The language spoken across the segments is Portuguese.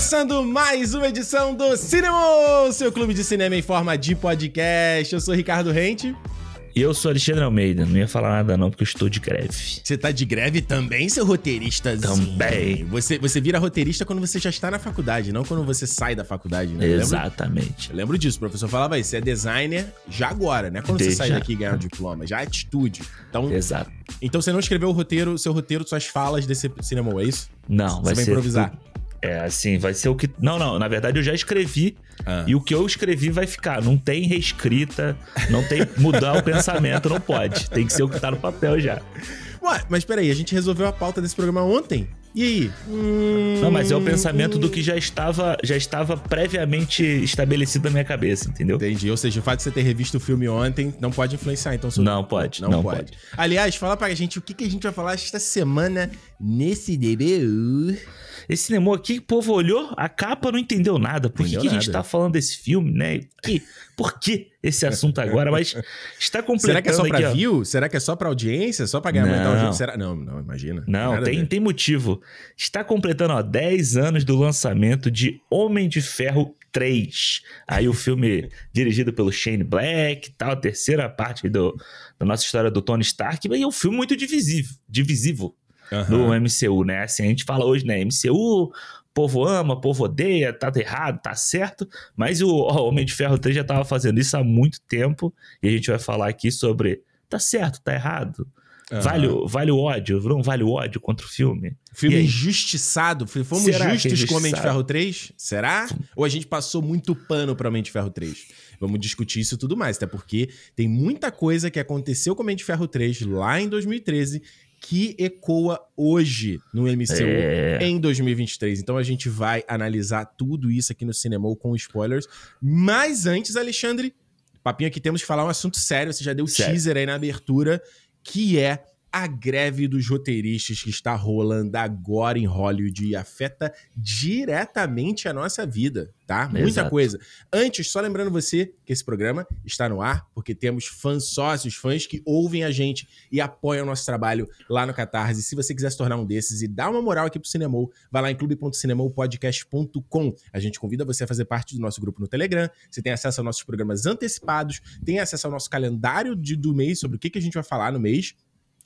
Começando mais uma edição do Cinema, seu clube de cinema em forma de podcast. Eu sou Ricardo Rente. E eu sou Alexandre Almeida. Não ia falar nada não, porque eu estou de greve. Você tá de greve também, seu roteirista? Também. Você, você vira roteirista quando você já está na faculdade, não quando você sai da faculdade, né? Exatamente. Eu lembro, disso. O professor falava isso. Você é designer já agora, né? Quando Desde você sai já. daqui e ganhar um diploma. Já é atitude. Então, Exato. então você não escreveu o roteiro, seu roteiro, suas falas desse cinema, é isso? Não, Você vai vai ser... improvisar. É, assim, vai ser o que... Não, não, na verdade eu já escrevi. Ah. E o que eu escrevi vai ficar. Não tem reescrita, não tem mudar o pensamento, não pode. Tem que ser o que tá no papel já. Ué, mas peraí, a gente resolveu a pauta desse programa ontem. E aí? Não, mas é o pensamento do que já estava, já estava previamente estabelecido na minha cabeça, entendeu? Entendi. Ou seja, o fato de você ter revisto o filme ontem não pode influenciar, então. sobre- Não pode, Não, não pode. pode. Aliás, fala pra gente o que, que a gente vai falar esta semana nesse DBU. Esse cinema aqui, o povo olhou, a capa não entendeu nada. Por que, que a gente nada. tá falando desse filme, né? Que, por que esse assunto agora? Mas está completando Será que é só aqui, pra ó. view? Será que é só pra audiência? Só pra ganhar Não. jogo? Será? Não, não, imagina. Não, tem, tem motivo. Está completando, ó, 10 anos do lançamento de Homem de Ferro 3. Aí o filme dirigido pelo Shane Black e tal, a terceira parte do, da nossa história do Tony Stark. E é um filme muito divisivo, divisivo no Aham. MCU, né? Assim, a gente fala hoje, né? MCU, povo ama, povo odeia, tá errado, tá certo. Mas o Homem de Ferro 3 já tava fazendo isso há muito tempo. E a gente vai falar aqui sobre tá certo, tá errado. Aham. Vale, o- vale o ódio, não vale o ódio contra o filme? Filme injustiçado. Fomos Será é justos com Homem de? Ferro 3? Será? Ou a gente passou muito pano pra Homem de Ferro 3? Vamos discutir isso e tudo mais, até porque tem muita coisa que aconteceu com Homem de Ferro 3 lá em 2013 que ecoa hoje no MCU É. em 2023. Então a gente vai analisar tudo isso aqui no Cinemol com spoilers. Mas antes, Alexandre, papinho aqui temos que falar um assunto sério. Você já deu o Sério. teaser aí na abertura, que é a greve dos roteiristas que está rolando agora em Hollywood e afeta diretamente a nossa vida, tá? Muita Exato. coisa. Antes, só lembrando você que esse programa está no ar porque temos fãs sócios, fãs que ouvem a gente e apoiam o nosso trabalho lá no Catarse. Se você quiser se tornar um desses e dar uma moral aqui pro Cinemol, vai lá em clube.cinemolpodcast.com. A gente convida você a fazer parte do nosso grupo no Telegram. Você tem acesso aos nossos programas antecipados, tem acesso ao nosso calendário de- do mês sobre o que, que a gente vai falar no mês.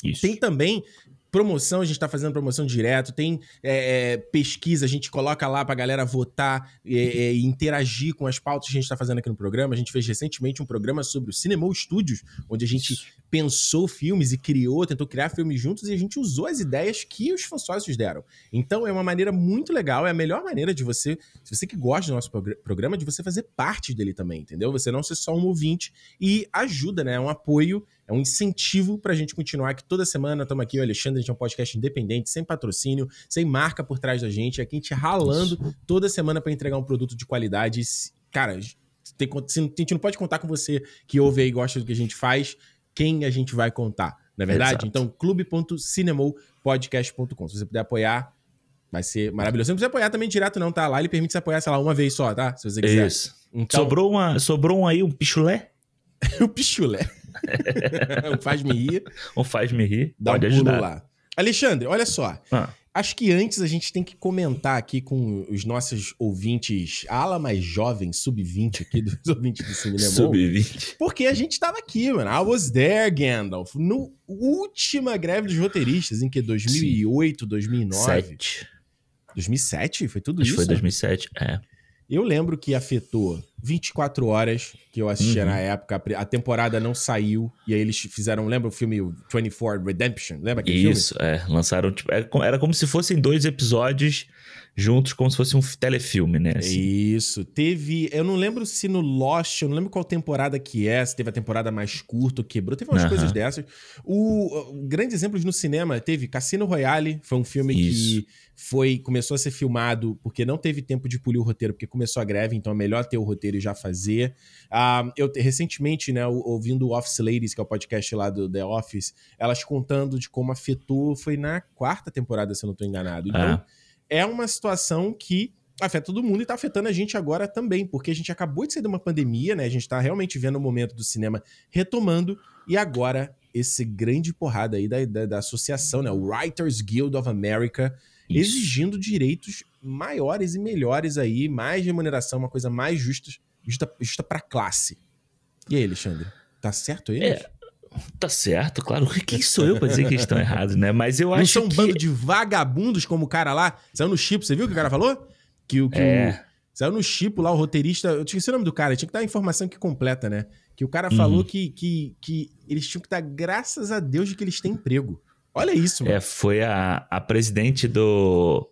Isso. Tem também promoção, a gente tá fazendo promoção direto, tem é, é, pesquisa, a gente coloca lá pra galera votar é, é, e interagir com as pautas que a gente tá fazendo aqui no programa. A gente fez recentemente um programa sobre o Cinemol Studios, onde a gente Isso. pensou filmes e criou, tentou criar filmes juntos e a gente usou as ideias que os sócios deram. Então é uma maneira muito legal, é a melhor maneira de você, se você que gosta do nosso progr- programa, de você fazer parte dele também, entendeu? Você não ser só um ouvinte e ajuda, né? É um apoio, é um incentivo pra gente continuar, que toda semana estamos aqui, o Alexandre, a gente é um podcast independente, sem patrocínio, sem marca por trás da gente, aqui a gente ralando toda semana pra entregar um produto de qualidade. Se- Cara, tem, se- a gente não pode contar com você que ouve aí e gosta do que a gente faz, quem a gente vai contar, não é verdade? Exato. Então, clube.cinemopodcast.com. Se você puder apoiar, vai ser maravilhoso. Você não precisa apoiar também direto, não, tá? Lá ele permite você apoiar, sei lá, uma vez só, tá? Se você quiser. Isso. Então, Sobrou, uma, sobrou um aí, um pichulé? o pichulé. Faz-me rir, Ou faz-me rir? dá Pode um pulo ajudar. lá. Alexandre, olha só. Ah, Acho que antes a gente tem que comentar aqui com os nossos ouvintes, a ala mais jovem, sub-20 aqui dos ouvintes do Cinema Sub-20. Porque a gente tava aqui, mano. I was there, Gandalf. No última greve dos roteiristas, em que 2008, 2009. Sete. 2007? Foi tudo Acho que isso? foi 2007. É. Eu lembro que afetou 24 horas que eu assistia Uhum. na época. A temporada não saiu. E aí eles fizeram. Lembra o filme 24 Redemption? Lembra aquele filme? Isso, é. Lançaram, tipo, co- era como se fossem dois episódios juntos, como se fosse um telefilme, né? assim. Isso. Teve. Eu não lembro se no Lost, eu não lembro qual temporada que é, se teve a temporada mais curta ou quebrou. Teve umas Aham. coisas dessas. O, o- grandes exemplos no cinema teve Cassino Royale, foi um filme Isso. que foi começou a ser filmado porque não teve tempo de polir o roteiro, porque começou a greve, então é melhor ter o roteiro e já fazer. Ah, eu te- recentemente, né, ouvindo o Office Ladies, que é o podcast lá do The Office, elas contando de como afetou, foi na quarta temporada, se eu não estou enganado. Então, Ah. É uma situação que afeta todo mundo e tá afetando a gente agora também, porque a gente acabou de sair de uma pandemia, né? A gente tá realmente vendo o momento do cinema retomando e agora esse grande porrada aí da, da, da associação, né? O Writers Guild of America Isso. exigindo direitos maiores e melhores aí, mais remuneração, uma coisa mais justa, justa, justa pra classe. E aí, Alexandre? Tá certo aí? É, tá certo, claro. Quem sou eu pra dizer que eles estão errados, né? Mas eu Não acho são um que... bando de vagabundos como o cara lá. Saiu no Chipo, você viu o que o cara falou? Que, o que É. o, Saiu no Chipo lá, o roteirista. Eu tinha o nome do cara, tinha que dar a informação que completa, né? Que o cara falou Uhum. que, que, que eles tinham que dar graças a Deus de que eles têm emprego. Olha isso, mano. É, foi a, a presidente do,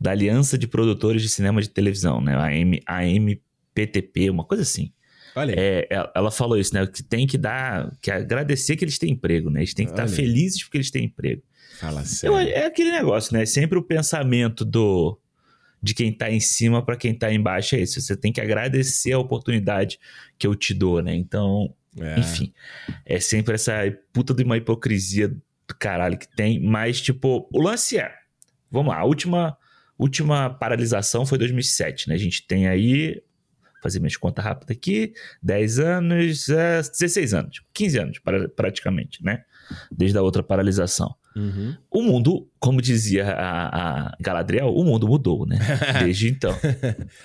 da Aliança de Produtores de Cinema de Televisão, né? A, M, a MPTP, uma coisa assim. Aí. É, ela- falou isso, né? Que tem que dar, que agradecer que eles têm emprego, né? Eles têm que estar Olha felizes porque eles têm emprego. Fala sério. é aquele negócio, né? Sempre o pensamento do de quem tá em cima para quem tá embaixo é isso. Você tem que agradecer a oportunidade que eu te dou, né? Então, É. enfim, é sempre essa puta de uma hipocrisia do caralho que tem, mas tipo, o lance é, vamos lá, a última última paralisação foi 2007, né? A gente tem aí fazer minhas contas rápidas aqui, 10 anos, é, 16 anos, 15 anos pra- praticamente, né? Desde a outra paralisação. Uhum. O mundo, como dizia a, a Galadriel, o mundo mudou, né? Desde então.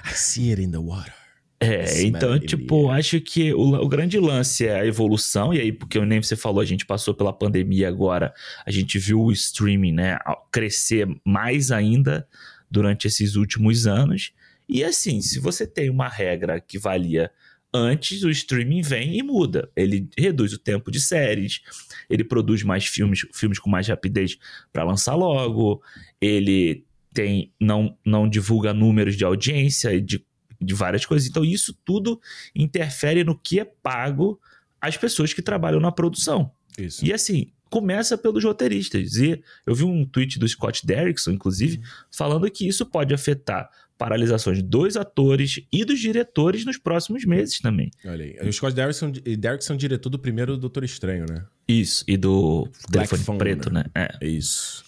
I see it in the water. É, então, tipo, acho que o, o grande lance é a evolução, e aí, porque nem você falou, a gente passou pela pandemia agora, a gente viu o streaming, né, crescer mais ainda durante esses últimos anos. E assim, se você tem uma regra que valia antes, o streaming vem e muda. Ele reduz o tempo de séries, ele produz mais filmes, filmes com mais rapidez para lançar logo, ele tem não, não divulga números de audiência e de, de várias coisas. Então, isso tudo interfere no que é pago às pessoas que trabalham na produção. Isso. E assim, começa pelos roteiristas. E eu vi um tweet do Scott Derrickson, inclusive, falando que isso pode afetar paralisações dos atores e dos diretores nos próximos meses também. Olha aí. O Scott Derrickson, Derrickson diretor do primeiro Doutor Estranho, né? Isso, e do Black telefone Phone, preto, né? É. É isso.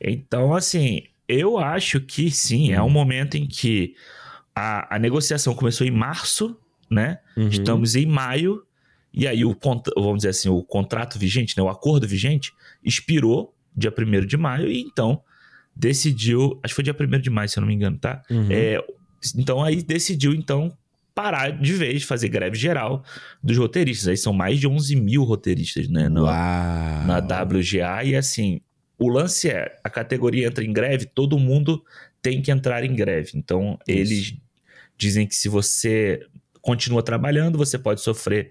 Então, assim, eu acho que sim, é um momento em que a, a negociação começou em março, né? Uhum. Estamos em maio, e aí o, vamos dizer assim, o contrato vigente, né, o acordo vigente, expirou dia 1 de maio, e então decidiu, acho que foi dia 1 de maio, se eu não me engano, tá? Uhum. É, então aí decidiu, então, parar de vez, fazer greve geral dos roteiristas. Aí são mais de 11 mil roteiristas, né? no- na WGA, e assim, o lance é, a categoria entra em greve, todo mundo tem que entrar em greve. Então, Isso. eles dizem que se você continua trabalhando, você pode sofrer.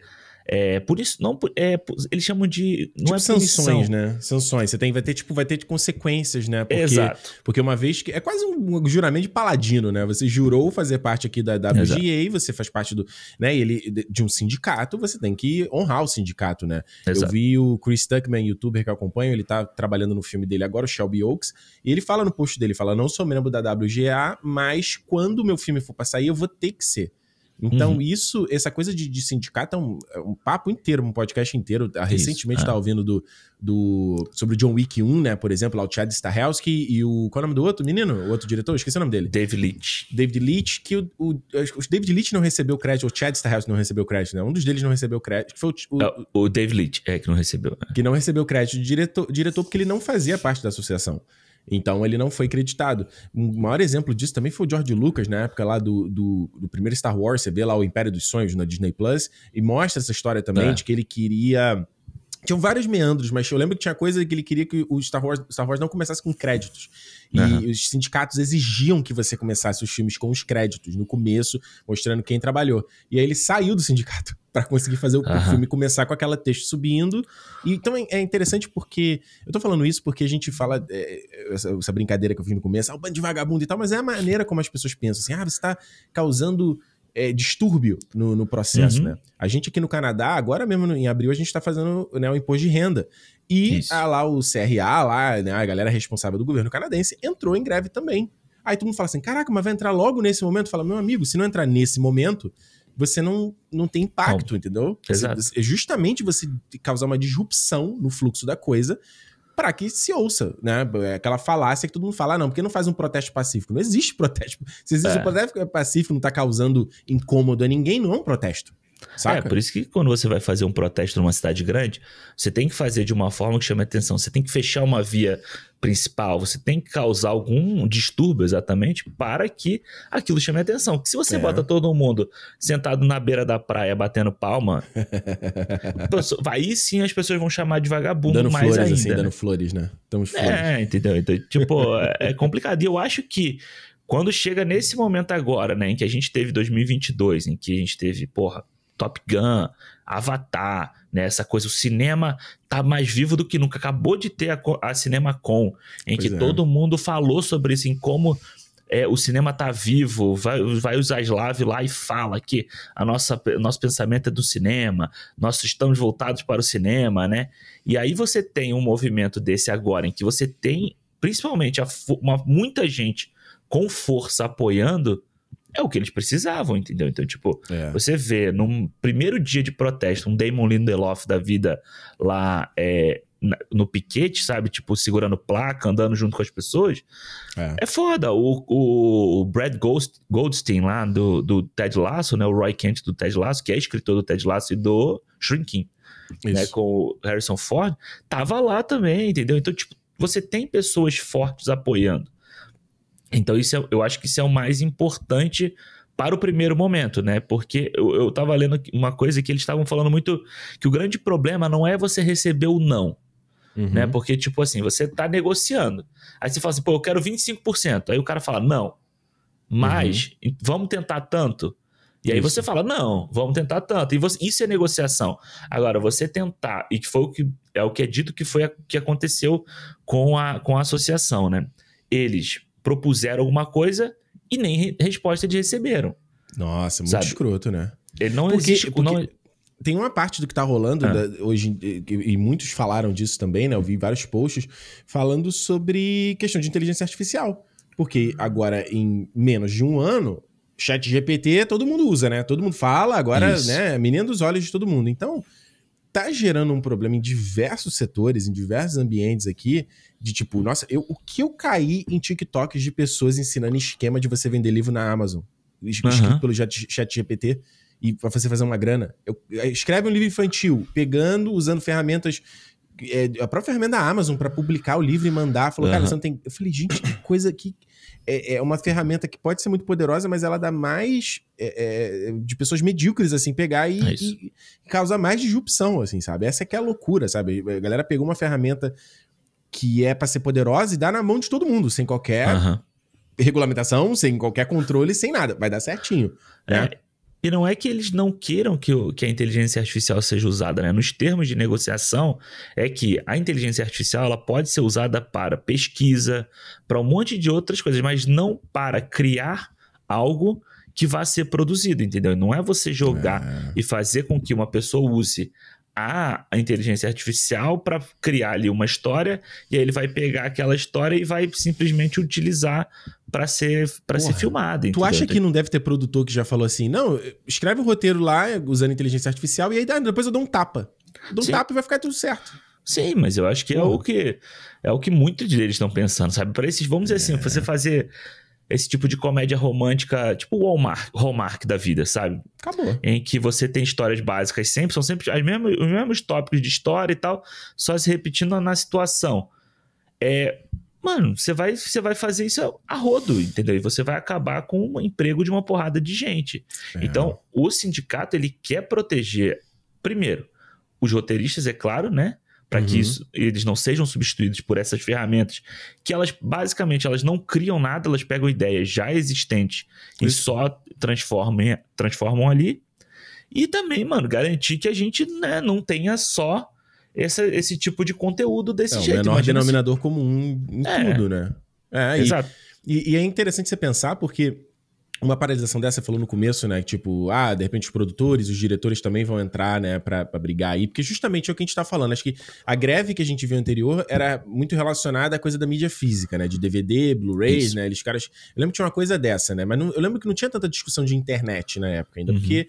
É, por isso, não, é, eles chamam de. Não Tipo é sanções, punição. né? Sanções. Você tem, vai ter, tipo, vai ter consequências, né? Porque, Exato. Porque uma vez que. É quase um juramento de paladino, né? Você jurou fazer parte aqui da WGA, você faz parte do. né? e Ele, de- um sindicato, você tem que honrar o sindicato, né? Eu Exato. vi o Chris Tuckman, youtuber que eu acompanho, ele tá trabalhando no filme dele agora, o Shelby Oaks, e ele fala no post dele, fala, não sou membro da WGA, mas quando o meu filme for pra sair, eu vou ter que ser. Então, Uhum. isso, essa coisa de, de sindicato é um, é um papo inteiro, um podcast inteiro. Ah, Recentemente é. estava ouvindo do, do, sobre o John Wick 1, né? Por exemplo, lá o Chad Stahelski e o. Qual é o nome do outro menino? O outro diretor? Esqueci o nome dele. David Leitch. David Leitch, que o, o, o David Leitch não recebeu crédito, o Chad Stahelski não recebeu crédito, né? Um dos deles não recebeu crédito. Foi o, Ah, O David Leitch, é, que não recebeu. que não recebeu crédito de diretor, diretor porque ele não fazia parte da associação. Então ele não foi creditado. Um maior exemplo disso também foi o George Lucas, na época lá do, do, do primeiro Star Wars. Você vê lá o Império dos Sonhos na Disney Plus e mostra essa história também É. de que ele queria. Tinham vários meandros, mas eu lembro que tinha coisa que ele queria que o Star Wars, Star Wars não começasse com créditos. E Aham. os sindicatos exigiam que você começasse os filmes com os créditos no começo, mostrando quem trabalhou. E aí ele saiu do sindicato pra conseguir fazer o, o Aham. filme começar com aquela texto subindo. E, então é, é interessante porque. Eu tô falando isso porque a gente fala é, essa, essa brincadeira que eu fiz no começo, ah, o bando de vagabundo e tal, mas é a maneira como as pessoas pensam assim, ah, você tá causando é, distúrbio no, no processo, Uhum. né? A gente aqui no Canadá, agora mesmo em abril, a gente tá fazendo né, o imposto de renda. E Isso. ah, lá o CRA, lá, né, a galera responsável do governo canadense, entrou em greve também. Aí todo mundo fala assim: caraca, mas vai entrar logo nesse momento? Fala, meu amigo, se não entrar nesse momento, você não, não tem impacto, entendeu? Você- Exato. é justamente você causar uma disrupção no fluxo da coisa para que se ouça, né? É Aquela falácia que todo mundo fala, ah, não, porque não faz um protesto pacífico? Não existe protesto. Se existe É. um protesto pacífico, não tá causando incômodo a ninguém, não é um protesto. Saca? É, por isso que quando você vai fazer um protesto numa cidade grande, você tem que fazer de uma forma que chame atenção. Você tem que fechar uma via principal, você tem que causar algum distúrbio exatamente para que aquilo chame atenção. Porque se você É. bota todo mundo sentado na beira da praia batendo palma, aí sim as pessoas vão chamar de vagabundo dando mais flores, ainda. assim, né? dando flores, né? Estamos flores. É, entendeu? Então, tipo, é- é complicado. E eu acho que quando chega nesse momento agora, né, em que a gente teve 2022, em que a gente teve, porra, Top Gun, Avatar, né, essa coisa, o cinema tá mais vivo do que nunca. Acabou de ter a, a CinemaCon, em Pois que é. todo mundo falou sobre isso, em como é, o cinema tá vivo, vai, vai o Zaslav lá e fala que a nossa, nosso pensamento é do cinema, nós estamos voltados para o cinema, né? E aí você tem um movimento desse agora, em que você tem, principalmente, a uma- muita gente com força apoiando, é o que eles precisavam, entendeu? Então, tipo, É. você vê num primeiro dia de protesto, um Damon Lindelof da vida lá é, no piquete, sabe? Tipo, segurando placa, andando junto com as pessoas. É. É foda. O, o Brad Gold- Goldstein lá do, do Ted Lasso, né? O Roy Kent do Ted Lasso, que é escritor do Ted Lasso e do Shrinking, né? Isso. Com o Harrison Ford, tava lá também, entendeu? Então, tipo, você tem pessoas fortes apoiando. Então, isso é- eu acho que isso é o mais importante para o primeiro momento, né? Porque eu, eu tava lendo uma coisa que eles estavam falando muito que o grande problema não é você receber o não, Uhum. né? Porque, tipo assim, você tá negociando. Aí você fala assim, pô, eu quero 25%. Aí o cara fala, não. Mas vamos tentar tanto. E aí Isso. você fala, não, vamos tentar tanto. E você- isso é negociação. Agora, você tentar, e que foi o que é o que é dito que foi o que aconteceu com a, com a associação, né? Eles propuseram alguma coisa e nem re- resposta eles receberam. Nossa, muito Sabe? escroto, né? Ele não Porque- existe. porque- não- Tem uma parte do que tá rolando Ah. da- hoje, e, e muitos falaram disso também, né? Eu vi vários posts falando sobre questão de inteligência artificial. Porque agora, em menos de um ano, chat GPT todo mundo usa, né? Todo mundo fala, agora, Isso. né? é Menino dos olhos de todo mundo. Então, tá gerando um problema em diversos setores, em diversos ambientes aqui, de tipo, nossa, eu, o que eu caí em TikToks de pessoas ensinando esquema de você vender livro na Amazon, escrito pelo chat, GPT, e pra você fazer uma grana. Eu, escreve um livro infantil, pegando, usando ferramentas. é, a própria ferramenta da Amazon pra publicar o livro e mandar. Falou, cara, Aham. você não tem. Eu falei, gente, que coisa que. É, é uma ferramenta que pode ser muito poderosa, mas ela dá mais é, é, de pessoas medíocres, assim, pegar e, É e causar mais disrupção, assim, sabe? Essa que é a loucura, sabe? A galera pegou uma ferramenta que é pra ser poderosa e dá na mão de todo mundo, sem qualquer Aham. regulamentação, sem qualquer controle, sem nada. Vai dar certinho. né? E não é que eles não queiram que, o- que a inteligência artificial seja usada, né? Nos termos de negociação, é que a inteligência artificial ela pode ser usada para pesquisa, para um monte de outras coisas, mas não para criar algo que vá ser produzido, entendeu? Não é você jogar É. e fazer com que uma pessoa use a, a inteligência artificial para criar ali uma história e aí ele vai pegar aquela história e vai simplesmente utilizar para ser para ser filmado. Tu entendeu? acha que não deve ter produtor que já falou assim, não, escreve o roteiro lá usando inteligência artificial e aí depois eu dou um tapa. Dou um Sim. tapa e vai ficar tudo certo. Sim, mas eu acho que é o que é o que muitos deles estão pensando, sabe? Para esses, vamos dizer assim, É. você fazer esse tipo de comédia romântica, tipo o Hallmark, Hallmark da vida, sabe? Acabou. Em que você tem histórias básicas sempre, são sempre as mesmas, os mesmos tópicos de história e tal, só se repetindo na situação. É, mano, você vai, você vai fazer isso a rodo, entendeu? E você vai acabar com o emprego de uma porrada de gente. É. Então, o sindicato ele quer proteger, primeiro, os roteiristas, é claro, né? Para que Uhum. isso, eles não sejam substituídos por essas ferramentas, que elas basicamente elas não criam nada, elas pegam ideias já existentes e Isso. só transformam, transformam ali. E também, mano, garantir que a gente né, não tenha só essa, esse tipo de conteúdo desse É o jeito. menor Imagina se- denominador comum em É. tudo, né? É, Exato. E, e é interessante você pensar porque uma paralisação dessa, você falou no começo, né? Tipo, ah, de repente os produtores, os diretores também vão entrar, né, pra, pra brigar aí. Porque justamente é o que a gente tá falando. Acho que a greve que a gente viu anterior era muito relacionada à coisa da mídia física, né? De DVD, Blu-rays, né? Eles caras. Eu lembro que tinha uma coisa dessa, né? Mas não- eu lembro que não tinha tanta discussão de internet na época ainda, Uhum. porque.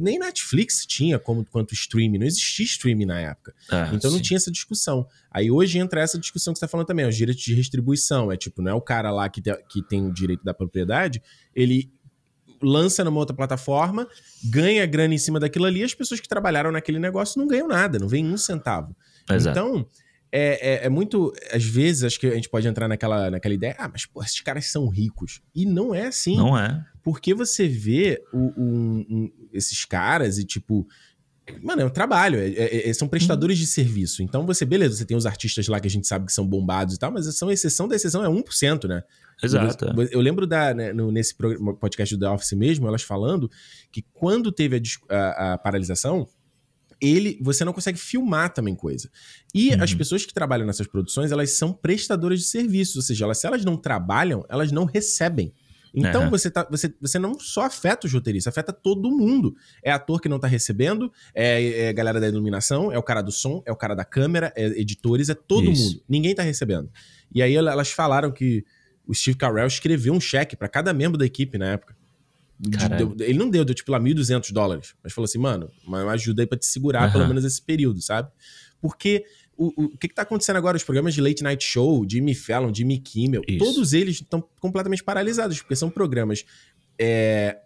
Nem Netflix tinha como quanto streaming, não existia streaming na época. Ah, Então não sim. tinha essa discussão. Aí hoje entra essa discussão que você tá falando também, os direitos de restribuição. É tipo, não é o cara lá que, te- que tem o direito da propriedade, ele. lança numa outra plataforma, ganha grana em cima daquilo ali, as pessoas que trabalharam naquele negócio não ganham nada, não vem um centavo. Exato. Então, é, é, é muito. Às vezes, acho que a gente pode entrar naquela, naquela ideia, ah, mas pô, esses caras são ricos. E não é assim. Não é. Porque você vê o, um- um- esses caras e, tipo. Mano, é um trabalho, é- é- é- são prestadores de serviço. Então você, beleza, você tem os artistas lá que a gente sabe que são bombados e tal, mas são exceção da exceção, é 1%, né? Exato. é. Eu lembro da, né, no- nesse programa- podcast do The Office mesmo, elas falando que quando teve a, a- a paralisação, ele, você não consegue filmar também coisa. E Uhum. as pessoas que trabalham nessas produções, elas são prestadoras de serviços, ou seja, elas, se elas não trabalham, elas não recebem. Então Aham. você, tá, você, você não só afeta os roteiristas, afeta todo mundo. É ator que não tá recebendo, é, é galera da iluminação, é o cara do som, é o cara da câmera, é editores, é todo Isso. mundo. Ninguém tá recebendo. E aí ela- elas falaram que o Steve Carell escreveu um cheque pra cada membro da equipe na época. Deu- ele não deu, deu tipo lá 1.200 dólares. Mas falou assim, mano, uma ajuda aí pra te segurar Aham. pelo menos esse período, sabe? Porque o, o, o que, que tá acontecendo agora? Os programas de Late Night Show, Jimmy Fallon, Jimmy Kimmel, Isso. todos eles estão completamente paralisados, porque são programas é,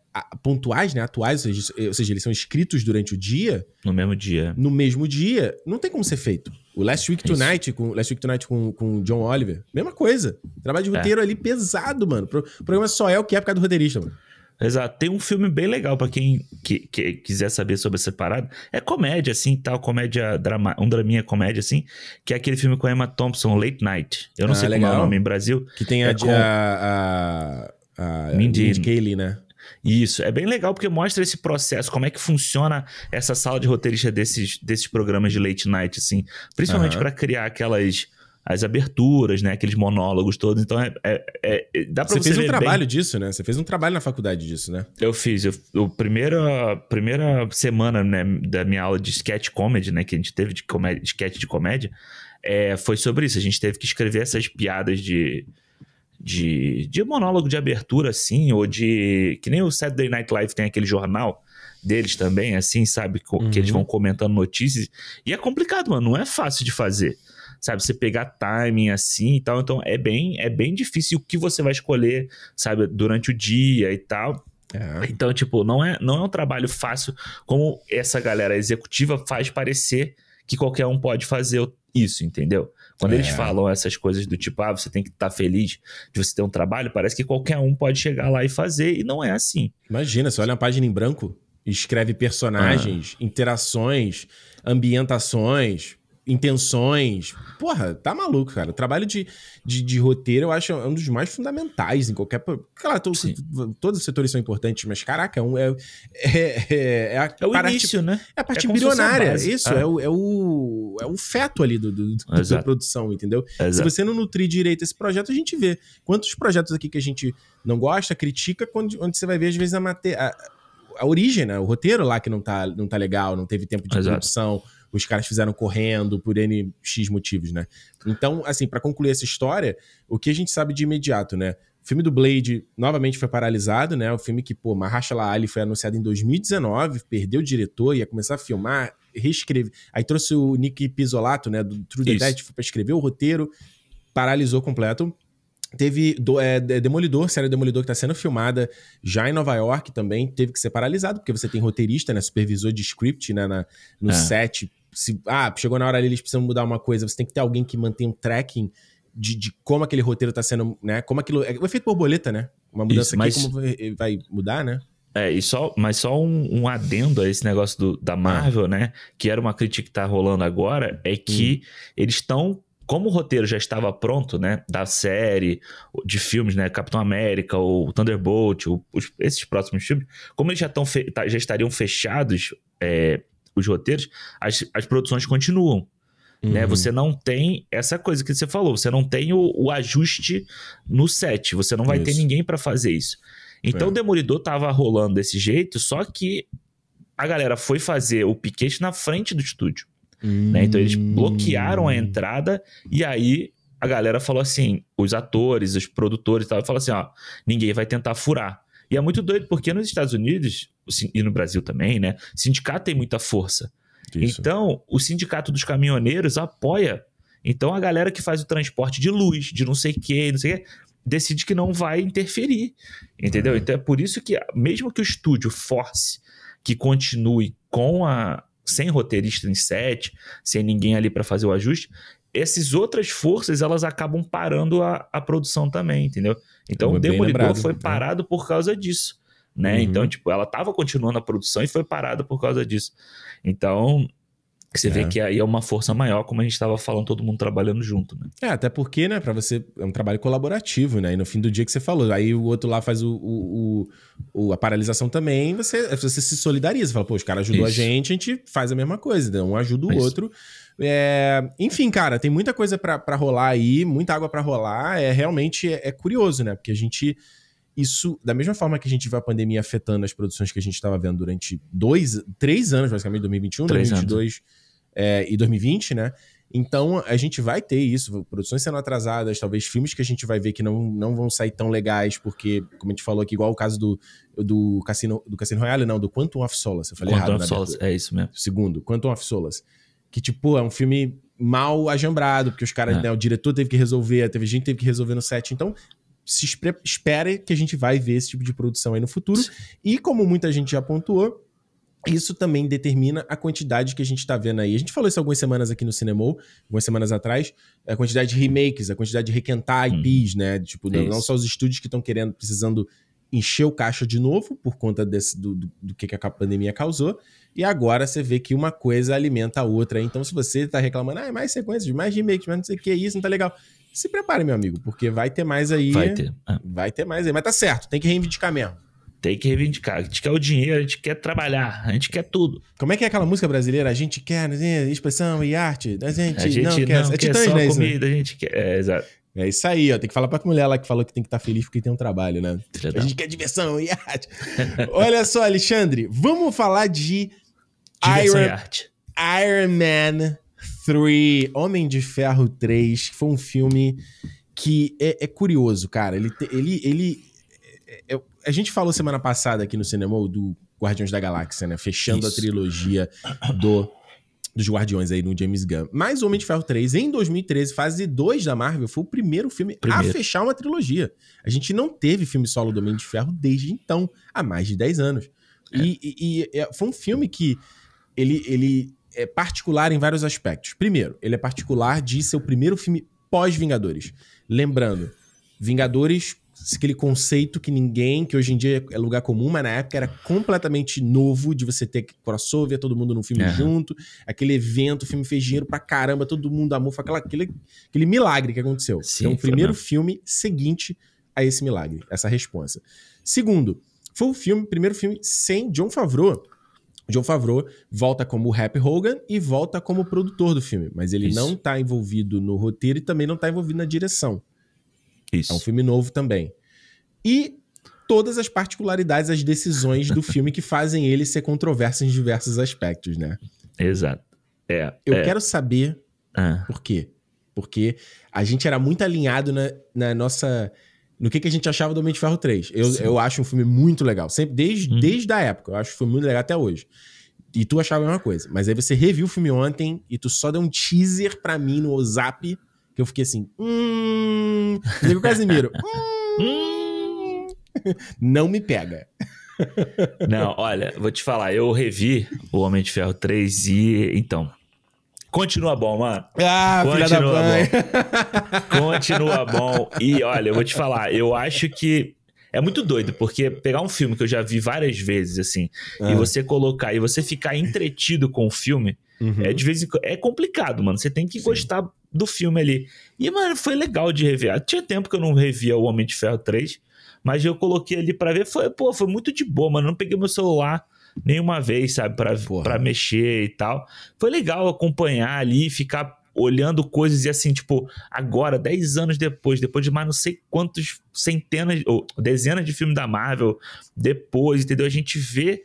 pontuais, né? Atuais, ou seja, ou seja, eles são escritos durante o dia, No mesmo dia. no mesmo dia, não tem como ser feito. O Last Week Isso. Tonight, com, Last Week Tonight com, com o John Oliver, mesma coisa. Trabalho de É. roteiro ali pesado, mano. O programa só é o que é por causa do roteirista, mano. Exato. Tem um filme bem legal pra quem que, que quiser saber sobre essa parada. É comédia, assim, tal, comédia, drama, um draminha comédia, assim, que é aquele filme com a Emma Thompson, Late Night. Eu não Ah, sei como é legal. o nome em Brasil. Que tem a, É com- a, a, a Mindy- Kaling, né? Isso, é bem legal porque mostra esse processo, como é que funciona essa sala de roteirista desses, desses programas de late night, assim. Principalmente Aham. pra criar aquelas as aberturas, né? Aqueles monólogos todos. Então, é, é- é- dá pra Você você, fez um ver bem- trabalho disso, né? Você fez um trabalho na faculdade disso, né? Eu fiz. Eu, o primeira, primeira semana né, da minha aula de sketch comedy, né? Que a gente teve de comédia, sketch de comédia, é, foi sobre isso. A gente teve que escrever essas piadas de, de, de monólogo de abertura, assim, ou de. Que nem o Saturday Night Live tem aquele jornal deles também, assim, sabe? co- Uhum. Que eles vão comentando notícias. E é complicado, mano. Não é fácil de fazer. Sabe, você pegar timing assim e tal. Então é bem, é bem difícil o que você vai escolher, sabe, durante o dia e tal. É. Então, tipo, não é, não é um trabalho fácil como essa galera executiva faz parecer que qualquer um pode fazer isso, entendeu? Quando É. eles falam essas coisas do tipo, ah, você tem que estar feliz de você ter um trabalho, parece que qualquer um pode chegar lá e fazer, e não é assim. Imagina, você olha uma página em branco, escreve personagens, Ah. interações, ambientações, intenções. Porra, tá maluco, cara. O trabalho de, de, de roteiro eu acho é um dos mais fundamentais em qualquer. Claro, to- Sim. todos os setores são importantes, mas caraca, é, um, é, é, é a É o parte- início, né? É a parte É como se fosse a embrionária. base. Isso, Ah. é, o, é, o, é o feto ali do, do- do- da produção, entendeu? Se Exato. você não nutrir direito esse projeto, a gente vê. Quantos projetos aqui que a gente não gosta, critica, quando, onde você vai ver, às vezes, a, mate, a, a origem, né? O roteiro lá que não tá, não tá legal, não teve tempo de Exato. produção, os caras fizeram correndo por N X motivos, né? Então, assim, pra concluir essa história, o que a gente sabe de imediato, né? O filme do Blade novamente foi paralisado, né? O filme que, pô, Mahershala Ali foi anunciado em 2019, perdeu o diretor, ia começar a filmar, reescrever. Aí trouxe o Nick Pizzolato, né, do True. Detective, pra escrever o roteiro, paralisou completo. Teve do- é, de- Demolidor, série Demolidor que tá sendo filmada já em Nova York também, teve que ser paralisado, porque você tem roteirista, né, supervisor de script, né, na- no É. set. Se, ah, chegou na hora ali, eles precisam mudar uma coisa, você tem que ter alguém que mantenha um tracking de, de como aquele roteiro tá sendo, né, como aquilo... É o efeito borboleta, né? Uma mudança Isso, mas- aqui, como vai- mudar, né? É, e só, mas só um, um adendo a esse negócio do- da Marvel, né? Que era uma crítica que tá rolando agora, é que eles estão. Como o roteiro já estava pronto, né? Da série, de filmes, né? Capitão América, o Thunderbolt, o- os- esses próximos filmes, como eles já, tão fe- tá- já estariam fechados é, os roteiros, as, as produções continuam. Né? Uhum. Você não tem essa coisa que você falou, você não tem o, o ajuste no set, você não vai ter Isso. ninguém pra fazer isso. Então É. o Demolidor tava rolando desse jeito, só que a galera foi fazer o piquete na frente do estúdio. né? Então eles Hum. bloquearam a entrada e aí a galera falou assim, os atores, os produtores e tal, falaram assim, ó, ninguém vai tentar furar. E é muito doido porque nos Estados Unidos e no Brasil também, né? Sindicato tem muita força. Isso. Então, o sindicato dos caminhoneiros apoia. Então, a galera que faz o transporte de luz, de não sei o que, não sei o que, decide que não vai interferir, entendeu? Uhum. Então é por isso que, mesmo que o estúdio force que continue com a sem roteirista em set, sem ninguém ali para fazer o ajuste, essas outras forças elas acabam parando a, a produção também, entendeu? Então o Demolidor lembrado, foi né? parado é. por causa disso, né? Uhum. Então, tipo, ela tava continuando a produção e foi parada por causa disso. Então, você é. vê que aí é uma força maior, como a gente estava falando, todo mundo trabalhando junto, né? É, até porque, né, para você é um trabalho colaborativo, né? E no fim do dia que você falou, aí o outro lá faz o, o, o a paralisação também, você, você se solidariza, fala, pô, os caras ajudou Isso. a gente, a gente faz a mesma coisa, né? um ajuda o Isso. outro. É, enfim, cara, tem muita coisa para rolar aí, muita água para rolar. É realmente é, é, curioso, né? Porque a gente. Isso, da mesma forma que a gente viu a pandemia afetando as produções que a gente estava vendo durante dois, três anos, basicamente, 2021, três 2022. Anos é, e 2020, né? Então a gente vai ter isso, produções sendo atrasadas, talvez filmes que a gente vai ver que não, não vão sair tão legais, porque, como a gente falou aqui, igual o caso do, do Cassino, do Cassino Royale, não, do Quantum of Solace. Eu falei Quantum errado, of Solace, é isso mesmo. Segundo, Quantum of Solace. Que, tipo, é um filme mal ajambrado, porque os caras, é. né, o diretor teve que resolver, a gente teve que resolver no set. Então, se espere que a gente vai ver esse tipo de produção aí no futuro. E como muita gente já pontuou, isso também determina a quantidade que a gente está vendo aí. A gente falou isso algumas semanas aqui no Cinema, algumas semanas atrás, a quantidade de remakes, a quantidade de requentar IPs, hum. né? Tipo, não, não, só os estúdios que estão querendo, precisando encher o caixa de novo por conta desse, do, do, do, que a pandemia causou. E agora você vê que uma coisa alimenta a outra. Então, se você está reclamando, ah, é mais sequências, mais remakes, mas não sei o que, isso não tá legal. Se prepare, meu amigo, porque vai ter mais aí. Vai ter. É. Vai ter mais aí. Mas tá certo, tem que reivindicar mesmo. Tem que reivindicar. A gente quer o dinheiro, a gente quer trabalhar, a gente quer tudo. Como é que é aquela música brasileira? A gente quer né, expressão e arte. A gente, a gente não, quer. Não é quer só né, comida, a gente quer. É, exato. É isso aí, ó. Tem que falar pra mulher lá que falou que tem que estar tá feliz porque tem um trabalho, né? A gente quer diversão e arte. Olha só, Alexandre, vamos falar de diversão Iron, e arte. Iron Man 3, Homem de Ferro 3, que foi um filme que é, é curioso, cara. Ele, ele, ele é, é, a gente falou semana passada aqui no cinema do Guardiões da Galáxia, né? Fechando Isso. a trilogia do dos Guardiões aí no James Gunn. Mas Homem de Ferro 3, em 2013, fase 2 da Marvel, foi o primeiro filme primeiro. a fechar uma trilogia. A gente não teve filme solo do Homem de Ferro desde então, há mais de 10 anos. É. E, e, e, é, foi um filme que ele, ele é particular em vários aspectos. Primeiro, ele é particular de ser o primeiro filme pós-Vingadores. Lembrando, Vingadores aquele conceito que ninguém, que hoje em dia é lugar comum, mas na época era completamente novo de você ter crossover, todo mundo num filme uhum. junto, aquele evento, o filme fez dinheiro pra caramba, todo mundo amou, foi aquela, aquele, aquele milagre que aconteceu. Sim, então, o primeiro mesmo. filme seguinte a esse milagre, essa resposta. Segundo, foi o filme, primeiro filme sem John Favreau. John Favreau volta como Happy Hogan e volta como produtor do filme, mas ele Isso. não tá envolvido no roteiro e também não tá envolvido na direção. Isso. É um filme novo também. E todas as particularidades, as decisões do filme que fazem ele ser controverso em diversos aspectos, né? Exato. É, Eu é. quero saber ah. por quê. Porque a gente era muito alinhado na, na nossa. No que, que a gente achava do Homem de Ferro 3. Eu, eu acho um filme muito legal. Sempre, desde, hum. desde a época. Eu acho que foi muito legal até hoje. E tu achava a mesma coisa. Mas aí você reviu o filme ontem e tu só deu um teaser pra mim no WhatsApp que eu fiquei assim, hum. Digo Casimiro, hum. Não me pega. Não, olha, vou te falar, eu revi o Homem de Ferro 3 e. Então. Continua bom, mano. Ah, Continua bom. Continua bom. E olha, eu vou te falar, eu acho que é muito doido, porque pegar um filme que eu já vi várias vezes, assim, ah. e você colocar e você ficar entretido com o filme, uhum. é de vez em. É complicado, mano. Você tem que Sim. gostar do filme ali. E, mano, foi legal de rever. Tinha tempo que eu não revia o Homem de Ferro 3, mas eu coloquei ali para ver. Foi, pô, foi muito de boa, mano. Não peguei meu celular nenhuma vez, sabe, pra, pra mexer e tal. Foi legal acompanhar ali, ficar olhando coisas e assim, tipo, agora, 10 anos depois, depois de mais não sei quantos centenas ou dezenas de filmes da Marvel, depois, entendeu? A gente vê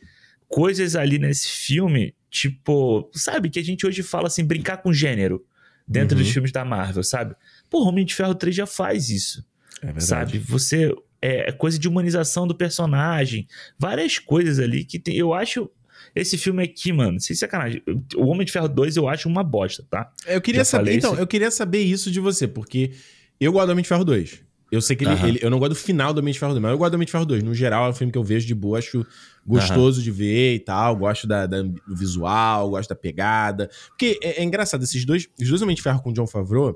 coisas ali nesse filme, tipo, sabe, que a gente hoje fala assim, brincar com gênero dentro uhum. dos filmes da Marvel, sabe? Pô, Homem de Ferro 3 já faz isso. É verdade. Sabe? Você. É, é coisa de humanização do personagem. Várias coisas ali que tem, eu acho. Esse filme aqui, mano, sem sacanagem. O Homem de Ferro 2 eu acho uma bosta, tá? Eu queria já saber. Então, isso. eu queria saber isso de você, porque eu gosto do Homem de Ferro 2. Eu sei que ele, ele, Eu não gosto do final do Homem de Ferro 2, mas eu gosto do Homem de Ferro 2. No geral, é um filme que eu vejo de boa, acho gostoso de ver e tal. Gosto da, da, do visual, gosto da pegada. Porque é, é engraçado, esses dois. Os dois Homem de Ferro com o John Favreau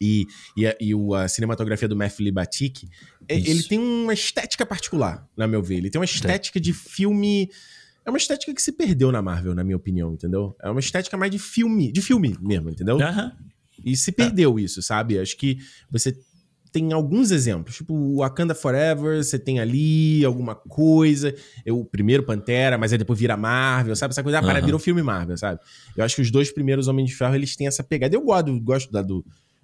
e, e, a, e a cinematografia do Matthew Libatic, é, ele tem uma estética particular, na meu ver. Ele tem uma estética de filme. É uma estética que se perdeu na Marvel, na minha opinião, entendeu? É uma estética mais de filme, de filme mesmo, entendeu? Uhum. E se perdeu isso, sabe? Acho que você tem alguns exemplos, tipo Wakanda Forever, você tem ali alguma coisa, eu, o primeiro Pantera, mas aí depois vira Marvel, sabe? Essa coisa, ah, para, virou filme Marvel, sabe? Eu acho que os dois primeiros Homens de Ferro, eles têm essa pegada. Eu gosto, gosto da, do,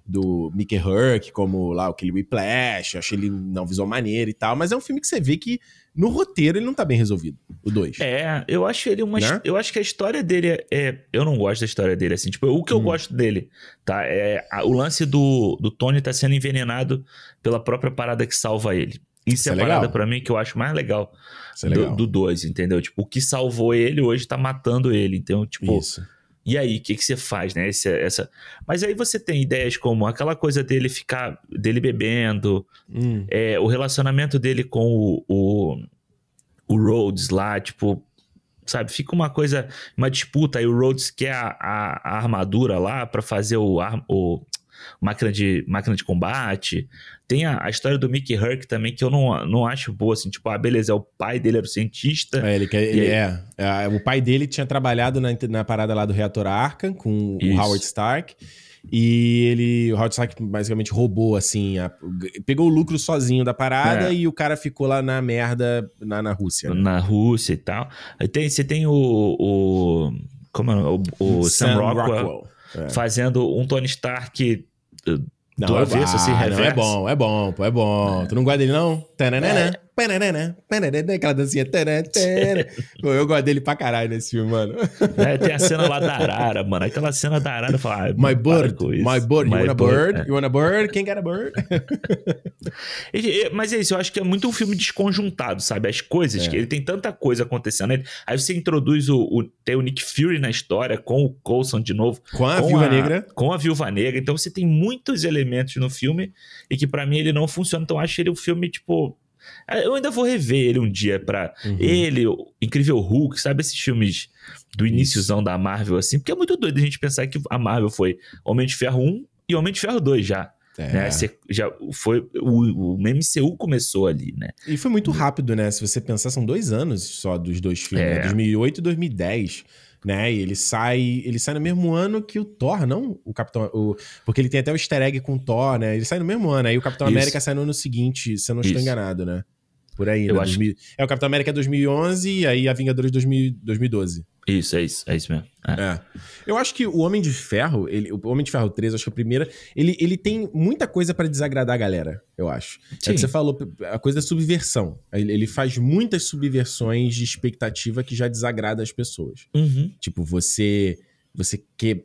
do Mickey Herc, como lá aquele Whiplash, acho ele não visual maneiro e tal, mas é um filme que você vê que no roteiro ele não tá bem resolvido, o 2. É, eu acho ele uma. Né? Eu acho que a história dele é, é, Eu não gosto da história dele, assim. Tipo, o que eu hum. gosto dele, tá? É a, o lance do, do Tony tá sendo envenenado pela própria parada que salva ele. Isso, Isso é, é a parada pra mim que eu acho mais legal, é legal. do 2, entendeu? Tipo, o que salvou ele hoje tá matando ele. Então, tipo. Isso e aí, o que, que você faz, né? Esse, essa... Mas aí você tem ideias como aquela coisa dele ficar, dele bebendo, hum. é, o relacionamento dele com o, o, o Rhodes lá, tipo, sabe? Fica uma coisa, uma disputa. Aí o Rhodes quer a, a, a armadura lá para fazer o, o máquina de, máquina de combate. Tem a, a, história do Mickey Herc também, que eu não, não acho boa, assim, tipo, ah, beleza, é o pai dele era o cientista. É, ele, quer, ele é, é, O pai dele tinha trabalhado na, na parada lá do reator Arkham com Isso. o Howard Stark. E ele, o Howard Stark basicamente roubou, assim, a, pegou o lucro sozinho da parada é. e o cara ficou lá na merda na, na Rússia. Né? Na Rússia e tal. Aí tem, você tem o, o como é, o, o Sam, Sam Rockwell, Rockwell. É. fazendo um Tony Stark não, do avesso, assim, É bom, é bom, pô, é bom. É. Tu não gosta dele, não? Tananana. É. Aquela dancinha. Pô, eu gosto dele pra caralho nesse filme, mano. É, tem a cena lá da Arara, mano. Aquela cena da Arara, fala, ah, My bird, my bird, you my want a bird? É. You want a bird? Quem quer a bird? Mas é isso, eu acho que é muito um filme desconjuntado, sabe? As coisas, é. que ele tem tanta coisa acontecendo. Aí você introduz o, o, tem o Nick Fury na história, com o Coulson de novo. Com a com Viúva a, Negra. Com a Viúva Negra. Então você tem muitos elementos no filme e que para mim ele não funciona. Então eu acho ele um filme, tipo eu ainda vou rever ele um dia pra. Uhum. Ele, o Incrível Hulk, sabe? Esses filmes do iníciozão da Marvel, assim. Porque é muito doido a gente pensar que a Marvel foi Homem de Ferro 1 e Homem de Ferro 2 já. É. Né? Você já foi o, o MCU começou ali, né? E foi muito rápido, né? Se você pensar, são dois anos só dos dois filmes, é. né? 2008 e 2010 né? E ele sai, ele sai no mesmo ano que o Thor, não o Capitão, o, porque ele tem até o Easter egg com o Thor, né? Ele sai no mesmo ano, aí o Capitão Isso. América sai no ano seguinte, se eu não estou Isso. enganado, né? Por aí, eu né? acho... 2000, é o Capitão América 2011 e aí a Vingadores 2000, 2012. Isso, é isso, é isso mesmo. É. é. Eu acho que o Homem de Ferro, ele, o Homem de Ferro 3, acho que a primeira, ele, ele tem muita coisa para desagradar a galera, eu acho. Sim. É que você falou, a coisa da subversão. Ele, ele, faz muitas subversões de expectativa que já desagrada as pessoas. Uhum. Tipo, você você que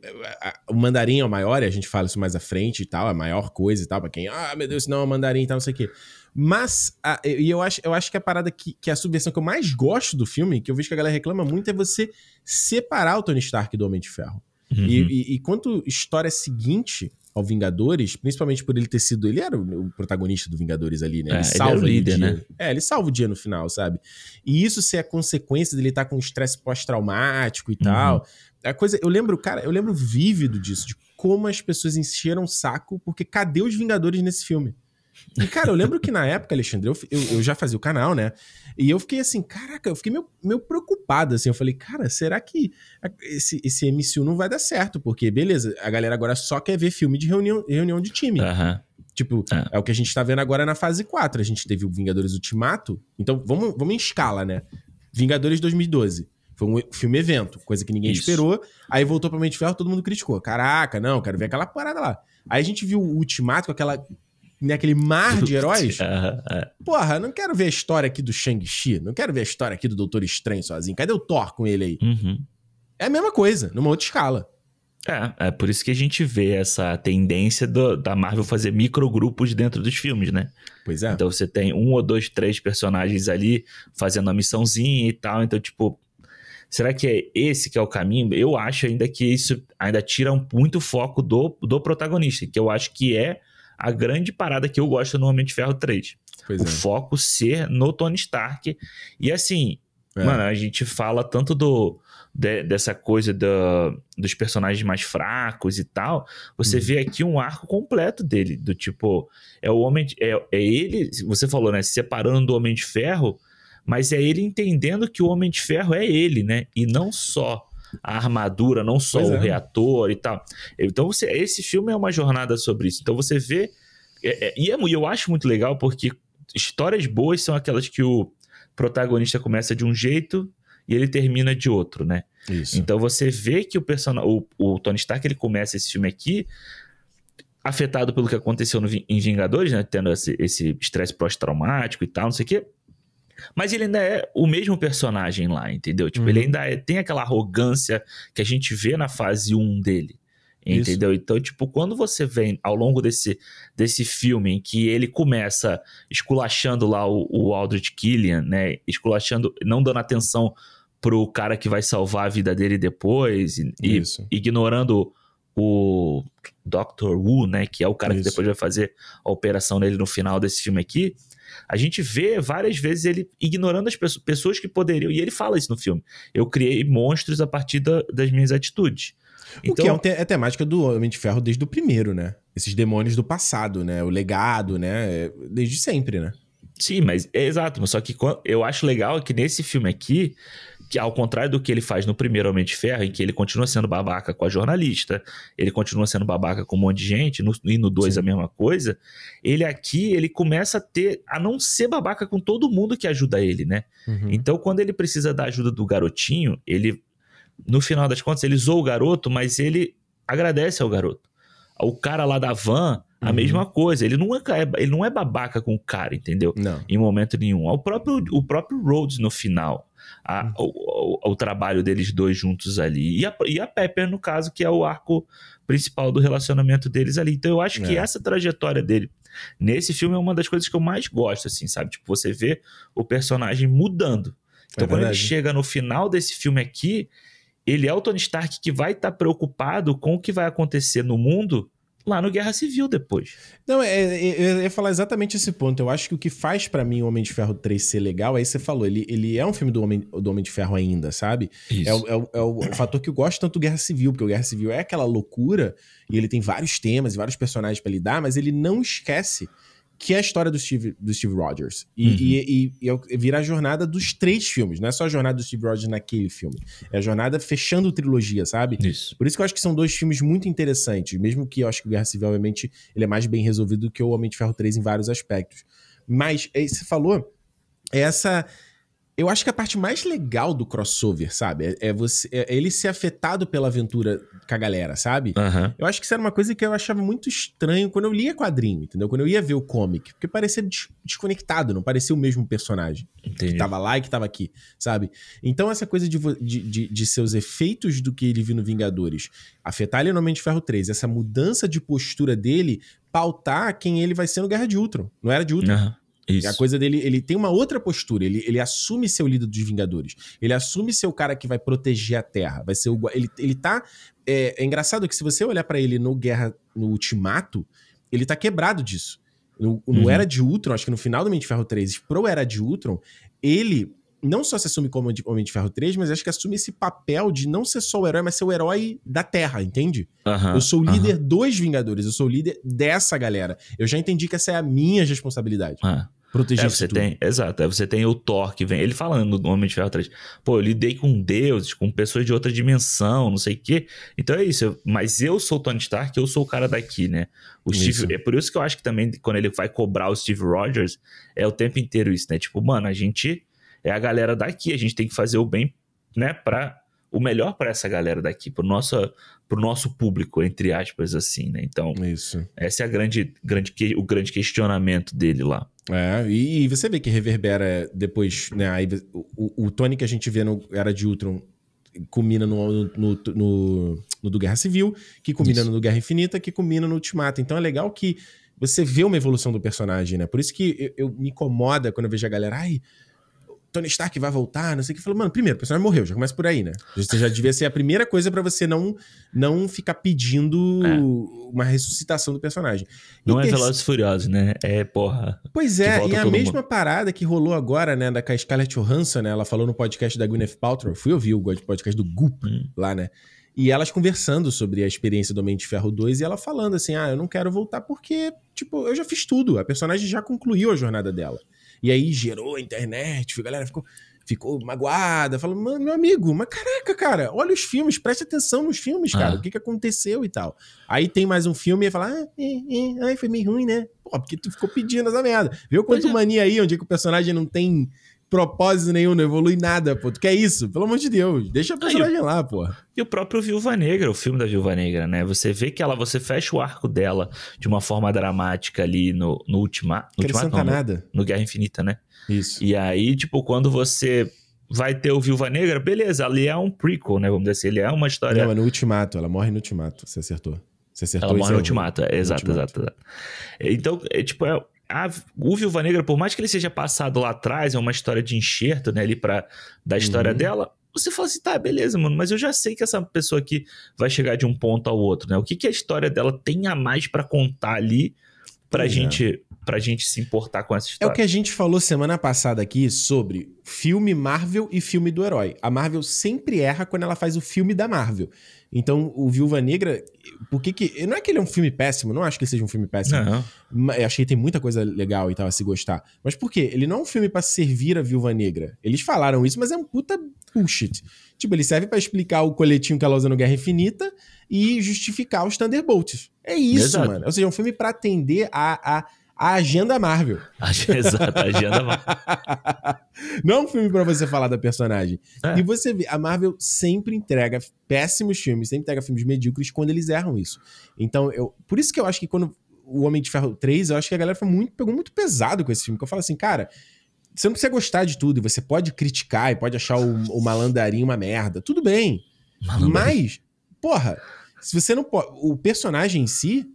o mandarim é o maior, e a gente fala isso mais à frente e tal, é a maior coisa e tal, pra quem, ah, meu Deus, não é mandarim e tal, não sei o quê. Mas, e eu acho, eu acho que a parada que, que é a subversão que eu mais gosto do filme, que eu vejo que a galera reclama muito, é você separar o Tony Stark do Homem de Ferro. Uhum. E, e, e quanto história seguinte ao Vingadores, principalmente por ele ter sido. Ele era o, protagonista do Vingadores ali, né? Ele é, salva ele o líder, né? É, ele salva o dia no final, sabe? E isso ser a consequência dele estar com estresse pós-traumático e uhum. tal. A coisa. Eu lembro, cara, eu lembro vívido disso, de como as pessoas encheram o saco, porque cadê os Vingadores nesse filme? E, cara, eu lembro que na época, Alexandre, eu, eu, eu, já fazia o canal, né? E eu fiquei assim, caraca, eu fiquei meio, meio preocupado, assim. Eu falei, cara, será que esse, esse MCU não vai dar certo? Porque, beleza, a galera agora só quer ver filme de reunião, reunião de time. Uhum. Tipo, é. é. o que a gente tá vendo agora na fase 4. A gente teve o Vingadores Ultimato. Então, vamos, vamos em escala, né? Vingadores 2012. Foi um filme evento, coisa que ninguém Isso. esperou. Aí voltou pra Mente Ferro, todo mundo criticou. Caraca, não, quero ver aquela parada lá. Aí a gente viu o Ultimato com aquela naquele mar de heróis. Porra, não quero ver a história aqui do Shang-Chi, não quero ver a história aqui do Doutor Estranho sozinho. Cadê o Thor com ele aí? Uhum. É a mesma coisa, numa outra escala. É, é por isso que a gente vê essa tendência do, da Marvel fazer microgrupos dentro dos filmes, né? Pois é. Então você tem um ou dois, três personagens ali fazendo a missãozinha e tal. Então, tipo, será que é esse que é o caminho? Eu acho ainda que isso ainda tira muito foco do, do protagonista, que eu acho que é a grande parada que eu gosto no Homem de Ferro 3. Pois o é. foco ser no Tony Stark. E assim, é. mano, a gente fala tanto do de, dessa coisa do, dos personagens mais fracos e tal. Você uhum. vê aqui um arco completo dele, do tipo, é o homem, é, é ele, você falou, né, se separando do Homem de Ferro, mas é ele entendendo que o Homem de Ferro é ele, né? E não só a armadura, não só pois o é. reator e tal. Então, você, esse filme é uma jornada sobre isso. Então, você vê. É, é, e é, eu acho muito legal porque histórias boas são aquelas que o protagonista começa de um jeito e ele termina de outro, né? Isso. Então você vê que o personagem, o, o Tony Stark, ele começa esse filme aqui afetado pelo que aconteceu no, em Vingadores, né? Tendo esse estresse pós-traumático e tal, não sei o quê. Mas ele ainda é o mesmo personagem lá, entendeu? Tipo, uhum. ele ainda é, tem aquela arrogância que a gente vê na fase 1 dele. Entendeu? Isso. Então, tipo, quando você vem ao longo desse, desse filme em que ele começa esculachando lá o, o Aldrich Killian, né? Esculachando, não dando atenção pro cara que vai salvar a vida dele depois, e, e ignorando o Dr. Wu, né? Que é o cara Isso. que depois vai fazer a operação nele no final desse filme aqui a gente vê várias vezes ele ignorando as pessoas que poderiam. E ele fala isso no filme. Eu criei monstros a partir da, das minhas atitudes. Então, o que é, é temática do Homem de Ferro desde o primeiro, né? Esses demônios do passado, né? O legado, né? Desde sempre, né? Sim, mas é exato. Só que eu acho legal que nesse filme aqui que ao contrário do que ele faz no primeiro Homem de Ferro, em que ele continua sendo babaca com a jornalista, ele continua sendo babaca com um monte de gente, no, e no 2 a mesma coisa, ele aqui, ele começa a ter, a não ser babaca com todo mundo que ajuda ele, né? Uhum. Então, quando ele precisa da ajuda do garotinho, ele, no final das contas, ele zoa o garoto, mas ele agradece ao garoto. O cara lá da van, a uhum. mesma coisa. Ele não, é, ele não é babaca com o cara, entendeu? Não. Em momento nenhum. O próprio, o próprio Rhodes no final a, o, trabalho deles dois juntos ali. E a, e a Pepper, no caso, que é o arco principal do relacionamento deles ali. Então eu acho é. que essa trajetória dele nesse filme é uma das coisas que eu mais gosto, assim, sabe? Tipo, você vê o personagem mudando. Então, é quando ele chega no final desse filme aqui, ele é o Tony Stark que vai estar tá preocupado com o que vai acontecer no mundo lá no Guerra Civil depois. Não, é, é, eu ia falar exatamente esse ponto. Eu acho que o que faz para mim o Homem de Ferro 3 ser legal, aí você falou, ele, ele é um filme do Homem, do Homem de Ferro ainda, sabe? Isso. É, o, é, o, é o fator que eu gosto tanto do Guerra Civil, porque o Guerra Civil é aquela loucura e ele tem vários temas e vários personagens para lidar, mas ele não esquece que é a história do Steve, do Steve Rogers. E, uhum. e, e, e, é vira a jornada dos três filmes. Não é só a jornada do Steve Rogers naquele filme. É a jornada fechando a trilogia, sabe? Isso. Por isso que eu acho que são dois filmes muito interessantes. Mesmo que eu acho que o Guerra Civil, obviamente, ele é mais bem resolvido do que o Homem de Ferro 3 em vários aspectos. Mas, é, você falou, é essa eu acho que a parte mais legal do crossover, sabe? É, é você, é ele ser afetado pela aventura com a galera, sabe? Uhum. Eu acho que isso era uma coisa que eu achava muito estranho quando eu lia quadrinho, entendeu? Quando eu ia ver o comic. Porque parecia des desconectado, não parecia o mesmo personagem. Entendi. Que tava lá e que tava aqui, sabe? Então, essa coisa de, de, de, de seus efeitos do que ele viu no Vingadores afetar ele no Homem de Ferro 3, essa mudança de postura dele pautar quem ele vai ser no Guerra de Ultron. Não era de Ultron. Uhum. Isso. A coisa dele, ele tem uma outra postura, ele, ele assume ser o líder dos Vingadores. Ele assume ser o cara que vai proteger a Terra. Vai ser o, ele, ele tá. É, é engraçado que se você olhar para ele no Guerra, no Ultimato, ele tá quebrado disso. No, no uhum. Era de Ultron, acho que no final do de Ferro 3, pro Era de Ultron, ele não só se assume como Homem de Ferro 3, mas acho que assume esse papel de não ser só o herói, mas ser o herói da Terra, entende? Uhum, eu sou o líder uhum. dos Vingadores, eu sou o líder dessa galera. Eu já entendi que essa é a minha responsabilidade. Uhum. Proteger é, você tudo. tem, exato. Aí você tem o Thor que vem, ele falando no Homem de Ferro 3. Pô, eu lidei com deuses, com pessoas de outra dimensão, não sei o quê. Então é isso. Eu, mas eu sou o Tony Stark, eu sou o cara daqui, né? O Steve, é por isso que eu acho que também quando ele vai cobrar o Steve Rogers, é o tempo inteiro isso, né? Tipo, mano, a gente é a galera daqui, a gente tem que fazer o bem, né, para o melhor para essa galera daqui, pro nosso, pro nosso público, entre aspas, assim, né? Então, Isso. esse é a grande, grande, o grande questionamento dele lá. É, e, você vê que reverbera depois, né? Aí, o, o Tony que a gente vê no Era de Ultron culmina no, no, no, no do Guerra Civil, que culmina isso. no Guerra Infinita, que culmina no Ultimato. Então é legal que você vê uma evolução do personagem, né? Por isso que eu, eu me incomoda quando eu vejo a galera, ai, Tony Stark vai voltar, não sei o que. Falou, mano, primeiro, o personagem morreu, já começa por aí, né? Você já devia ser a primeira coisa para você não, não ficar pedindo é. uma ressuscitação do personagem. Não e é ter... Velozes Furiosos, né? É, porra. Pois é, e a mesma mundo. parada que rolou agora, né, da Scarlett Johansson, né? Ela falou no podcast da Gwyneth Paltrow, fui ouvir o podcast do Goop hum. lá, né? E elas conversando sobre a experiência do Homem de Ferro 2 e ela falando assim: ah, eu não quero voltar porque, tipo, eu já fiz tudo. A personagem já concluiu a jornada dela. E aí gerou a internet, a galera ficou, ficou magoada, falou, mano, meu amigo, mas caraca, cara, olha os filmes, preste atenção nos filmes, cara, ah. o que, que aconteceu e tal. Aí tem mais um filme e fala, ah, é, é, ai, foi meio ruim, né? Pô, porque tu ficou pedindo essa merda. Viu quanto é. mania aí, onde é que o personagem não tem propósito nenhum, não evolui nada, pô. Tu quer isso? Pelo amor de Deus. Deixa a personagem lá, pô. E o próprio Viúva Negra, o filme da Viúva Negra, né? Você vê que ela, você fecha o arco dela de uma forma dramática ali no, no Ultima, no Ultimato. Não, nada. No, no Guerra Infinita, né? Isso. E aí, tipo, quando você vai ter o Viúva Negra, beleza, ali é um prequel, né? Vamos dizer assim, ele é uma história. Não, é no Ultimato, ela morre no Ultimato, você acertou. Você acertou Ela morre no Ultimato, é, exato, exato, exato. Então, é, tipo, é, a, o Viúva Negra, por mais que ele seja passado lá atrás, é uma história de enxerto, né, ali pra, da história uhum. dela, você fala assim, tá, beleza, mano, mas eu já sei que essa pessoa aqui vai chegar de um ponto ao outro, né? O que, que a história dela tem a mais para contar ali pra gente é. Pra gente se importar com essa história? É o que a gente falou semana passada aqui sobre filme Marvel e filme do herói. A Marvel sempre erra quando ela faz o filme da Marvel. Então, o Viúva Negra, por que que... Não é que ele é um filme péssimo, não acho que ele seja um filme péssimo. Não. Eu achei que tem muita coisa legal e tal a se gostar. Mas por quê? Ele não é um filme para servir a Viúva Negra. Eles falaram isso, mas é um puta bullshit. Tipo, ele serve para explicar o coletinho que ela usa no Guerra Infinita e justificar os Thunderbolts. É isso, Exato. mano. Ou seja, é um filme para atender a... a a agenda Marvel. Exato, a agenda Marvel. Não é um filme para você falar da personagem. É. E você vê, a Marvel sempre entrega péssimos filmes, sempre entrega filmes medíocres quando eles erram isso. Então, eu, por isso que eu acho que quando o Homem de Ferro 3, eu acho que a galera foi muito, pegou muito pesado com esse filme. Que eu falo assim, cara, você não precisa gostar de tudo, você pode criticar e pode achar o, o malandarim uma merda. Tudo bem. Mas, porra, se você não pode. O personagem em si,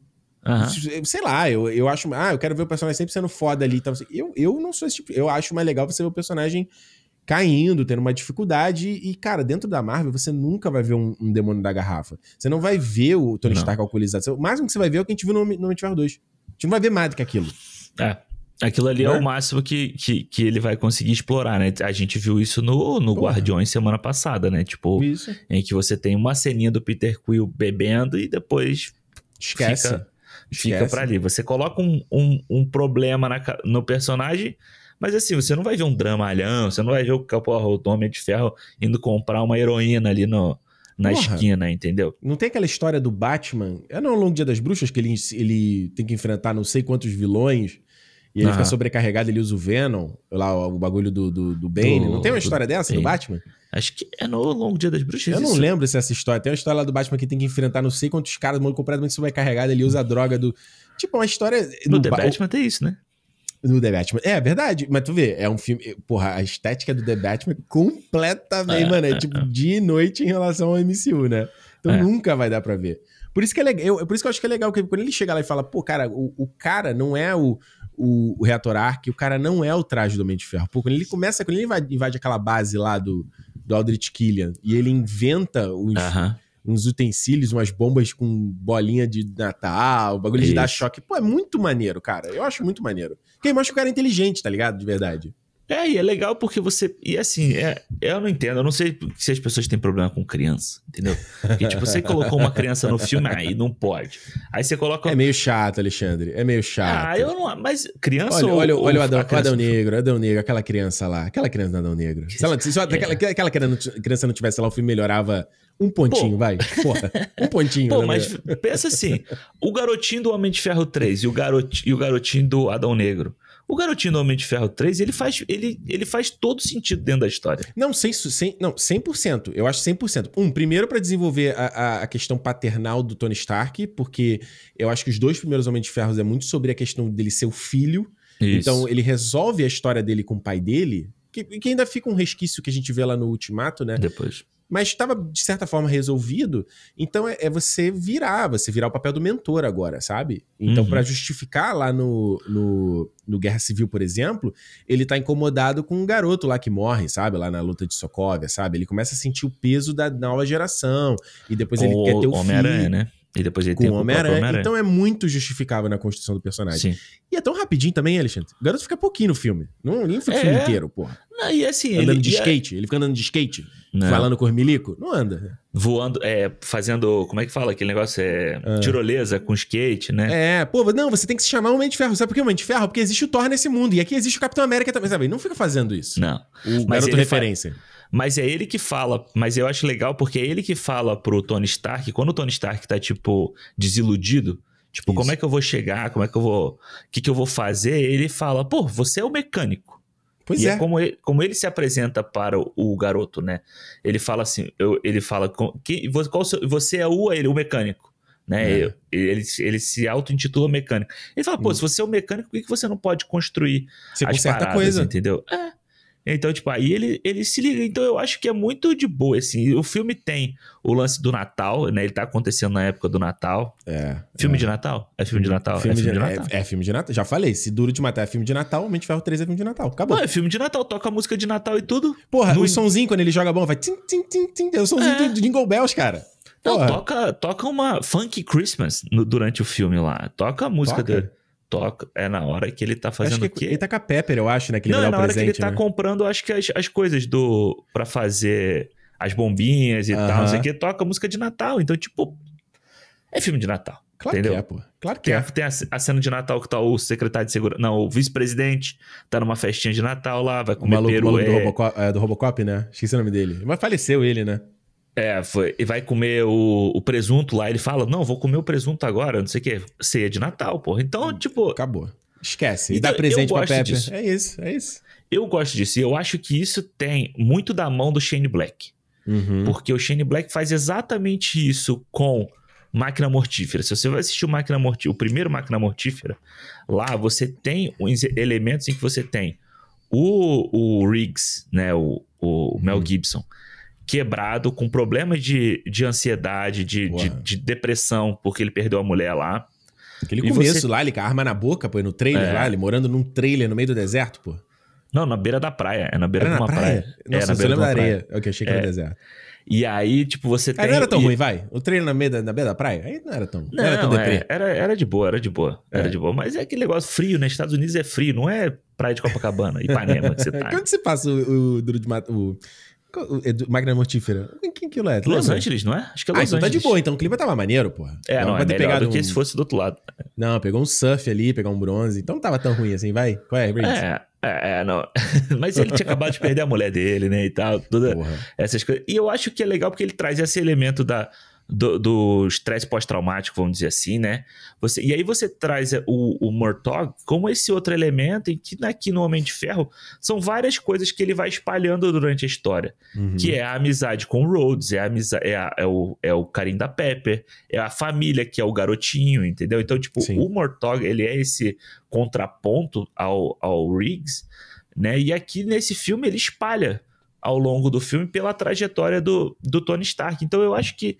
Uhum. Sei lá, eu, eu acho. Ah, eu quero ver o personagem sempre sendo foda ali. Então, eu, eu não sou esse tipo. Eu acho mais legal você ver o personagem caindo, tendo uma dificuldade. E, cara, dentro da Marvel, você nunca vai ver um, um demônio da garrafa. Você não vai ver o Tony não. Stark alcoolizado. O máximo que você vai ver é o que a gente viu no, no Homem de Ferro 2. A gente não vai ver mais do que aquilo. É. Aquilo ali é, é o máximo que, que, que, ele vai conseguir explorar, né? A gente viu isso no, no Guardiões semana passada, né? Tipo, isso. em que você tem uma ceninha do Peter Quill bebendo e depois Esquece. fica Fica para ali. Você coloca um, um, um problema na, no personagem, mas assim, você não vai ver um dramalhão, você não vai ver o, o Homem de Ferro indo comprar uma heroína ali no, na porra, esquina, entendeu? Não tem aquela história do Batman? É no Longo Dia das Bruxas que ele, ele tem que enfrentar não sei quantos vilões. E ele uhum. fica sobrecarregado, ele usa o Venom, lá o, o bagulho do, do, do Bane. Do, não tem uma história dessa do Batman? Acho que é no Longo Dia das Bruxas. Eu isso. não lembro se é essa história. Tem uma história lá do Batman que tem que enfrentar não sei quantos caras, mano, completamente sobrecarregado. Ele usa a droga do. Tipo, uma história. No The ba... Batman tem isso, né? No The Batman. É, verdade. Mas tu vê, é um filme. Porra, a estética do The Batman é completamente, é, mano. É, é tipo é. dia e noite em relação ao MCU, né? Então é. nunca vai dar pra ver. Por isso que é legal. Eu, por isso que eu acho que é legal que quando ele chega lá e fala, pô, cara, o, o cara não é o o, o reator Arc, o cara não é o traje do Homem de Ferro. Pô, quando ele começa, quando ele invade, invade aquela base lá do, do Aldrich Killian e ele inventa os, uns utensílios, umas bombas com bolinha de Natal, bagulho Isso. de dar choque. Pô, é muito maneiro, cara. Eu acho muito maneiro. Quem mostra que o cara é inteligente, tá ligado? De verdade. É, e é legal porque você. E assim, é, eu não entendo, eu não sei se as pessoas têm problema com criança, entendeu? Porque, tipo, você colocou uma criança no filme, aí não pode. Aí você coloca. É meio chato, Alexandre. É meio chato. Ah, eu não. Mas criança olha, ou. Olha, ou olha o Adão, Adão Negro, Adão Negro, aquela criança lá. Aquela criança do Adão Negro. Se, ela, se só, é. aquela, aquela criança não tivesse lá, o filme melhorava um pontinho, Pô. vai. Porra, um pontinho. Pô, né, mas pensa assim: o garotinho do Homem de Ferro 3 e o, garot, e o garotinho do Adão Negro. O garotinho do Homem de Ferro 3, ele faz, ele, ele faz todo sentido dentro da história. Não, 100%, 100, não, 100%. Eu acho 100%. Um, primeiro para desenvolver a, a, a, questão paternal do Tony Stark, porque eu acho que os dois primeiros Homens de Ferro é muito sobre a questão dele ser o filho. Isso. Então, ele resolve a história dele com o pai dele, que, que ainda fica um resquício que a gente vê lá no Ultimato, né? Depois mas estava de certa forma resolvido. Então é, é, você virar, você virar o papel do mentor agora, sabe? Então, uhum. para justificar lá no, no, no, Guerra Civil, por exemplo, ele tá incomodado com um garoto lá que morre, sabe? Lá na luta de Sokovia, sabe? Ele começa a sentir o peso da nova geração. E depois ele quer ter o filho. né? E depois ele com tem o Homem-Aranha. Homem então é muito justificável na construção do personagem. Sim. E é tão rapidinho também, Alexandre. O garoto fica pouquinho no filme. Não, nem fica o filme é. inteiro, porra. Não, e assim, andando ele, de skate. Ele fica andando de skate, não. falando com o milico. Não anda. Voando, é, fazendo. Como é que fala? Aquele negócio é. Ah. Tirolesa com skate, né? É, pô, não, você tem que se chamar Homem de Ferro. Sabe por que Homem de Ferro? Porque existe o Thor nesse mundo. E aqui existe o Capitão América também, sabe? Não fica fazendo isso. Não. O Mas garoto referência. Fala... Mas é ele que fala, mas eu acho legal porque é ele que fala pro Tony Stark, quando o Tony Stark tá, tipo, desiludido, tipo, Isso. como é que eu vou chegar, como é que eu vou, o que que eu vou fazer, ele fala, pô, você é o mecânico. Pois e é. é como, ele, como ele se apresenta para o, o garoto, né? Ele fala assim, eu, ele fala, que, qual, você é o, ele, o mecânico né? É. Ele, ele se auto-intitula mecânico. Ele fala, pô, hum. se você é o mecânico, por que você não pode construir você as paradas, coisa. entendeu? É. Então, tipo, aí ele, ele se liga. Então, eu acho que é muito de boa, assim. O filme tem o lance do Natal, né? Ele tá acontecendo na época do Natal. É. Filme é. de Natal? É filme de Natal? Filme é filme de, de Natal. É, é, filme de Natal. Já falei, se Duro de Matar é filme de Natal, Mente Ferro 3 é filme de Natal. Acabou. Não, é filme de Natal. Toca a música de Natal e tudo. Porra, no... o sonzinho quando ele joga bom vai tim, tim, tim, tim. É o sonzinho é. do Jingle Bells, cara. Não, toca, toca uma Funky Christmas no, durante o filme lá. Toca a música toca? dele toca. É na hora que ele tá fazendo o quê? Ele tá com a Pepper, eu acho, né? Que ele Não, é na hora presente, que ele tá né? comprando, acho que as, as coisas do. para fazer as bombinhas e uh -huh. tal, não sei o que, toca música de Natal. Então, tipo, é filme de Natal. Claro entendeu? que é, pô. Claro que tem, é. Tem a, a, cena de Natal que tá o secretário de segurança. Não, o vice-presidente tá numa festinha de Natal lá, vai comer o maluco, peru. O maluco é... do, Robocop, é, do Robocop, né? Esqueci o nome dele. Mas faleceu ele, né? É, foi. E vai comer o, o, presunto lá. Ele fala: Não, vou comer o presunto agora, não sei o quê. Ceia de Natal, porra. Então, hum, tipo. Acabou. Esquece. E então, dá presente pra Pepe. Disso. É isso, é isso. Eu gosto disso. E eu acho que isso tem muito da mão do Shane Black. Uhum. Porque o Shane Black faz exatamente isso com Máquina Mortífera. Se você vai assistir o Máquina Mortífera, o primeiro Máquina Mortífera, lá você tem os elementos em que você tem o, o Riggs, né, o, o Mel uhum. Quebrado, com problemas de, de ansiedade, de, de, de, depressão, porque ele perdeu a mulher lá. Aquele e começo você... lá, ele com a arma na boca, pô, no trailer é. lá, ele morando num trailer no meio do deserto, pô. Não, na beira da praia. É na beira era de uma praia? praia. Nossa, é, na beira da areia. É o que achei que era é. deserto. E aí, tipo, você tem. não era tão e... ruim, vai. O treino na beira, na beira da praia, aí não era tão. Não, não era tão é, era, era de boa, era de boa. Era é. de boa. Mas é aquele negócio frio, né? Estados Unidos é frio, não é praia de Copacabana, Ipanema que você tá. Quando você passa o, o. O... Magna Mortífera. Quem que é? Los? Angeles, não é? Acho que é Los ah, então Angeles. tá de boa. Então o clima tava maneiro, porra. É, não, não é melhor do um... que se fosse do outro lado. Não, pegou um surf ali, pegou um bronze. Então não tava tão ruim assim, vai. Qual é, Briggs? É, é, é, não. Mas ele tinha acabado de perder a mulher dele, né, e tal. Todas essas coisas. E eu acho que é legal porque ele traz esse elemento da do, estresse pós-traumático, vamos dizer assim, né? Você, e aí você traz o, o Murtaugh como esse outro elemento em que aqui no Homem de Ferro são várias coisas que ele vai espalhando durante a história, uhum. que é a amizade com o Rhodes, é, a amizade, é, a, é, o, é o carinho da Pepper, é a família que é o garotinho, entendeu? Então, tipo, Sim. o Murtaugh, ele é esse contraponto ao, ao Riggs, né? E aqui nesse filme ele espalha ao longo do filme pela trajetória do, do Tony Stark. Então eu acho que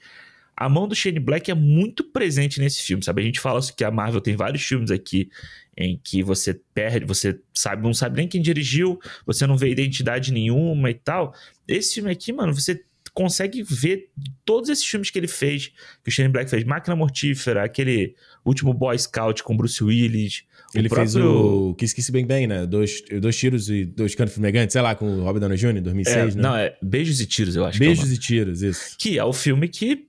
a mão do Shane Black é muito presente nesse filme, sabe? A gente fala que a Marvel tem vários filmes aqui em que você perde, você sabe, não sabe nem quem dirigiu, você não vê identidade nenhuma e tal. Esse filme aqui, mano, você consegue ver todos esses filmes que ele fez, que o Shane Black fez, Máquina Mortífera, aquele último Boy Scout com Bruce Willis. Ele próprio... fez o Kiss Kiss Bang Bang, né? Dois, dois tiros e dois canos fumegantes, sei lá, com o Robert Downey Jr. em 2006, é, né? Não, é Beijos e Tiros, eu acho. Beijos é e Tiros, isso. Que é o filme que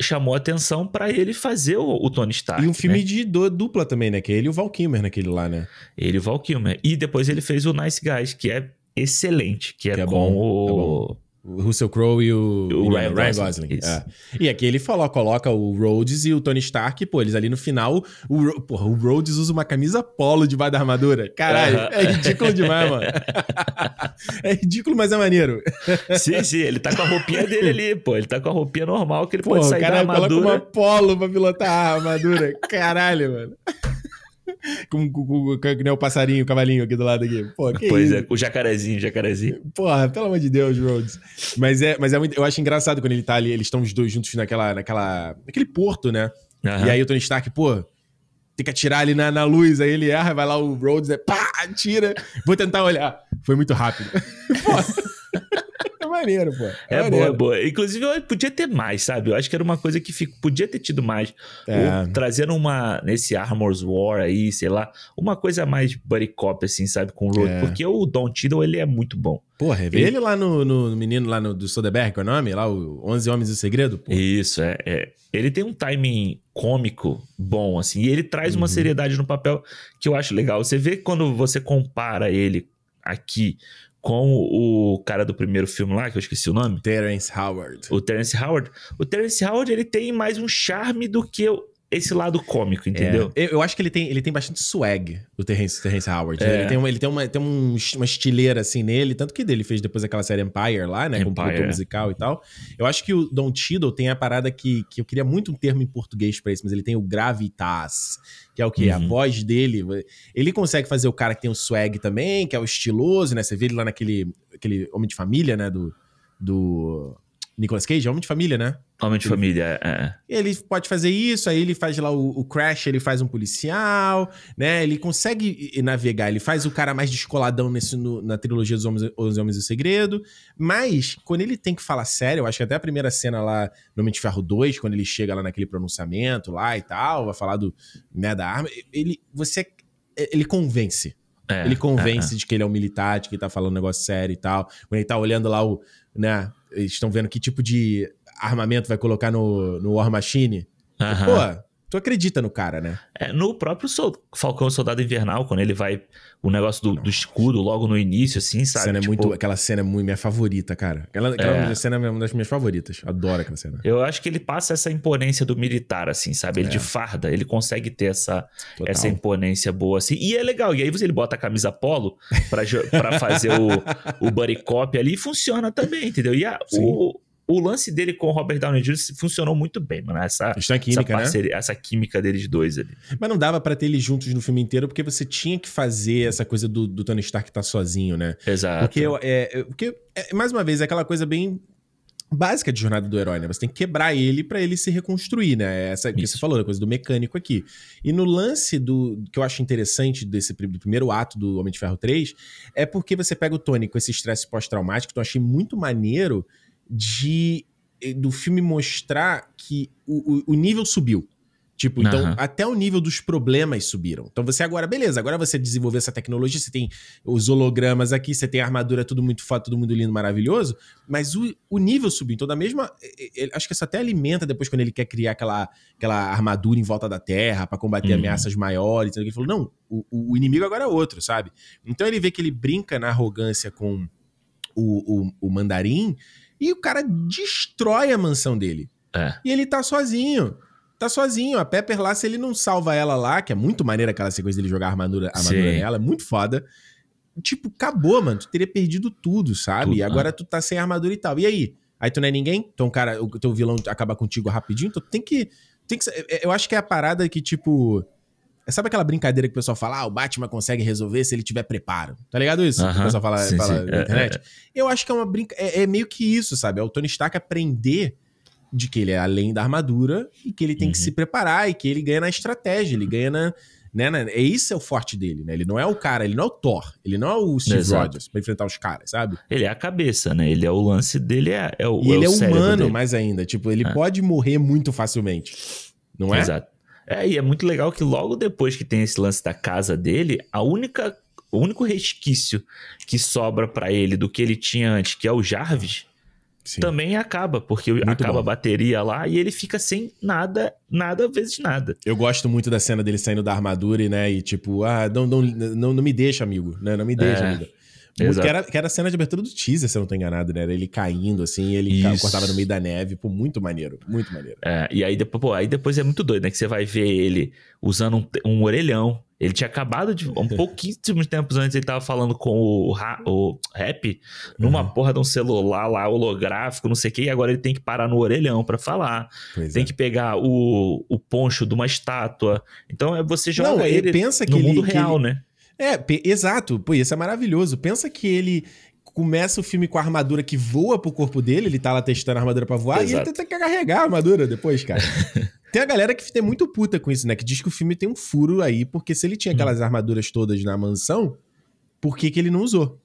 chamou atenção para ele fazer o, o, Tony Stark. E um filme né? de dupla também, né? Que é ele e o Val Kilmer naquele lá, né? Ele e o Val Kilmer. E depois ele fez o Nice Guys, que é excelente, que é, que é com bom, o... É o Russell Crowe e o, o Ryan, Ryan, Gosling. Gosling. É. E aqui ele falou, coloca o Rhodes e o Tony Stark, pô, eles ali no final, o, porra, o Rhodes usa uma camisa polo debaixo da armadura. Caralho, é ridículo demais, mano. é ridículo, mas é maneiro. sim, sim, ele tá com a roupinha dele ali, pô. Ele tá com a roupinha normal que ele pô, pode sair da armadura. coloca uma polo pra pilotar a armadura. Caralho, mano. Com, com, com, o passarinho, o cavalinho aqui do lado aqui. Pô, que pois isso? é, o jacarezinho, jacarezinho. Porra, pelo amor de Deus, Rhodes. Mas é, mas é muito, eu acho engraçado quando ele tá ali, eles estão os dois juntos naquela, naquela, naquele porto, né? Aham. E aí o Tony Stark, pô, tem que atirar ali na, na luz, aí ele erra, vai lá o Rhodes, é pá, atira. Vou tentar olhar. Foi muito rápido. pô. É maneiro, pô. É boa, maneiro. é boa. Inclusive, eu podia ter mais, sabe? Eu acho que era uma coisa que fico- podia ter tido mais. É. Ou trazendo uma, nesse Armor's War aí, sei lá, uma coisa mais buddy cop, assim, sabe? Com o Road. É. Porque o Don Tiddle, ele é muito bom. Porra, vê ele lá no, no, no menino lá no, do Soderbergh, qual é o nome? Lá, o 11 Homens e o Segredo? Pô. Isso, é, é. Ele tem um timing cômico bom, assim, e ele traz uma Uhum. seriedade no papel que eu acho legal. Você vê quando você compara ele aqui com o cara do primeiro filme lá, que eu esqueci o nome, Terence Howard. o Terence Howard. O Terence Howard, ele tem mais um charme do que esse lado cômico, entendeu? É, eu, eu acho que ele tem, ele tem bastante swag, o Terrence, Terrence Howard. É. Ele tem, uma, ele tem, uma, tem um- uma estileira assim nele, tanto que ele fez depois aquela série Empire lá, né? Com o Empire, é. musical e tal. Eu acho que o Don Tiddle tem a parada que, que eu queria muito um termo em português pra isso, mas ele tem o gravitas, que é o quê? A Uhum. voz dele. Ele consegue fazer o cara que tem o swag também, que é o estiloso, né? Você vê ele lá naquele aquele Homem de Família, né? Do. do Nicolas Cage, é Homem de Família, né? Homem de família, é, é. Ele pode fazer isso, aí ele faz lá o, o Crash, ele faz um policial, né? Ele consegue navegar, ele faz o cara mais descoladão nesse, no- na trilogia dos Homens, Os Homens e o Segredo. Mas, quando ele tem que falar sério, eu acho que até a primeira cena lá no Homem de Ferro 2, quando ele chega lá naquele pronunciamento lá e tal, vai falar do, né, da arma, ele, você, ele convence. É, Ele convence de que ele é um militar, de que ele tá falando um negócio sério e tal. Quando ele tá olhando lá o, né, eles estão vendo que tipo de armamento vai colocar no, no War Machine. é, é. Pô, tu acredita no cara, né? É, no próprio Sol- Falcão Soldado Invernal, quando ele vai. O negócio do, do escudo logo no início, assim, sabe? Cena é Tipo, muito, aquela cena é muito minha favorita, cara. Aquela, aquela É. cena é uma das minhas favoritas. Adoro aquela cena. Eu acho que ele passa essa imponência do militar, assim, sabe? Ele É. de farda, ele consegue ter essa, Total. essa imponência boa, assim. E é legal. E aí você ele bota a camisa polo pra, pra fazer o, o buddy cop ali e funciona também, entendeu? E a- o, o lance dele com o Robert Downey Jr. funcionou muito bem, mano. Essa, têm a química, essa, né? parceria- essa química deles dois ali. Mas não dava pra ter eles juntos no filme inteiro, porque você tinha que fazer essa coisa do, do Tony Stark estar sozinho, né? Exato. Porque, é, é- porque é, mais uma vez, é aquela coisa bem básica de jornada do herói, né? Você tem que quebrar ele pra ele se reconstruir, né? Essa que Isso. você falou, a coisa do mecânico aqui. E no lance do que eu acho interessante desse do primeiro ato do Homem de Ferro 3 é porque você pega o Tony com esse estresse pós-traumático, então eu achei muito maneiro de do filme mostrar que o, o- o nível subiu. Tipo, então, Aham. até o nível dos problemas subiram. Então, você agora, beleza, agora você desenvolveu essa tecnologia, você tem os hologramas aqui, você tem a armadura, tudo muito foda, tudo muito lindo, maravilhoso, mas o, o nível subiu. Então, da mesma. eh, eh, Acho que isso até alimenta depois quando ele quer criar aquela, aquela armadura em volta da Terra pra combater Uhum. ameaças maiores. Então, ele falou: não, o, o inimigo agora é outro, sabe? Então, ele vê que ele brinca na arrogância com o, o, o mandarim e o cara destrói a mansão dele. É. E ele tá sozinho. Tá sozinho. A Pepper lá, se ele não salva ela lá, que é muito maneira aquela sequência dele jogar a armadura, a armadura Sim. nela, é muito foda. Tipo, acabou, mano. Tu teria perdido tudo, sabe? Tudo, e agora tu tá sem armadura e tal. E aí? Aí tu não é ninguém? Então, cara, o teu vilão acaba contigo rapidinho. Então tu tem que. Tem que eu acho que é a parada que, tipo. Sabe aquela brincadeira que o pessoal fala, ah, o Batman consegue resolver se ele tiver preparo? Tá ligado isso? Que o Aham. pessoal fala, Sim, fala sim. na É, internet. é, Eu acho que é uma brinca... É, é meio que isso, sabe? É o Tony Stark aprender de que ele é além da armadura e que ele tem que Uhum. se preparar e que ele ganha na estratégia, ele ganha na... Né, na- é isso é o forte dele, né? Ele não é o cara, ele não é o Thor, ele não é o Steve Exato. Rogers pra enfrentar os caras, sabe? Ele é a cabeça, né? Ele é o lance dele, é, é o E ele o é humano dele. mais ainda, tipo, ele É. pode morrer muito facilmente, não é? Exato. É, e é muito legal que logo depois que tem esse lance da casa dele, a única, o único resquício que sobra pra ele do que ele tinha antes, que é o Jarvis, Sim. também acaba, porque acaba bom. a bateria lá e ele fica sem nada, nada vezes nada. Eu gosto muito da cena dele saindo da armadura e, né, e tipo, ah, não, não, não, não me deixa, amigo, né? Não me deixa, É. amigo. Exato. Que era, que era a cena de abertura do teaser, se eu não tô enganado, né? Era ele caindo, assim, ele Isso. cortava no meio da neve. Pô, muito maneiro, muito maneiro. É, e aí depois, pô, aí depois é muito doido, né? Que você vai ver ele usando um, um orelhão. Ele tinha acabado de. Um pouquíssimos tempos antes, ele tava falando com o, o rap numa uhum. porra de um celular lá, holográfico, não sei o quê, e agora ele tem que parar no orelhão para falar. Pois tem é. que pegar o, o poncho de uma estátua. Então é você joga não, ele pensa no mundo ele, real, ele... né? É, exato. Pô, isso é maravilhoso. Pensa que ele começa o filme com a armadura que voa pro corpo dele, ele tá lá testando a armadura pra voar, Exato. e ele tenta carregar a armadura depois, cara. tem a galera que tem muito puta com isso, né? Que diz que o filme tem um furo aí, porque se ele tinha aquelas hum. armaduras todas na mansão, por que, que ele não usou?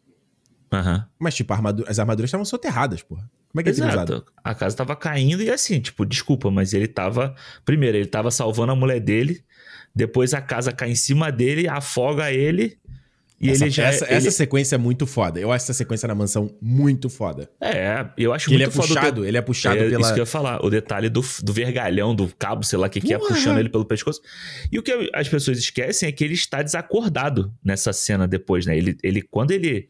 Uhum. Mas, tipo, armadura, as armaduras estavam soterradas, porra. Como é que Exato. ele usado? A casa tava caindo e assim, tipo, desculpa, mas ele tava. Primeiro, ele tava salvando a mulher dele depois a casa cai em cima dele, afoga ele. E essa, ele já. Essa, ele... essa sequência é muito foda. Eu acho essa sequência na mansão muito foda. É, eu acho que muito ele é puxado, ele é puxado é, pela. Isso que eu ia falar. O detalhe do, do vergalhão, do cabo, sei lá o que, que é, puxando ele pelo pescoço. E o que as pessoas esquecem é que ele está desacordado nessa cena depois, né? Ele, ele quando ele.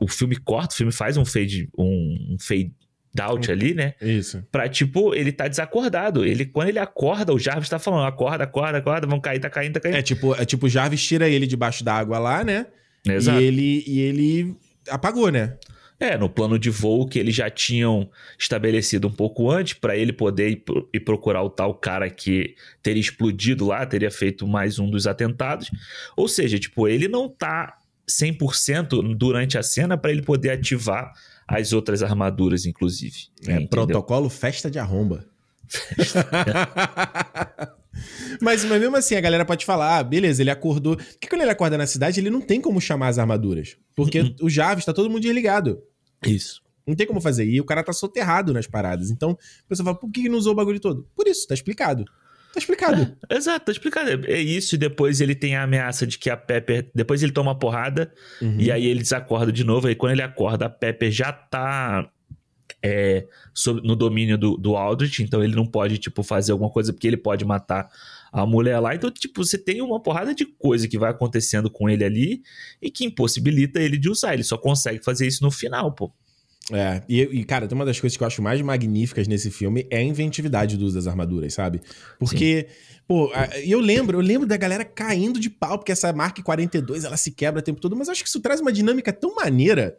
O filme corta, o filme faz um fade, um, um fade doubt ali, né? Isso. Pra, tipo, ele tá desacordado. Ele, quando ele acorda, o Jarvis tá falando, acorda, acorda, acorda, vão cair, tá caindo, tá caindo. É tipo, é tipo o Jarvis tira ele debaixo da água lá, né? Exato. E ele, e ele apagou, né? É, no plano de voo que eles já tinham estabelecido um pouco antes, para ele poder ir, ir, procurar o tal cara que teria explodido lá, teria feito mais um dos atentados. Ou seja, tipo, ele não tá 100% durante a cena para ele poder ativar as outras armaduras, inclusive. É, protocolo festa de arromba. mas, mas mesmo assim, a galera pode falar, ah, beleza, ele acordou. Porque quando ele acorda na cidade, ele não tem como chamar as armaduras. Porque uhum. o Jarvis tá todo mundo desligado. Isso. Não tem como fazer. E o cara tá soterrado nas paradas. Então, a pessoa fala, por que não usou o bagulho todo? Por isso, tá explicado. Tá explicado. É, exato, tá explicado. É isso, e depois ele tem a ameaça de que a Pepper. Depois ele toma uma porrada, uhum. e aí ele desacorda de novo. Aí quando ele acorda, a Pepper já tá é, no domínio do, do Aldrich, então ele não pode, tipo, fazer alguma coisa, porque ele pode matar a mulher lá. Então, tipo, você tem uma porrada de coisa que vai acontecendo com ele ali e que impossibilita ele de usar. Ele só consegue fazer isso no final, pô. É, e, e, cara, tem uma das coisas que eu acho mais magníficas nesse filme é a inventividade do uso das armaduras, sabe? Porque, Sim. pô, eu lembro, eu lembro da galera caindo de pau, porque essa Mark 42 ela se quebra o tempo todo, mas eu acho que isso traz uma dinâmica tão maneira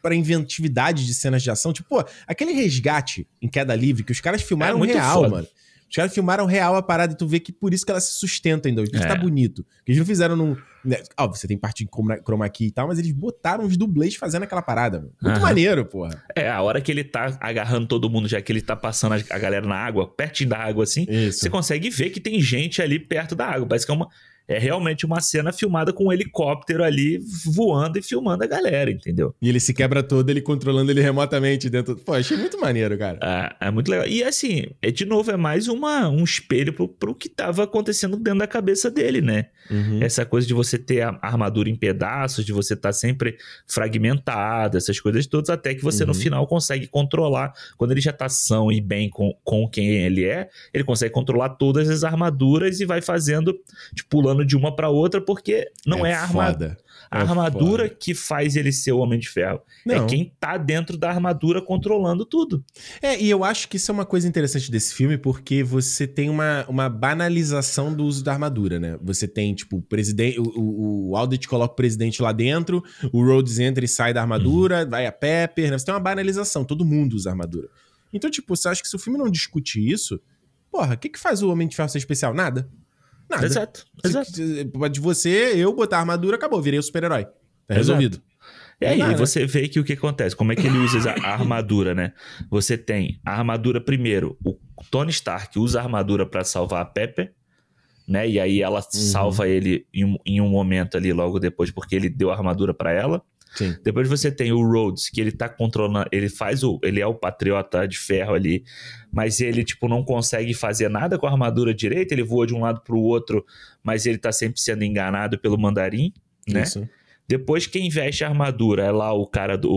pra inventividade de cenas de ação. Tipo, pô, aquele resgate em queda livre que os caras filmaram é real, foda. mano. Os caras filmaram real a parada e tu vê que por isso que ela se sustenta ainda. Isso tá é. tá bonito. Porque eles não fizeram num. Né, ó, você tem parte de chroma key e tal, mas eles botaram os dublês fazendo aquela parada. Mano. Muito uhum. maneiro, porra. É, a hora que ele tá agarrando todo mundo, já que ele tá passando a galera na água, pertinho da água assim, isso. você consegue ver que tem gente ali perto da água. Parece que é uma é realmente uma cena filmada com um helicóptero ali voando e filmando a galera, entendeu? E ele se quebra todo, ele controlando ele remotamente dentro. Pô, achei muito maneiro, cara. É, é muito legal. E assim, é de novo, é mais uma, um espelho pro, pro que tava acontecendo dentro da cabeça dele, né? Uhum. Essa coisa de você ter a armadura em pedaços, de você estar tá sempre fragmentado, essas coisas todas, até que você uhum. no final consegue controlar. Quando ele já tá são e bem com, com quem ele é, ele consegue controlar todas as armaduras e vai fazendo, tipo, pulando pulando de uma para outra porque não é, é a armadura. A é armadura foda. que faz ele ser o Homem de Ferro. É não. É quem tá dentro da armadura controlando tudo. É, e eu acho que isso é uma coisa interessante desse filme, porque você tem uma, uma banalização do uso da armadura, né? Você tem, tipo, o presidente. O, o Aldrich coloca o presidente lá dentro, o Rhodes entra e sai da armadura, uhum. vai a Pepper, né? Você tem uma banalização, todo mundo usa armadura. Então, tipo, você acha que se o filme não discute isso, porra, o que, que faz o Homem de Ferro ser especial? Nada. Nada. Exato, exato. De você, eu botar a armadura, acabou, virei o super-herói. Tá resolvido. E aí, Não, você vê que o que acontece? Como é que ele usa a armadura, né? Você tem a armadura primeiro. O Tony Stark usa a armadura para salvar a Pepper, né? E aí ela uhum. salva ele em, em, um momento ali logo depois, porque ele deu a armadura para ela. Sim. Depois você tem o Rhodes, que ele tá controlando, ele faz o, ele é o patriota de ferro ali, mas ele tipo não consegue fazer nada com a armadura direita, ele voa de um lado pro outro, mas ele tá sempre sendo enganado pelo mandarim, né? Isso. Depois quem veste a armadura é lá o cara do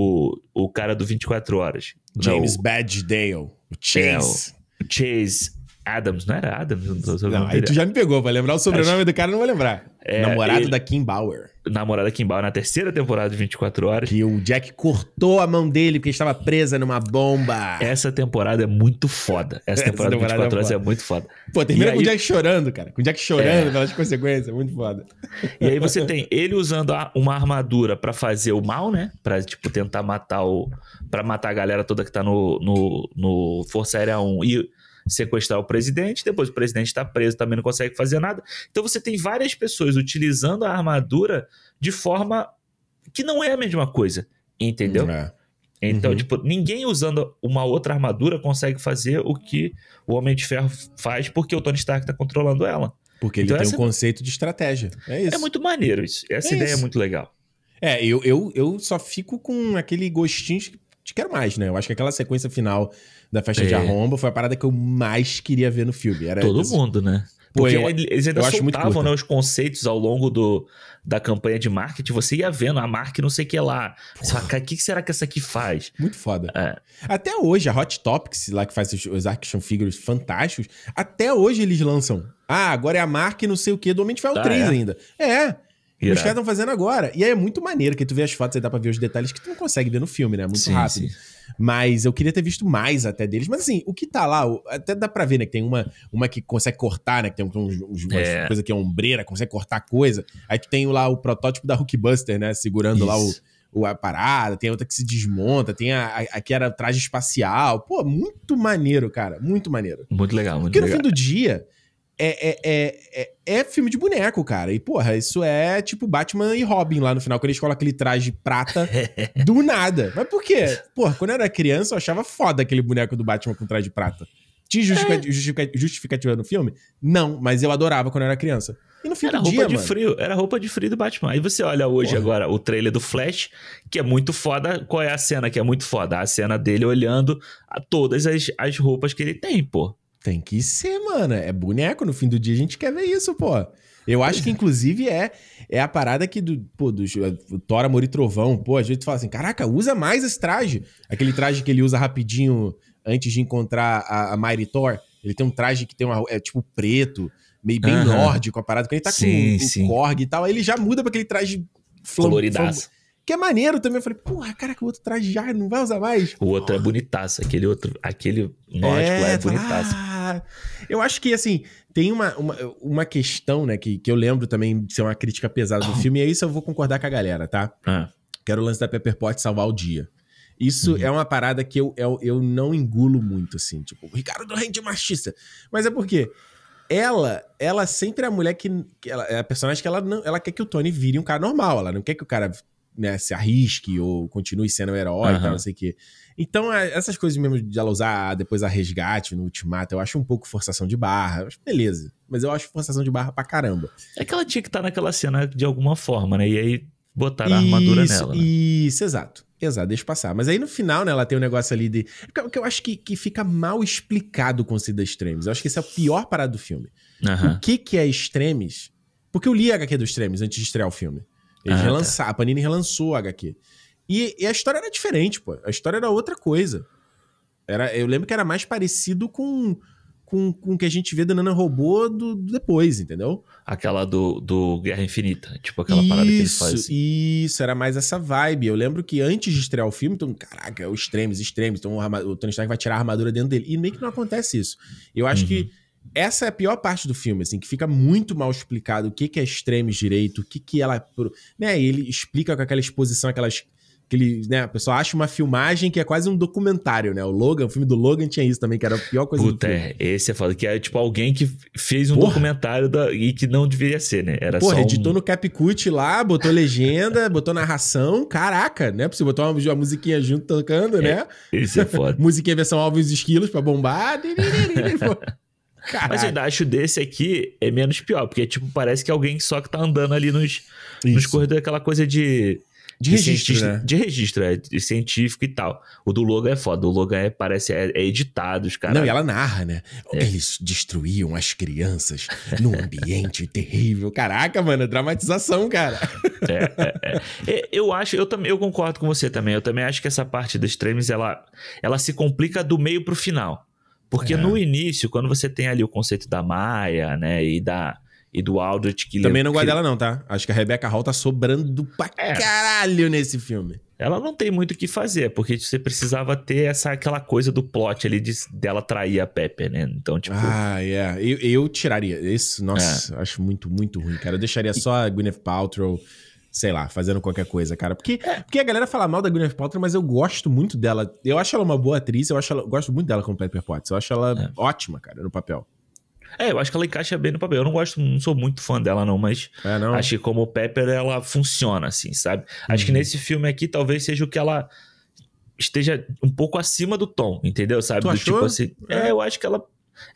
o, o cara do 24 horas. James Badge Dale, o Chase. É, o Chase Adams, não era Adams? Não, não aí tu já me pegou, vai lembrar o sobrenome Acho... do cara, não vou lembrar. É, Namorado ele... da Kim Bauer. Namorada Kim Bauer na terceira temporada de 24 Horas. Que o Jack cortou a mão dele porque estava presa numa bomba. Essa temporada é muito foda. Essa temporada, Essa temporada de 24 é Horas é muito foda. Pô, termina e com aí... o Jack chorando, cara. Com o Jack chorando é... pelas consequências, muito foda. E aí você tem ele usando uma armadura para fazer o mal, né? Pra, tipo, tentar matar o... Pra matar a galera toda que tá no, no, no Força Aérea 1 e sequestrar o presidente, depois o presidente está preso, também não consegue fazer nada. Então você tem várias pessoas utilizando a armadura de forma que não é a mesma coisa, entendeu? É. Então, uhum. tipo, ninguém usando uma outra armadura consegue fazer o que o Homem de Ferro faz porque o Tony Stark está controlando ela. Porque ele então, tem um conceito de estratégia. É isso. É muito maneiro isso. Essa é ideia é isso. é muito legal. É, eu, eu, eu só fico com aquele gostinho de quero mais, né? Eu acho que aquela sequência final da festa é. de arromba foi a parada que eu mais queria ver no filme. Era Todo mundo, né? Porque Pô, eu, eles ainda soltavam né, os conceitos ao longo do, da campanha de marketing. Você ia vendo a marca não sei o que lá. Você fala, o que será que essa aqui faz? Muito foda. É. Até hoje, a Hot Topics, lá que faz os, os action figures fantásticos, até hoje eles lançam. Ah, agora é a marca não sei o que do Homem de Ferro ah, 3 é? ainda. É. Irado. Os caras estão fazendo agora. E aí é muito maneiro, que tu vê as fotos e dá pra ver os detalhes que tu não consegue ver no filme, né? Muito sim, rápido. Sim. Mas eu queria ter visto mais até deles. Mas assim, o que tá lá, até dá pra ver, né? Que tem uma, uma que consegue cortar, né? Que tem uns, uns, umas é. coisas que é ombreira, consegue cortar coisa. Aí tu tem lá o protótipo da Hulkbuster, né? Segurando Isso. lá o, o, a parada. Tem outra que se desmonta. Tem a, a, a que era traje espacial. Pô, muito maneiro, cara. Muito maneiro. Muito legal, muito Porque legal. no fim do dia é, é, é, é, é filme de boneco, cara. E, porra, isso é tipo Batman e Robin lá no final, quando eles colocam aquele traje prata do nada. Mas por quê? Porra, quando eu era criança, eu achava foda aquele boneco do Batman com traje prata. Tinha justificativa, é. justificativa no filme? Não, mas eu adorava quando eu era criança. E no fim era do roupa dia, de mano. frio, era roupa de frio do Batman. Aí você olha hoje Porra. agora o trailer do Flash, que é muito foda. Qual é a cena que é muito foda? A cena dele olhando a todas as, as roupas que ele tem, pô. Tem que ser, mano. É boneco. No fim do dia a gente quer ver isso, pô. Eu acho que, inclusive, é, é a parada que do, pô, do, e Trovão, pô, a gente fala assim, caraca, usa mais esse traje. Aquele traje que ele usa rapidinho antes de encontrar a, a Mighty Thor. Ele tem um traje que tem uma, é tipo preto, meio bem uhum. nórdico, a parada. Quando ele tá sim, com o Korg e tal, aí ele já muda pra aquele traje floridaço. Que é maneiro também. Eu falei, porra, cara, que o outro traje já não vai usar mais. O outro é bonitaço. Aquele outro, aquele nórdico é, é bonitaço. Ah, eu acho que, assim, tem uma, uma, uma questão, né, que, que eu lembro também de ser uma crítica pesada do filme, e aí isso eu vou concordar com a galera, tá? Ah. Quero o lance da Pepper Pot salvar o dia. Isso uhum. é uma parada que eu, eu, eu não engulo muito, assim. Tipo, o Ricardo do Rende machista. Mas é porque ela, ela sempre é a mulher que, que ela, é a personagem que ela não, ela quer que o Tony vire um cara normal. Ela não quer que o cara né, se arrisque ou continue sendo um herói uhum. e tal, não sei o quê. Então, é, essas coisas mesmo de ela usar depois a resgate no ultimato, eu acho um pouco forçação de barra. Beleza. Mas eu acho forçação de barra pra caramba. É que ela tinha que estar tá naquela cena de alguma forma, né? E aí botaram a armadura nela. Né? Isso, exato. Exato, deixa passar. Mas aí no final, né, ela tem um negócio ali de. Porque eu acho que, que fica mal explicado o conceito da Extremes. Eu acho que esse é o pior parado do filme. Uhum. O que, que é Extremes? Porque eu li a HQ do Extremes antes de estrear o filme. Eles ah, relançaram, tá. a Panini relançou a HQ. E, e, a história era diferente, pô. A história era outra coisa. Era, eu lembro que era mais parecido com com, com o que a gente vê da Nana Robô do, do, depois, entendeu? Aquela do, do Guerra Infinita, tipo aquela isso, parada que eles fazem. Isso, era mais essa vibe. Eu lembro que antes de estrear o filme, então, caraca, é o extremos, extremos, então o, Tony Stark vai tirar a armadura dentro dele. E meio que não acontece isso. Eu acho uhum. que essa é a pior parte do filme, assim, que fica muito mal explicado o que, que é extremos direito, o que, que ela. Né, ele explica com aquela exposição, aquelas. Aquele, né, a pessoa acha uma filmagem que é quase um documentário, né? O Logan, o filme do Logan tinha isso também, que era a pior coisa Puta, do filme. É, esse é foda, que é tipo alguém que fez um Porra. documentário da, e que não deveria ser, né? Era Porra, só editou um... no CapCut lá, botou legenda, botou narração, caraca, né? Pra você botar uma, uma musiquinha junto tocando, é, né? Esse é foda. musiquinha versão Alves Esquilos pra bombar. Caraca. Mas eu ainda acho desse aqui é menos pior, porque tipo, parece que alguém só que tá andando ali nos, nos corredores, aquela coisa de. De, de registro, né? De registro, é, de científico e tal. O do Logan é foda. O Logan é, parece, é, é editado, os caras. Não, e ela narra, né? É. Eles destruíam as crianças num ambiente terrível. Caraca, mano, dramatização, cara. É, é, é, eu acho, eu também, eu concordo com você também. Eu também acho que essa parte dos streams, ela, ela se complica do meio pro final. Porque É. no início, quando você tem ali o conceito da Maia, né, e da e do Aldrich que Também não gosto dela, não, tá? Acho que a Rebecca Hall tá sobrando pra É. caralho nesse filme. Ela não tem muito o que fazer, porque você precisava ter essa aquela coisa do plot ali de, dela trair a Pepper, né? Então, tipo, Ah, é. Eu, eu tiraria. Isso, nossa, É. acho muito, muito ruim, cara. Eu deixaria só a Gwyneth Paltrow, sei lá, fazendo qualquer coisa, cara. Porque, É. porque a galera fala mal da Gwyneth Paltrow, mas eu gosto muito dela. Eu acho ela uma boa atriz, eu acho ela, eu gosto muito dela como Pepper Potts. Eu acho ela É. ótima, cara, no papel. é, eu acho que ela encaixa bem no papel. Eu não gosto, não sou muito fã dela não, mas É, não? acho que como Pepper ela funciona assim, sabe? Acho que Uhum. nesse filme aqui talvez seja o que ela esteja um pouco acima do tom, entendeu? Sabe? Do tipo assim, É. é, eu acho que ela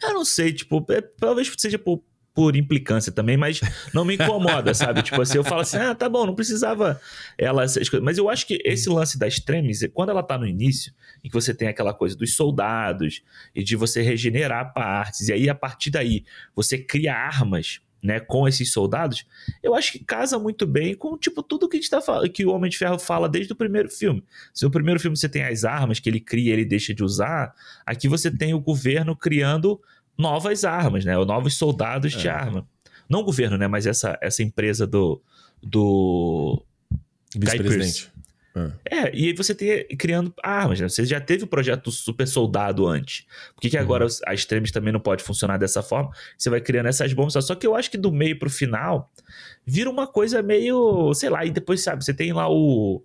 eu não sei, tipo, é, talvez seja por por implicância também, mas não me incomoda, sabe? Tipo assim, eu falo assim, ah, tá bom, não precisava ela essas coisas. Mas eu acho que esse lance da Extremis, quando ela tá no início, em que você tem aquela coisa dos soldados e de você regenerar partes, e aí a partir daí você cria armas, né, com esses soldados, eu acho que casa muito bem com, tipo, tudo que a gente tá falando, que o Homem de Ferro fala desde o primeiro filme. Se no primeiro filme você tem as armas que ele cria e ele deixa de usar, aqui você tem o governo criando novas armas, né? Ou novos soldados de É. arma. Não o governo, né? Mas essa, essa empresa do. do Vice-presidente. Ah. é, e aí você tem criando armas, né? Você já teve o projeto Super Soldado antes. Por que, que agora a Extremis também não pode funcionar dessa forma? Você vai criando essas bombas. Só que eu acho que do meio pro final vira uma coisa meio. sei lá, e depois, sabe, você tem lá o.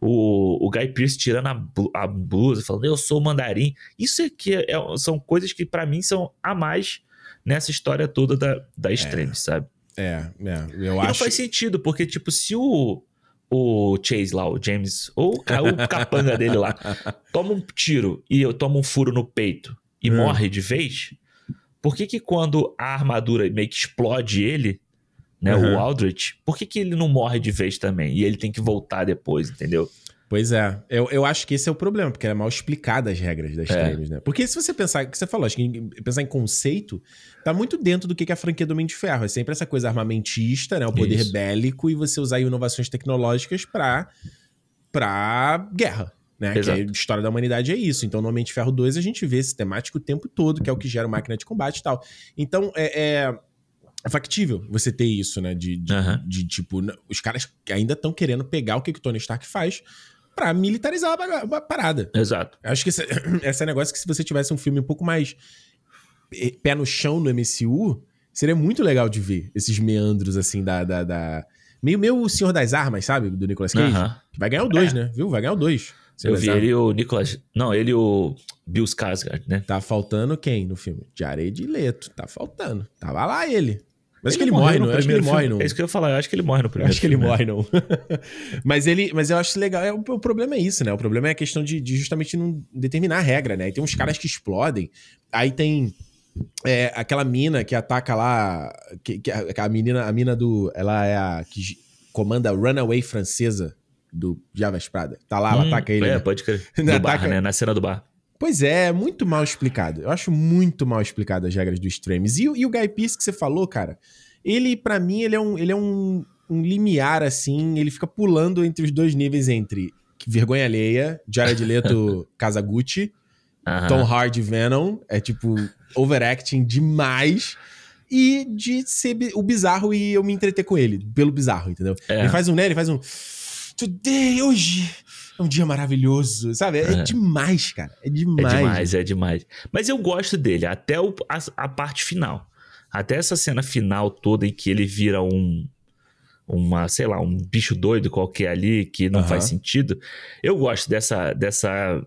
O, o Guy Pearce tirando a, a blusa, falando, eu sou o mandarim. Isso aqui é, é- são coisas que pra mim são a mais nessa história toda da, da Extremis, sabe? É, é. Eu E não acho. faz sentido, porque, tipo, se o, o Chase lá, o James, ou o ca- o capanga dele lá, toma um tiro e eu tomo um furo no peito e Hum. morre de vez, por que que quando a armadura meio que explode ele, né, Uhum. o Aldrich, por que que ele não morre de vez também? E ele tem que voltar depois, entendeu? Pois é, eu, eu acho que esse é o problema, porque é mal explicada as regras das É. tribos, né? Porque se você pensar, o que você falou, acho que pensar em conceito, tá muito dentro do que é a franquia do Homem de Ferro. É sempre essa coisa armamentista, né? O poder Isso. bélico e você usar inovações tecnológicas pra, pra guerra. Né? Que a história da humanidade é isso. Então, no Homem de Ferro 2, a gente vê esse temático o tempo todo, que é o que gera máquina de combate e tal. Então, é, é, é factível você ter isso, né? De, de, de, tipo, os caras ainda estão querendo pegar o que, que o Tony Stark faz pra militarizar a parada. Exato. Acho que esse, esse é negócio que se você tivesse um filme um pouco mais eh, pé no chão no MCU, seria muito legal de ver esses meandros, assim, da... da, da- Meio, meio o Senhor das Armas, sabe? Do Nicolas Cage. Aham. Que vai ganhar o 2, né? Viu? Vai ganhar o 2. Eu vi ele e o Nicolas. Não, ele e o Bill Skarsgård, né? Tá faltando quem no filme? Jared Leto. Tá faltando. Tava lá ele. Mas acho que ele morre, no não? Eu Acho que ele morre, não. É isso que eu ia falar, eu acho que ele morre no Eu primeiro acho que ele filme, né? morre, não. mas ele, mas eu acho legal. É, o, o problema é isso, né? O problema é a questão de, de justamente não determinar a regra, né? E tem uns caras que explodem. Aí tem é, aquela mina que ataca lá. Que, que a, a menina, a mina do. Ela é a que comanda a Runaway francesa do Java Esprada. Tá lá, ela Hum, ataca ele. É, né? pode crer. No bar, ataca- né? Na cena do bar. Pois é, muito mal explicado. Eu acho muito mal explicado as regras do Extremes. E, o- e o Guy Pearce que você falou, cara, ele, pra mim, ele é um, ele é um, um limiar, assim, ele fica pulando entre os dois níveis entre vergonha alheia, Jared Leto Kazaguchi, Aham. Tom Hardy Venom, é tipo overacting demais, e de ser o bizarro e eu me entreter com ele, pelo bizarro, entendeu? É. Ele faz um, né, ele faz um... Today, hoje, é um dia maravilhoso, sabe? É, É. demais, cara, é É demais. demais, é demais. Mas eu gosto dele, até o- a, a parte final. Até essa cena final toda em que ele vira um. Uma, sei lá, um bicho doido qualquer ali que não Aham. faz sentido. Eu gosto dessa. dessa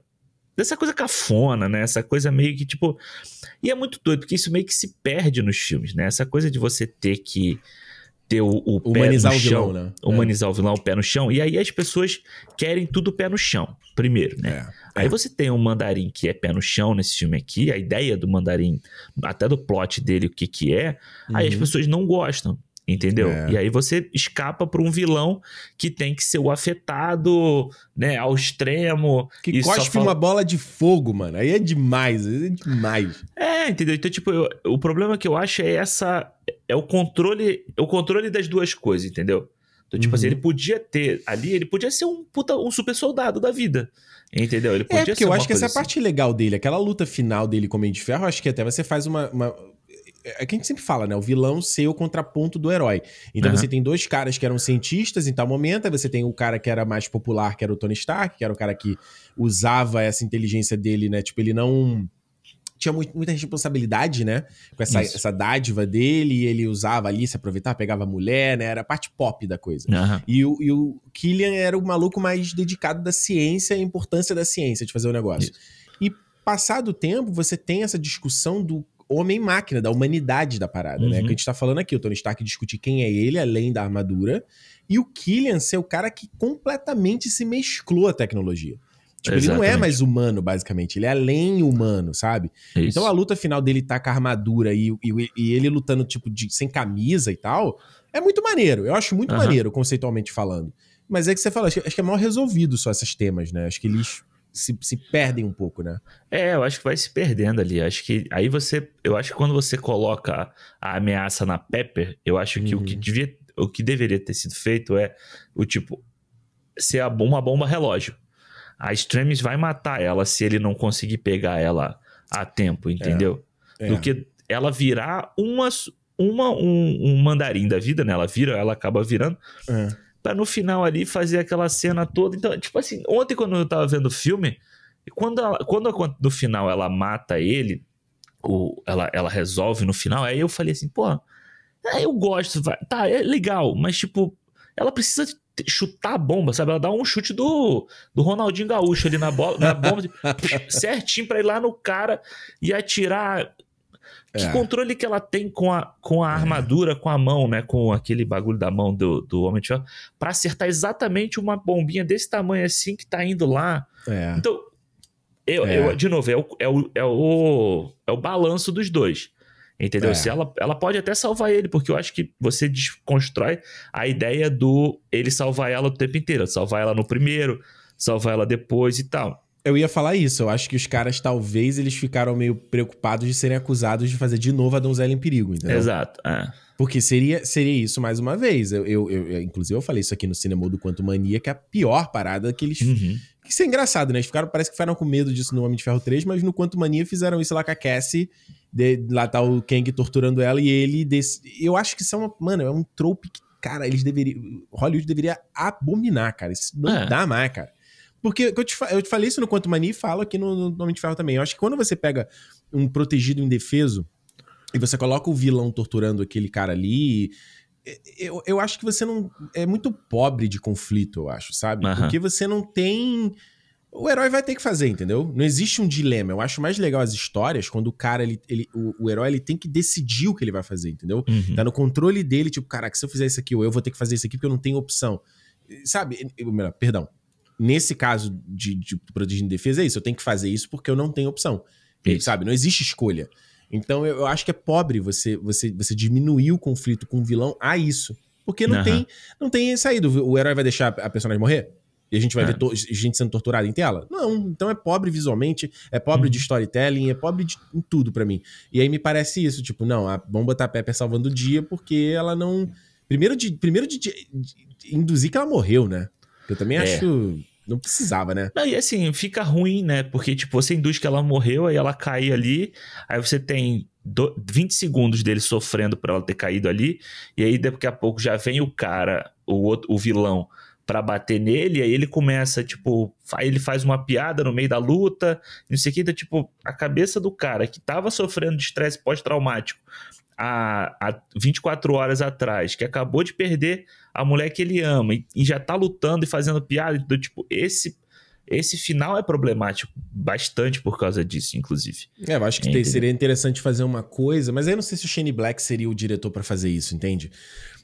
dessa coisa cafona, né? Essa coisa meio que tipo. E é muito doido, porque isso meio que se perde nos filmes, né? Essa coisa de você ter que ter o, o pé Humanizar no o chão, vilão, né? humanizar o vilão, o pé no chão. E aí as pessoas querem tudo pé no chão, primeiro, né? É. Aí você tem um mandarim que é pé no chão nesse filme aqui, a ideia do mandarim, até do plot dele, o que que é, aí as Uhum. pessoas não gostam, entendeu? É. E aí você escapa pra um vilão que tem que ser o afetado, né, ao extremo. Que e cospe fala- uma bola de fogo, mano. Aí é demais, aí é demais. É, entendeu? Então, tipo, eu- o problema que eu acho é essa. É o controle. É o controle das duas coisas, entendeu? Então, tipo assim, uhum. assim, ele podia ter ali, ele podia ser um puta, um super soldado da vida. Entendeu? Ele podia é, porque eu acho que essa é a parte assim. legal dele. Aquela luta final dele com o Homem de Ferro, acho que até você faz uma, uma é que a gente sempre fala, né? O vilão ser o contraponto do herói. Então uhum. você tem dois caras que eram cientistas em tal momento, aí você tem o cara que era mais popular, que era o Tony Stark, que era o cara que usava essa inteligência dele, né? Tipo, ele não tinha muita responsabilidade, né? Com essa, essa dádiva dele, e ele usava ali, se aproveitava, pegava mulher, né? Era a parte pop da coisa. Uhum. E, o, e o Killian era o maluco mais dedicado da ciência, a importância da ciência de fazer o negócio. Isso. E passado o tempo, você tem essa discussão do homem-máquina, da humanidade da parada, uhum. né? Que a gente tá falando aqui, o Tony Stark discutir quem é ele, além da armadura, e o Killian ser o cara que completamente se mesclou a tecnologia. Tipo, ele não é mais humano, basicamente. Ele é além humano, sabe? Isso. Então a luta final dele tá com a armadura e, e, e, ele lutando, tipo, de, sem camisa e tal, é muito maneiro. Eu acho muito uhum. maneiro, conceitualmente falando. Mas é que você fala, acho, acho que é mal resolvido só esses temas, né? Acho que eles se, se perdem um pouco, né? É, eu acho que vai se perdendo ali. Acho que aí você. Eu acho que quando você coloca a ameaça na Pepper, eu acho que uhum. o que uhum. devia. O que deveria ter sido feito é o tipo. Ser uma bomba relógio a Extremis vai matar ela se ele não conseguir pegar ela a tempo, entendeu? É, é. Do que ela virar uma, uma um, um, mandarim da vida, né? Ela vira, ela acaba virando. É. Pra no final ali fazer aquela cena toda. Então, tipo assim, ontem quando eu tava vendo o filme, quando, ela, quando no final ela mata ele, o, ela, ela resolve no final, aí eu falei assim, pô, é, eu gosto, tá, é legal, mas tipo, ela precisa chutar a bomba, sabe? Ela dá um chute do, do Ronaldinho Gaúcho ali na bola, na bomba, certinho para ir lá no cara e atirar. Que é. controle que ela tem com a, com a é. armadura, com a mão, né? Com aquele bagulho da mão do, do Homem de Ferro, pra acertar exatamente uma bombinha desse tamanho assim que tá indo lá. É. Então, eu, é. eu, de novo, é o, é, o, é, o, é o balanço dos dois. Entendeu? É. Se ela, ela pode até salvar ele, porque eu acho que você desconstrói a ideia do ele salvar ela o tempo inteiro. Salvar ela no primeiro, salvar ela depois e tal. Eu ia falar isso. Eu acho que os caras, talvez, eles ficaram meio preocupados de serem acusados de fazer de novo a donzela em perigo, entendeu? Exato. É. Porque seria, seria isso mais uma vez. Eu, eu, eu, inclusive, eu falei isso aqui no Cinema do Quanto Mania, que é a pior parada que eles. Uhum. Isso é engraçado, né? Eles ficaram, parece que ficaram com medo disso no Homem de Ferro 3, mas no Quanto Mania fizeram isso lá com a Cassie de, lá tá o Kang torturando ela e ele. Desse, eu acho que isso é uma. Mano, é um trope que, cara, eles deveriam. Hollywood deveria abominar, cara. Isso não é. dá mais, cara. Porque eu te, eu te falei isso no Quanto Mania e falo aqui no, no Homem de Ferro também. Eu acho que quando você pega um protegido indefeso e você coloca o vilão torturando aquele cara ali. Eu, eu acho que você não. É muito pobre de conflito, eu acho, sabe? Uhum. Porque você não tem o herói vai ter que fazer, entendeu? Não existe um dilema. Eu acho mais legal as histórias quando o cara, ele, ele o, o, herói, ele tem que decidir o que ele vai fazer, entendeu? Uhum. Tá no controle dele, tipo, caraca, se eu fizer isso aqui, ou eu vou ter que fazer isso aqui porque eu não tenho opção. Sabe? Melhor, perdão. Nesse caso de, de defesa, é isso. Eu tenho que fazer isso porque eu não tenho opção. Isso. Sabe? Não existe escolha. Então eu, eu, acho que é pobre você, você, você diminuir o conflito com o vilão a isso. Porque não, uhum. tem, não tem saído. O herói vai deixar a personagem morrer? E a gente vai é. ver gente sendo torturada em tela? Não, então é pobre visualmente, é pobre uhum. de storytelling, é pobre de, em tudo para mim. E aí me parece isso, tipo, não, a bomba tá Pepper salvando o dia porque ela não. Primeiro de, primeiro de, de, de induzir que ela morreu, né? Eu também é. acho. Não precisava, né? Não, e assim, fica ruim, né? Porque, tipo, você induz que ela morreu, aí ela cai ali, aí você tem do, 20 segundos dele sofrendo por ela ter caído ali, e aí daqui a pouco já vem o cara, o, outro, o vilão, para bater nele, aí ele começa, tipo, aí ele faz uma piada no meio da luta, não sei o que, então, tipo, a cabeça do cara que tava sofrendo de estresse pós-traumático há 24 horas atrás, que acabou de perder a mulher que ele ama e, e já tá lutando e fazendo piada, então, tipo, esse esse final é problemático bastante por causa disso, inclusive. É, eu acho que seria interessante fazer uma coisa, mas aí eu não sei se o Shane Black seria o diretor para fazer isso, entende?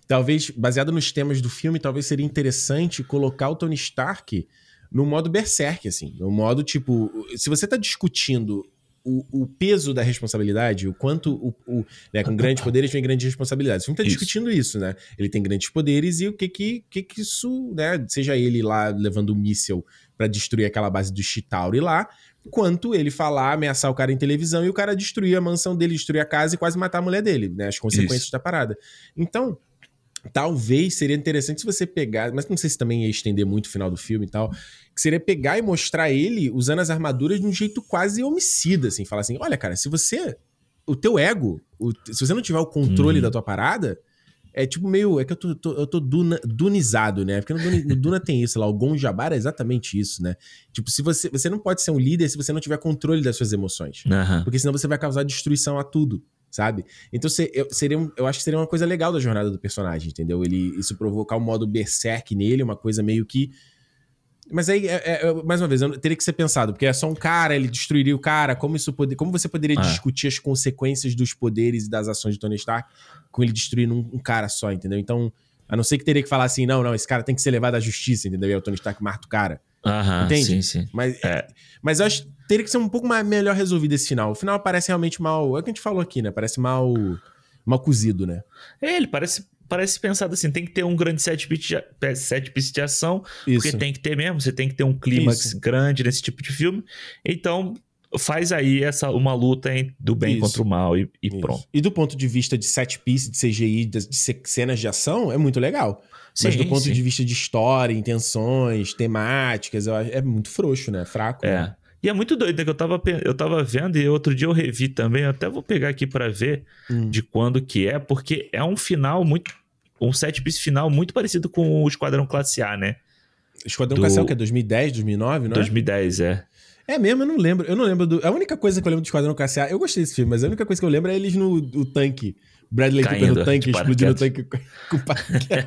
talvez, baseado nos temas do filme, talvez seria interessante colocar o Tony Stark no modo berserk, assim. No modo, tipo, se você tá discutindo o, o peso da responsabilidade, o quanto o, o né, com grandes poderes vem grandes responsabilidades. O filme tá isso. discutindo isso, né? Ele tem grandes poderes e o que que, que, que isso, né? Seja ele lá levando um míssel para destruir aquela base do Chitauri lá, quanto ele falar, ameaçar o cara em televisão e o cara destruir a mansão dele, destruir a casa e quase matar a mulher dele, né? As consequências isso. da parada. Então, talvez seria interessante se você pegar, mas não sei se também ia estender muito o final do filme e tal, que seria pegar e mostrar ele usando as armaduras de um jeito quase homicida, assim, falar assim, olha, cara, se você, o teu ego, o, se você não tiver o controle Uhum. da tua parada, é tipo meio, é que eu tô, tô- eu tô duna- dunizado, né? Porque no, Duni- no Duna tem isso lá, o Gonjabar é exatamente isso, né? Tipo, se você, você não pode ser um líder se você não tiver controle das suas emoções. Porque senão você vai causar destruição a tudo, sabe? Então eu, seria eu acho que seria uma coisa legal da jornada do personagem, entendeu? Ele, isso provocar um modo berserk nele, uma coisa meio que. Mas aí, é- é- é- mais uma vez, teria que ser pensado, porque é só um cara, ele destruiria o cara. Como, isso poder, como você poderia Ah. discutir as consequências dos poderes e das ações de Tony Stark com ele destruindo um, um cara só, entendeu? Então, a não ser que teria que falar assim: não, não, esse cara tem que ser levado à justiça, entendeu? E aí o Tony Stark mata o cara. Aham, Entende? sim, sim. Mas, É. mas eu acho que teria que ser um pouco mais, melhor resolvido esse final. O final parece realmente mal. É o que a gente falou aqui, né? Parece mal. mal cozido, né? É, ele parece, parece pensado assim, tem que ter um grande set piece de, pe- set piece de ação, porque tem que ter mesmo, você tem que ter um clímax Isso. grande nesse tipo de filme. Então, faz aí essa uma luta do bem Isso. contra o mal e, e Isso. pronto. E do ponto de vista de set piece, de CGI, de, de ce- cenas de ação, é muito legal. Mas Sim, do ponto sim. de vista de história, intenções, temáticas, é muito frouxo, né? Fraco. né? E é muito doido, né? Que eu tava, eu tava vendo e outro dia eu revi também. Eu até vou pegar aqui pra ver Hum. de quando que é, porque é um final muito. Um set piece final muito parecido com o Esquadrão Classe A, né? Esquadrão do- Cassel, que é 2010, 2009, não é? 2010, é. É mesmo, eu não lembro. Eu não lembro do. A única coisa que eu lembro do Esquadrão Cassel, eu gostei desse filme, mas a única coisa que eu lembro é eles no o tanque. Bradley Cooper Caindo no tanque, explodindo o tanque com paraquedas.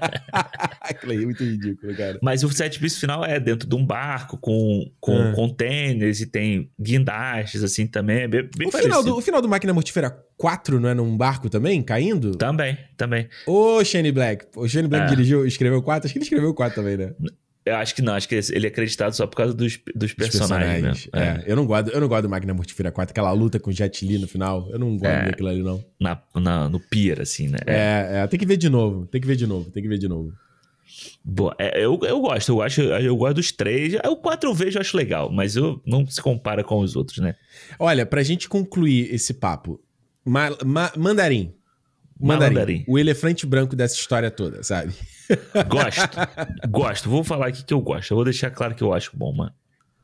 Aquilo aí é muito ridículo, cara. Mas o set piece final é dentro de um barco com, com Ah. containers e tem guindastes, assim, também. É bem, bem O final, do, o final do Máquina Mortífera 4 não é num barco também, caindo? Também, também. Ô, Shane Black. O Shane Black É. dirigiu, escreveu 4? Acho que ele escreveu 4 também, né? Eu acho que não, acho que ele é acreditado só por causa dos, dos Os personagens, mesmo. É. Eu, não gosto, eu não gosto do Máquina Mortífera 4, aquela luta com o Jet Li no final. Eu não gosto É. daquilo ali, não. Na, na- no pier, assim, né? É, é, tem que ver de novo. Tem que ver de novo, tem que ver de novo. Boa, é, eu, eu gosto, eu acho, eu gosto dos três. O quatro eu vejo, eu acho legal, mas eu não se compara com os outros, né? Olha, pra gente concluir esse papo, ma- ma-. Mandarim. Mandarim. O elefante branco dessa história toda, sabe? Gosto, gosto. Vou falar aqui que eu gosto. Eu vou deixar claro que eu acho bom, mano.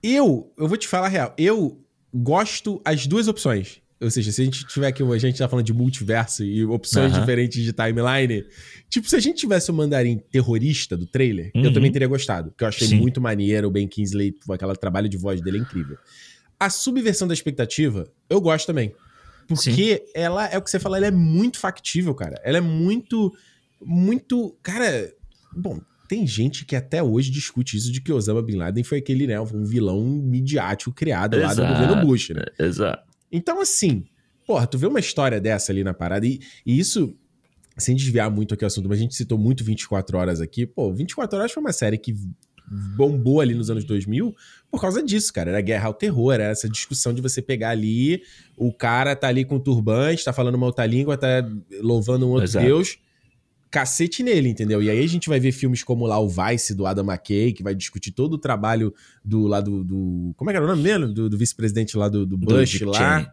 Eu, eu vou te falar a real, eu gosto as duas opções. Ou seja, se a gente tiver aqui, a gente tá falando de multiverso e opções diferentes de timeline. Tipo, se a gente tivesse o mandarim terrorista do trailer, eu Uhum. também teria gostado. Porque eu achei Sim. muito maneiro o Ben Kingsley, aquele trabalho de voz dele é incrível. A subversão da expectativa, eu gosto também. Porque ela, é o que você fala, ela é muito factível, cara. Ela é muito, muito. Cara, bom, tem gente que até hoje discute isso de que Osama Bin Laden foi aquele, né, um vilão midiático criado lá do Exato. governo Bush, né? Exato. Então, assim, porra, tu vê uma história dessa ali na parada, e, e isso, sem desviar muito aqui o assunto, mas a gente citou muito 24 Horas aqui. Pô, 24 Horas foi uma série que bombou ali nos anos 2000 por causa disso, cara. Era guerra ao terror, era essa discussão de você pegar ali, o cara tá ali com turbante, tá falando uma outra língua, tá louvando um outro Exato. deus. Cacete nele, entendeu? E aí a gente vai ver filmes como lá o Vice do Adam McKay, que vai discutir todo o trabalho do lá do. do- como é que era o nome mesmo? Do, do vice-presidente lá do, do Do Bush Dick lá. Cheney.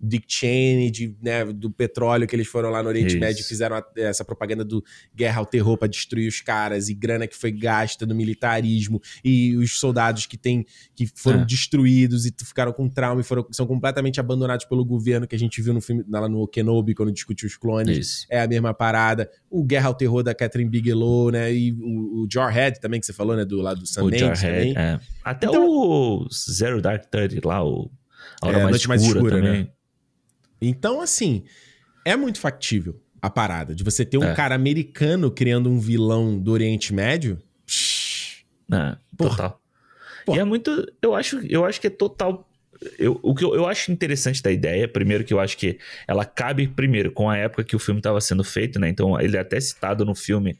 Dick Cheney, de, né, do petróleo que eles foram lá no Oriente Isso. Médio e fizeram a- essa propaganda do guerra ao terror pra destruir os caras e grana que foi gasta no militarismo e os soldados que tem que foram É. destruídos e ficaram com trauma e foram, são completamente abandonados pelo governo que a gente viu no filme lá no Kenobi quando discutiu os clones. Isso. É a mesma parada. O Guerra ao Terror da Catherine Bigelow, né? E o, o Jarhead também, que você falou, né? Do lado do Sam O Mendes Jarhead, é. Até Então- o Zero Dark Thirty lá, o A Hora É, mais, Noite Mais escura Escura, também. né? Então, assim, é muito factível a parada de você ter um É. cara americano criando um vilão do Oriente Médio. É, Porra. total. Porra. E é muito. Eu acho, eu acho que é total. Eu, o que eu, eu acho interessante da ideia, primeiro que eu acho que ela cabe primeiro com a época que o filme estava sendo feito, né? Então ele é até citado no filme.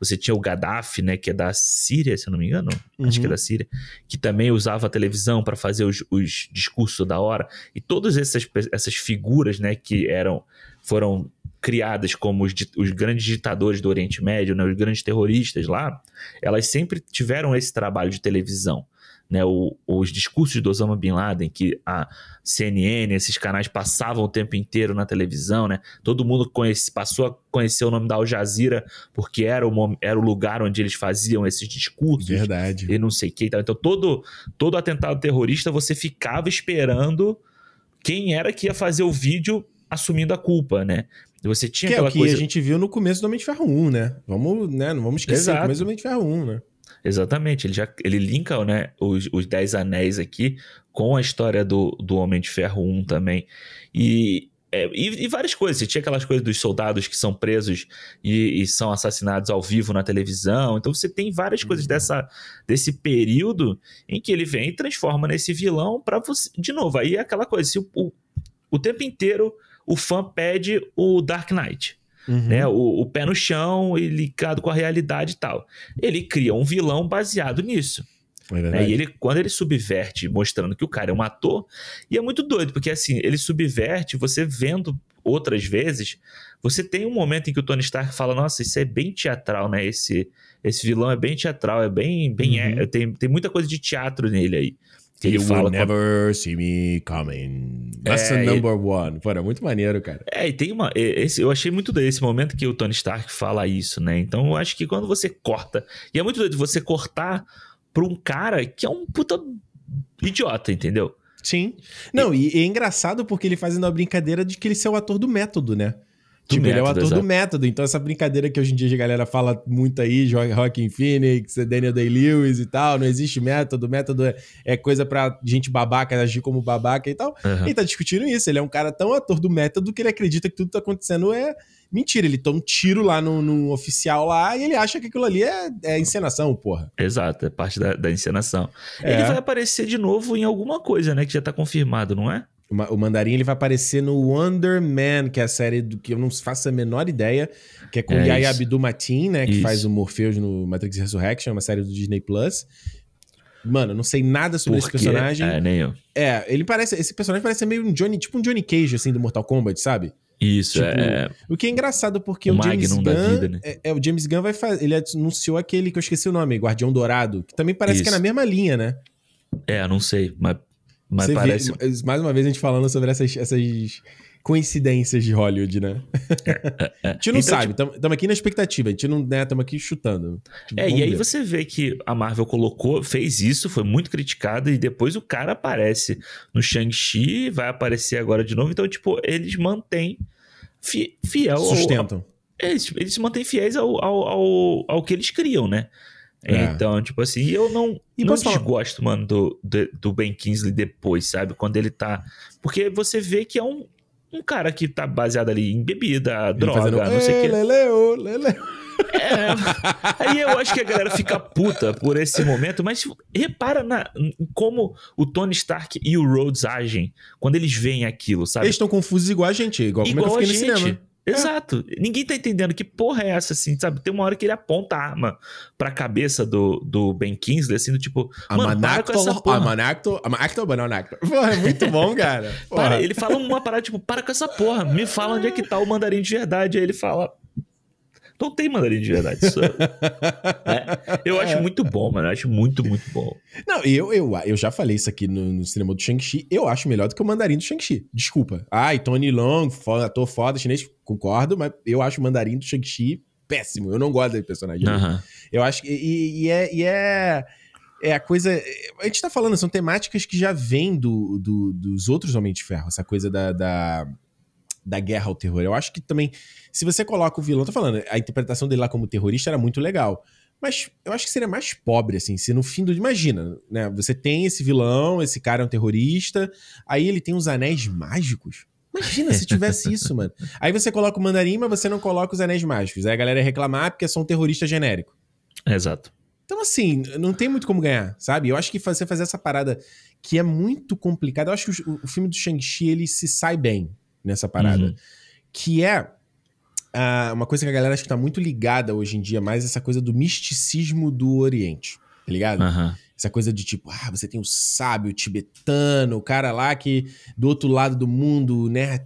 Você tinha o Gaddafi, né? Que é da Síria, se eu não me engano. Acho que é Uhum. da Síria. Que também usava a televisão para fazer os, os discursos da hora. E todas essas, essas figuras, né? Que eram. Foram criadas como os, os, grandes ditadores do Oriente Médio, né, os grandes terroristas lá, elas sempre tiveram esse trabalho de televisão. Né, o, os discursos do Osama Bin Laden, que a CNN, esses canais passavam o tempo inteiro na televisão, né? Todo mundo conhece, passou a conhecer o nome da Al Jazeera porque era o, era o lugar onde eles faziam esses discursos. Verdade. E não sei o que. Então, todo, todo atentado terrorista, você ficava esperando quem era que ia fazer o vídeo assumindo a culpa, né? Você tinha que aquela é o que coisa... a gente viu no começo do Homem de Ferro 1, né? Vamos, né? Não vamos esquecer, no começo do Homem de Ferro 1, né? Exatamente, ele já ele linka né, os, os Dez Anéis aqui com a história do, do Homem de Ferro 1 também. E, é, e, e, várias coisas. Você tinha aquelas coisas dos soldados que são presos e, e, são assassinados ao vivo na televisão. Então você tem várias coisas uhum. dessa, desse período em que ele vem e transforma nesse vilão para você. De novo, aí é aquela coisa: se o, o, o tempo inteiro o fã pede o Dark Knight. Uhum. Né? O, o, pé no chão e ligado com a realidade e tal. Ele cria um vilão baseado nisso. É né? E ele, quando ele subverte, mostrando que o cara é um ator, e é muito doido, porque assim, ele subverte, você vendo outras vezes, você tem um momento em que o Tony Stark fala: Nossa, isso é bem teatral, né? Esse, esse vilão é bem teatral, é bem. bem uhum. é, tem, tem muita coisa de teatro nele aí. Que ele you fala will never see me coming. That's é, number ele... one. Pô, é muito maneiro, cara. É, e tem uma. Esse, eu achei muito desse momento que o Tony Stark fala isso, né? Então eu acho que quando você corta. E é muito doido você cortar pra um cara que é um puta idiota, entendeu? Sim. Não, e, e é engraçado porque ele fazendo a brincadeira de que ele é o ator do método, né? Tipo, método, ele é o ator exato. do método. Então, essa brincadeira que hoje em dia a galera fala muito aí, Rockin' Phoenix, Daniel Day-Lewis e tal, não existe método. Método é, é, coisa pra gente babaca, agir como babaca e tal. Uhum. Ele tá discutindo isso. Ele é um cara tão ator do método que ele acredita que tudo que tá acontecendo é mentira. Ele toma um tiro lá no, no oficial lá e ele acha que aquilo ali é, é encenação, porra. Exato, é parte da, da encenação. É. Ele vai aparecer de novo em alguma coisa, né? Que já tá confirmado, não é? O Mandarim ele vai aparecer no Wonder Man, que é a série do que eu não faço a menor ideia, que é com é Yaya Abdul-Mateen, né, que isso. faz o Morpheus no Matrix Resurrection, uma série do Disney Plus. Mano, eu não sei nada sobre esse personagem. É, nem eu. É, ele parece, esse personagem parece meio um Johnny, tipo um Johnny Cage assim do Mortal Kombat, sabe? Isso, tipo, é. O que é engraçado porque o, o James Gunn, vida, né? é, é, o James Gunn vai fazer, ele anunciou aquele que eu esqueci o nome, Guardião Dourado, que também parece Isso. que é na mesma linha, né? É, não sei, mas mas Você parece. Vê, mais uma vez a gente falando sobre essas, essas coincidências de Hollywood, né? É, é, é. a gente não então, sabe, estamos tipo... aqui na expectativa, a gente não, né, estamos aqui chutando. Tipo, é, e aí ver. você vê que a Marvel colocou, fez isso, foi muito criticado, e depois o cara aparece no Shang-Chi, vai aparecer agora de novo, então, tipo, eles mantêm fiel. Sustentam. Ao, eles, eles se mantêm fiéis ao, ao, ao, ao que eles criam, né? É. Então, tipo assim, eu não, e não desgosto, mano, do, do, do, Ben Kingsley depois, sabe? Quando ele tá. Porque você vê que é um, um cara que tá baseado ali em bebida, ele droga, fazendo, não sei o que. Leleu, leleu. É, aí eu acho que a galera fica puta por esse momento, mas repara na, como o Tony Stark e o Rhodes agem quando eles veem aquilo, sabe? Eles estão confusos igual a gente, igual, igual como é que eu fiquei no cinema. É. Exato. Ninguém tá entendendo que porra é essa, assim, sabe? Tem uma hora que ele aponta a arma pra cabeça do, do Ben Kingsley, assim, do tipo, mano, para com essa porra. I'm an actor, I'm an actor, but not an actor. Porra, é muito bom, cara. para, ele fala uma parada, tipo, para com essa porra, me fala onde é que tá o mandarim de verdade. Aí ele fala, não tem mandarim de verdade. Isso, é, eu acho é. muito bom, mano. Eu acho muito, muito bom. Não, eu, eu, eu já falei isso aqui no, no cinema do Shang-Chi. Eu acho melhor do que o mandarim do Shang-Chi. Desculpa. Ai, Tony Long, foda, ator foda, chinês, concordo, mas eu acho o mandarim do Shang-Chi péssimo. Eu não gosto desse personagem. Eu acho que. E, e, é. E é é a coisa. A gente tá falando, são temáticas que já vêm do, do, dos outros Homens de Ferro, essa coisa da, da, da guerra ao terror. Eu acho que também, se você coloca o vilão, tô falando, a interpretação dele lá como terrorista era muito legal. Mas eu acho que seria mais pobre, assim, se no fim do. Imagina, né? Você tem esse vilão, esse cara é um terrorista, aí ele tem uns anéis mágicos. Imagina se tivesse isso, mano. Aí você coloca o mandarim, mas você não coloca os anéis mágicos. Aí a galera ia reclamar porque é só um terrorista genérico. Exato. Então, assim, não tem muito como ganhar, sabe? Eu acho que você fazer essa parada que é muito complicada. Eu acho que o, o filme do Shang-Chi ele se sai bem nessa parada. Uhum. Que é uh, uma coisa que a galera acho que tá muito ligada hoje em dia, mais essa coisa do misticismo do Oriente, tá ligado? Uhum. Essa coisa de tipo, ah, você tem o sábio tibetano, o cara lá que do outro lado do mundo, né?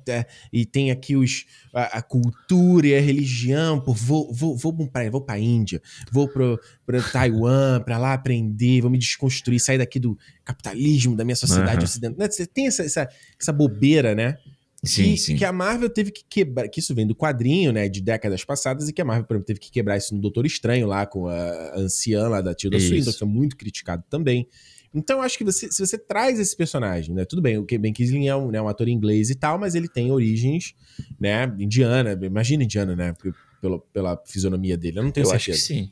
E tem aqui os, a, a cultura e a religião. Pô, vou, vou, vou pra, vou pra Índia, vou pro, pra Taiwan, pra lá aprender, vou me desconstruir, sair daqui do capitalismo, da minha sociedade uhum. ocidental. Né, você tem essa, essa, essa bobeira, né? Sim, que, sim. que a Marvel teve que quebrar, que isso vem do quadrinho, né, de décadas passadas, e que a Marvel, por exemplo, teve que quebrar isso no Doutor Estranho lá, com a anciã lá da Tilda Swinton, que foi muito criticado também. Então, acho que você, se você traz esse personagem, né, tudo bem, o Ben Kingsley é um, né, um ator inglês e tal, mas ele tem origens, né, indiana, imagina indiana, né, pela, pela fisionomia dele, eu não tenho eu certeza. Acho que sim.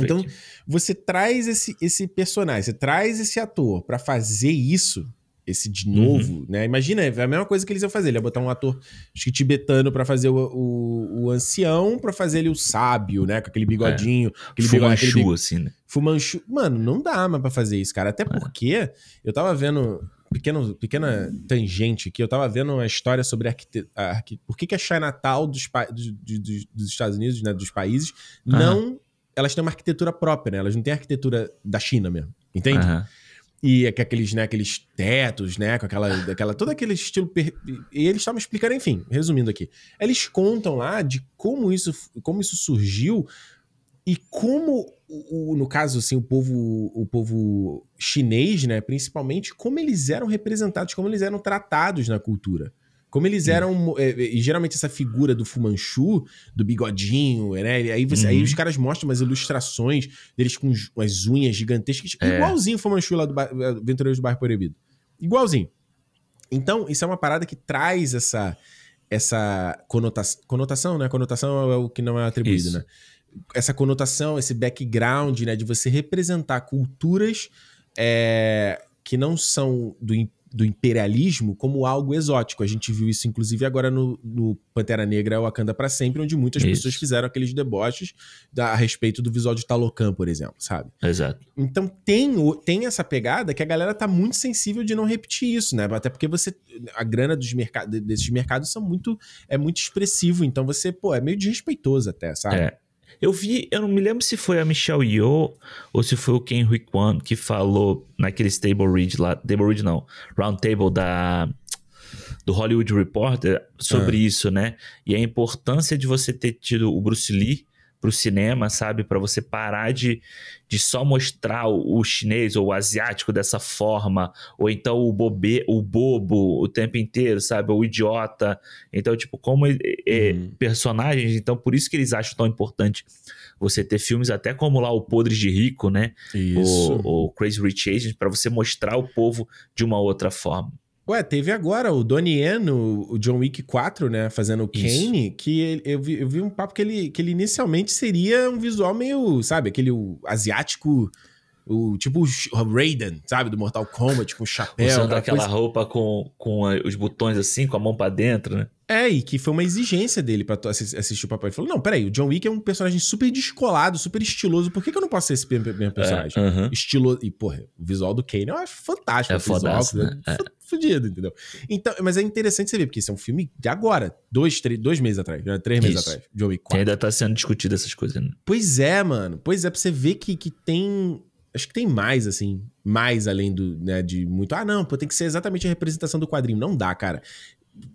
então, aqui. você traz esse, esse personagem, você traz esse ator para fazer isso, esse de novo, uhum. né? Imagina, é a mesma coisa que eles iam fazer. Ele ia botar um ator, acho que tibetano para fazer o, o, o ancião, para fazer ele o sábio, né? Com aquele bigodinho. É. Aquele Fumanchu, bigode, aquele assim, né? Fumanchu. Mano, não dá mais pra fazer isso, cara. Até é. porque eu tava vendo... Pequeno, pequena tangente aqui, eu tava vendo uma história sobre arquite... arqu... por que, que a Chinatown dos, pa... dos, dos, dos Estados Unidos, né, dos países, não... Elas têm uma arquitetura própria, né? Elas não têm arquitetura da China mesmo, entende? Uhum. E aqueles, né, aqueles tetos, né, com aquela, aquela todo aquele estilo. Per... E eles estavam explicando, enfim, resumindo aqui. Eles contam lá de como isso, como isso surgiu e como, o, no caso, assim, o povo, o povo chinês, né, principalmente, como eles eram representados, como eles eram tratados na cultura. Como eles eram. É, e geralmente essa figura do Fumanchu, do bigodinho, né? Aí, você, uhum. aí os caras mostram umas ilustrações deles com umas unhas gigantescas, é. igualzinho o Fumanchu lá do Aventureiros do Bairro Proibido. Igualzinho. Então, isso é uma parada que traz essa, essa conotação. Conotação, né? Conotação é o que não é atribuído, isso. né? Essa conotação, esse background, né? De você representar culturas é, que não são do do imperialismo como algo exótico. A gente viu isso, inclusive, agora no, no Pantera Negra Wakanda para sempre, onde muitas isso. pessoas fizeram aqueles deboches da, a respeito do visual de Talocan, por exemplo, sabe? Exato. Então tem, tem essa pegada que a galera tá muito sensível de não repetir isso, né? Até porque você. A grana dos mercados desses mercados são muito. é muito expressivo. Então você, pô, é meio desrespeitoso até, sabe? É. Eu vi, eu não me lembro se foi a Michelle Yeoh ou se foi o Ken Hui Kwan que falou naquele Stable Read lá, Table Read não, Round Table da do Hollywood Reporter sobre ah. isso, né? E a importância de você ter tido o Bruce Lee pro cinema, sabe? Para você parar de, de só mostrar o, o, chinês ou o asiático dessa forma, ou então o bobe, o bobo o tempo inteiro, sabe? O idiota. Então, tipo, como é, é, uhum. personagens, então por isso que eles acham tão importante você ter filmes até como lá o Podres de Rico, né? Isso. O, o Crazy Rich Asians, para você mostrar o povo de uma outra forma. Ué, teve agora o Donnie Yen, o, o John Wick 4, né? Fazendo o Kane, que ele, eu, vi, eu vi um papo que ele, que ele inicialmente seria um visual meio, sabe, aquele asiático o tipo o Raiden, sabe? Do Mortal Kombat, com o chapéu. Usando aquela coisa... roupa com, com os botões assim, com a mão para dentro, né? É, e que foi uma exigência dele pra assistir o papel. Ele falou: não, peraí, o John Wick é um personagem super descolado, super estiloso. Por que, que eu não posso ser esse mesmo personagem? É, uh -huh. Estiloso. E, porra, o visual do Kane eu acho fantástico. É fodaço, né? É. Fudido, entendeu? Então, mas é interessante você ver, porque isso é um filme de agora, dois, três, dois meses atrás, né? três meses atrás, John Wick 4. Que ainda tá sendo discutido essas coisas, né? Pois é, mano. Pois é, pra você ver que, que tem acho que tem mais, assim, mais além do, né, de muito, ah, não, pô, tem que ser exatamente a representação do quadrinho. Não dá, cara.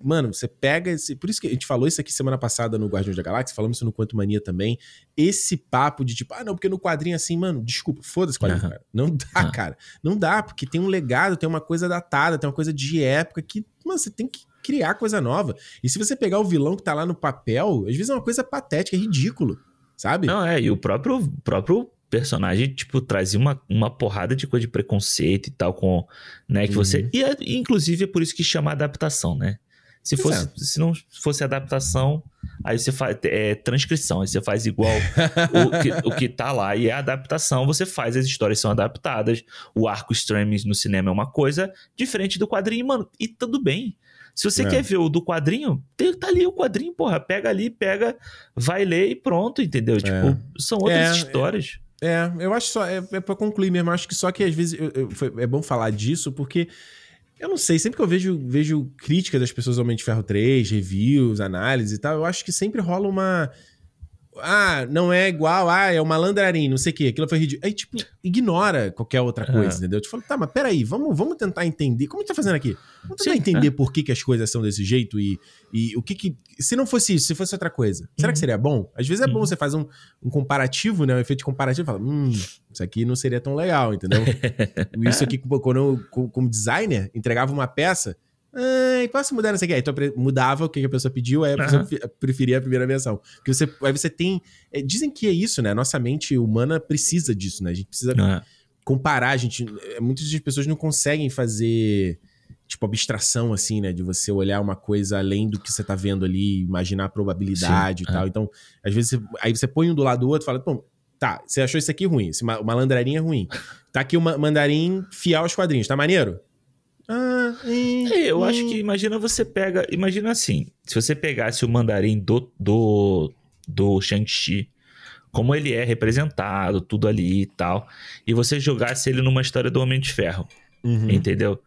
Mano, você pega esse. Por isso que a gente falou isso aqui semana passada no Guardiões da Galáxia, falamos isso no Quanto Mania também. Esse papo de tipo, ah, não, porque no quadrinho assim, mano, desculpa, foda-se quadrinho, uhum. cara. Não dá, uhum. cara. Não dá, porque tem um legado, tem uma coisa datada, tem uma coisa de época que, mano, você tem que criar coisa nova. E se você pegar o vilão que tá lá no papel, às vezes é uma coisa patética, é ridículo, sabe? Não, é, e o próprio, próprio personagem, tipo, trazia uma, uma porrada de coisa de preconceito e tal, com, né, que uhum. você... E, é, inclusive, é por isso que chama adaptação, né? Se, fosse, se não fosse adaptação, aí você faz é, transcrição, aí você faz igual o, que, o que tá lá. E é adaptação, você faz, as histórias são adaptadas. O arco streaming no cinema é uma coisa diferente do quadrinho, mano. E tudo bem. Se você é. quer ver o do quadrinho, tá ali o quadrinho, porra. Pega ali, pega, vai ler e pronto, entendeu? É. Tipo, são outras é, histórias. É, eu acho só, é, é pra concluir mesmo, acho que só que às vezes eu, eu, foi, é bom falar disso, porque eu não sei, sempre que eu vejo, vejo críticas das pessoas ao Homem de Ferro 3, reviews, análise e tal, eu acho que sempre rola uma. Ah, não é igual, ah, é o malandrarim, não sei o quê. Aquilo foi ridículo. Aí, tipo, ignora qualquer outra coisa, é. entendeu? Tipo, tá, mas peraí, vamos, vamos tentar entender. Como a gente tá fazendo aqui? Vamos tentar Sim, entender é. por que, que as coisas são desse jeito e, e o que que. Se não fosse isso, se fosse outra coisa, uhum. será que uhum. seria bom? Às vezes é uhum. bom você fazer um, um comparativo, né? Um efeito comparativo e fala, hum, isso aqui não seria tão legal, entendeu? isso aqui, quando eu, como designer, entregava uma peça Ai, posso mudar não sei o que? Então mudava o que a pessoa pediu, aí a pessoa preferia a primeira versão. Porque você, aí você tem. É, dizem que é isso, né? Nossa mente humana precisa disso, né? A gente precisa uhum. comparar. A gente, é, muitas pessoas não conseguem fazer tipo abstração assim, né, de você olhar uma coisa além do que você tá vendo ali, imaginar a probabilidade Sim, e tal. É. Então, às vezes você, aí você põe um do lado do outro e fala, bom, tá, você achou isso aqui ruim, esse malandrarinho é ruim. Tá aqui o mandarim fiel aos quadrinhos, tá maneiro? Ah, é, eu acho que imagina você pega. Imagina assim: se você pegasse o mandarim do, do, do Shang-Chi, como ele é representado, tudo ali e tal, e você jogasse ele numa história do Homem de Ferro. Uhum. Entendeu?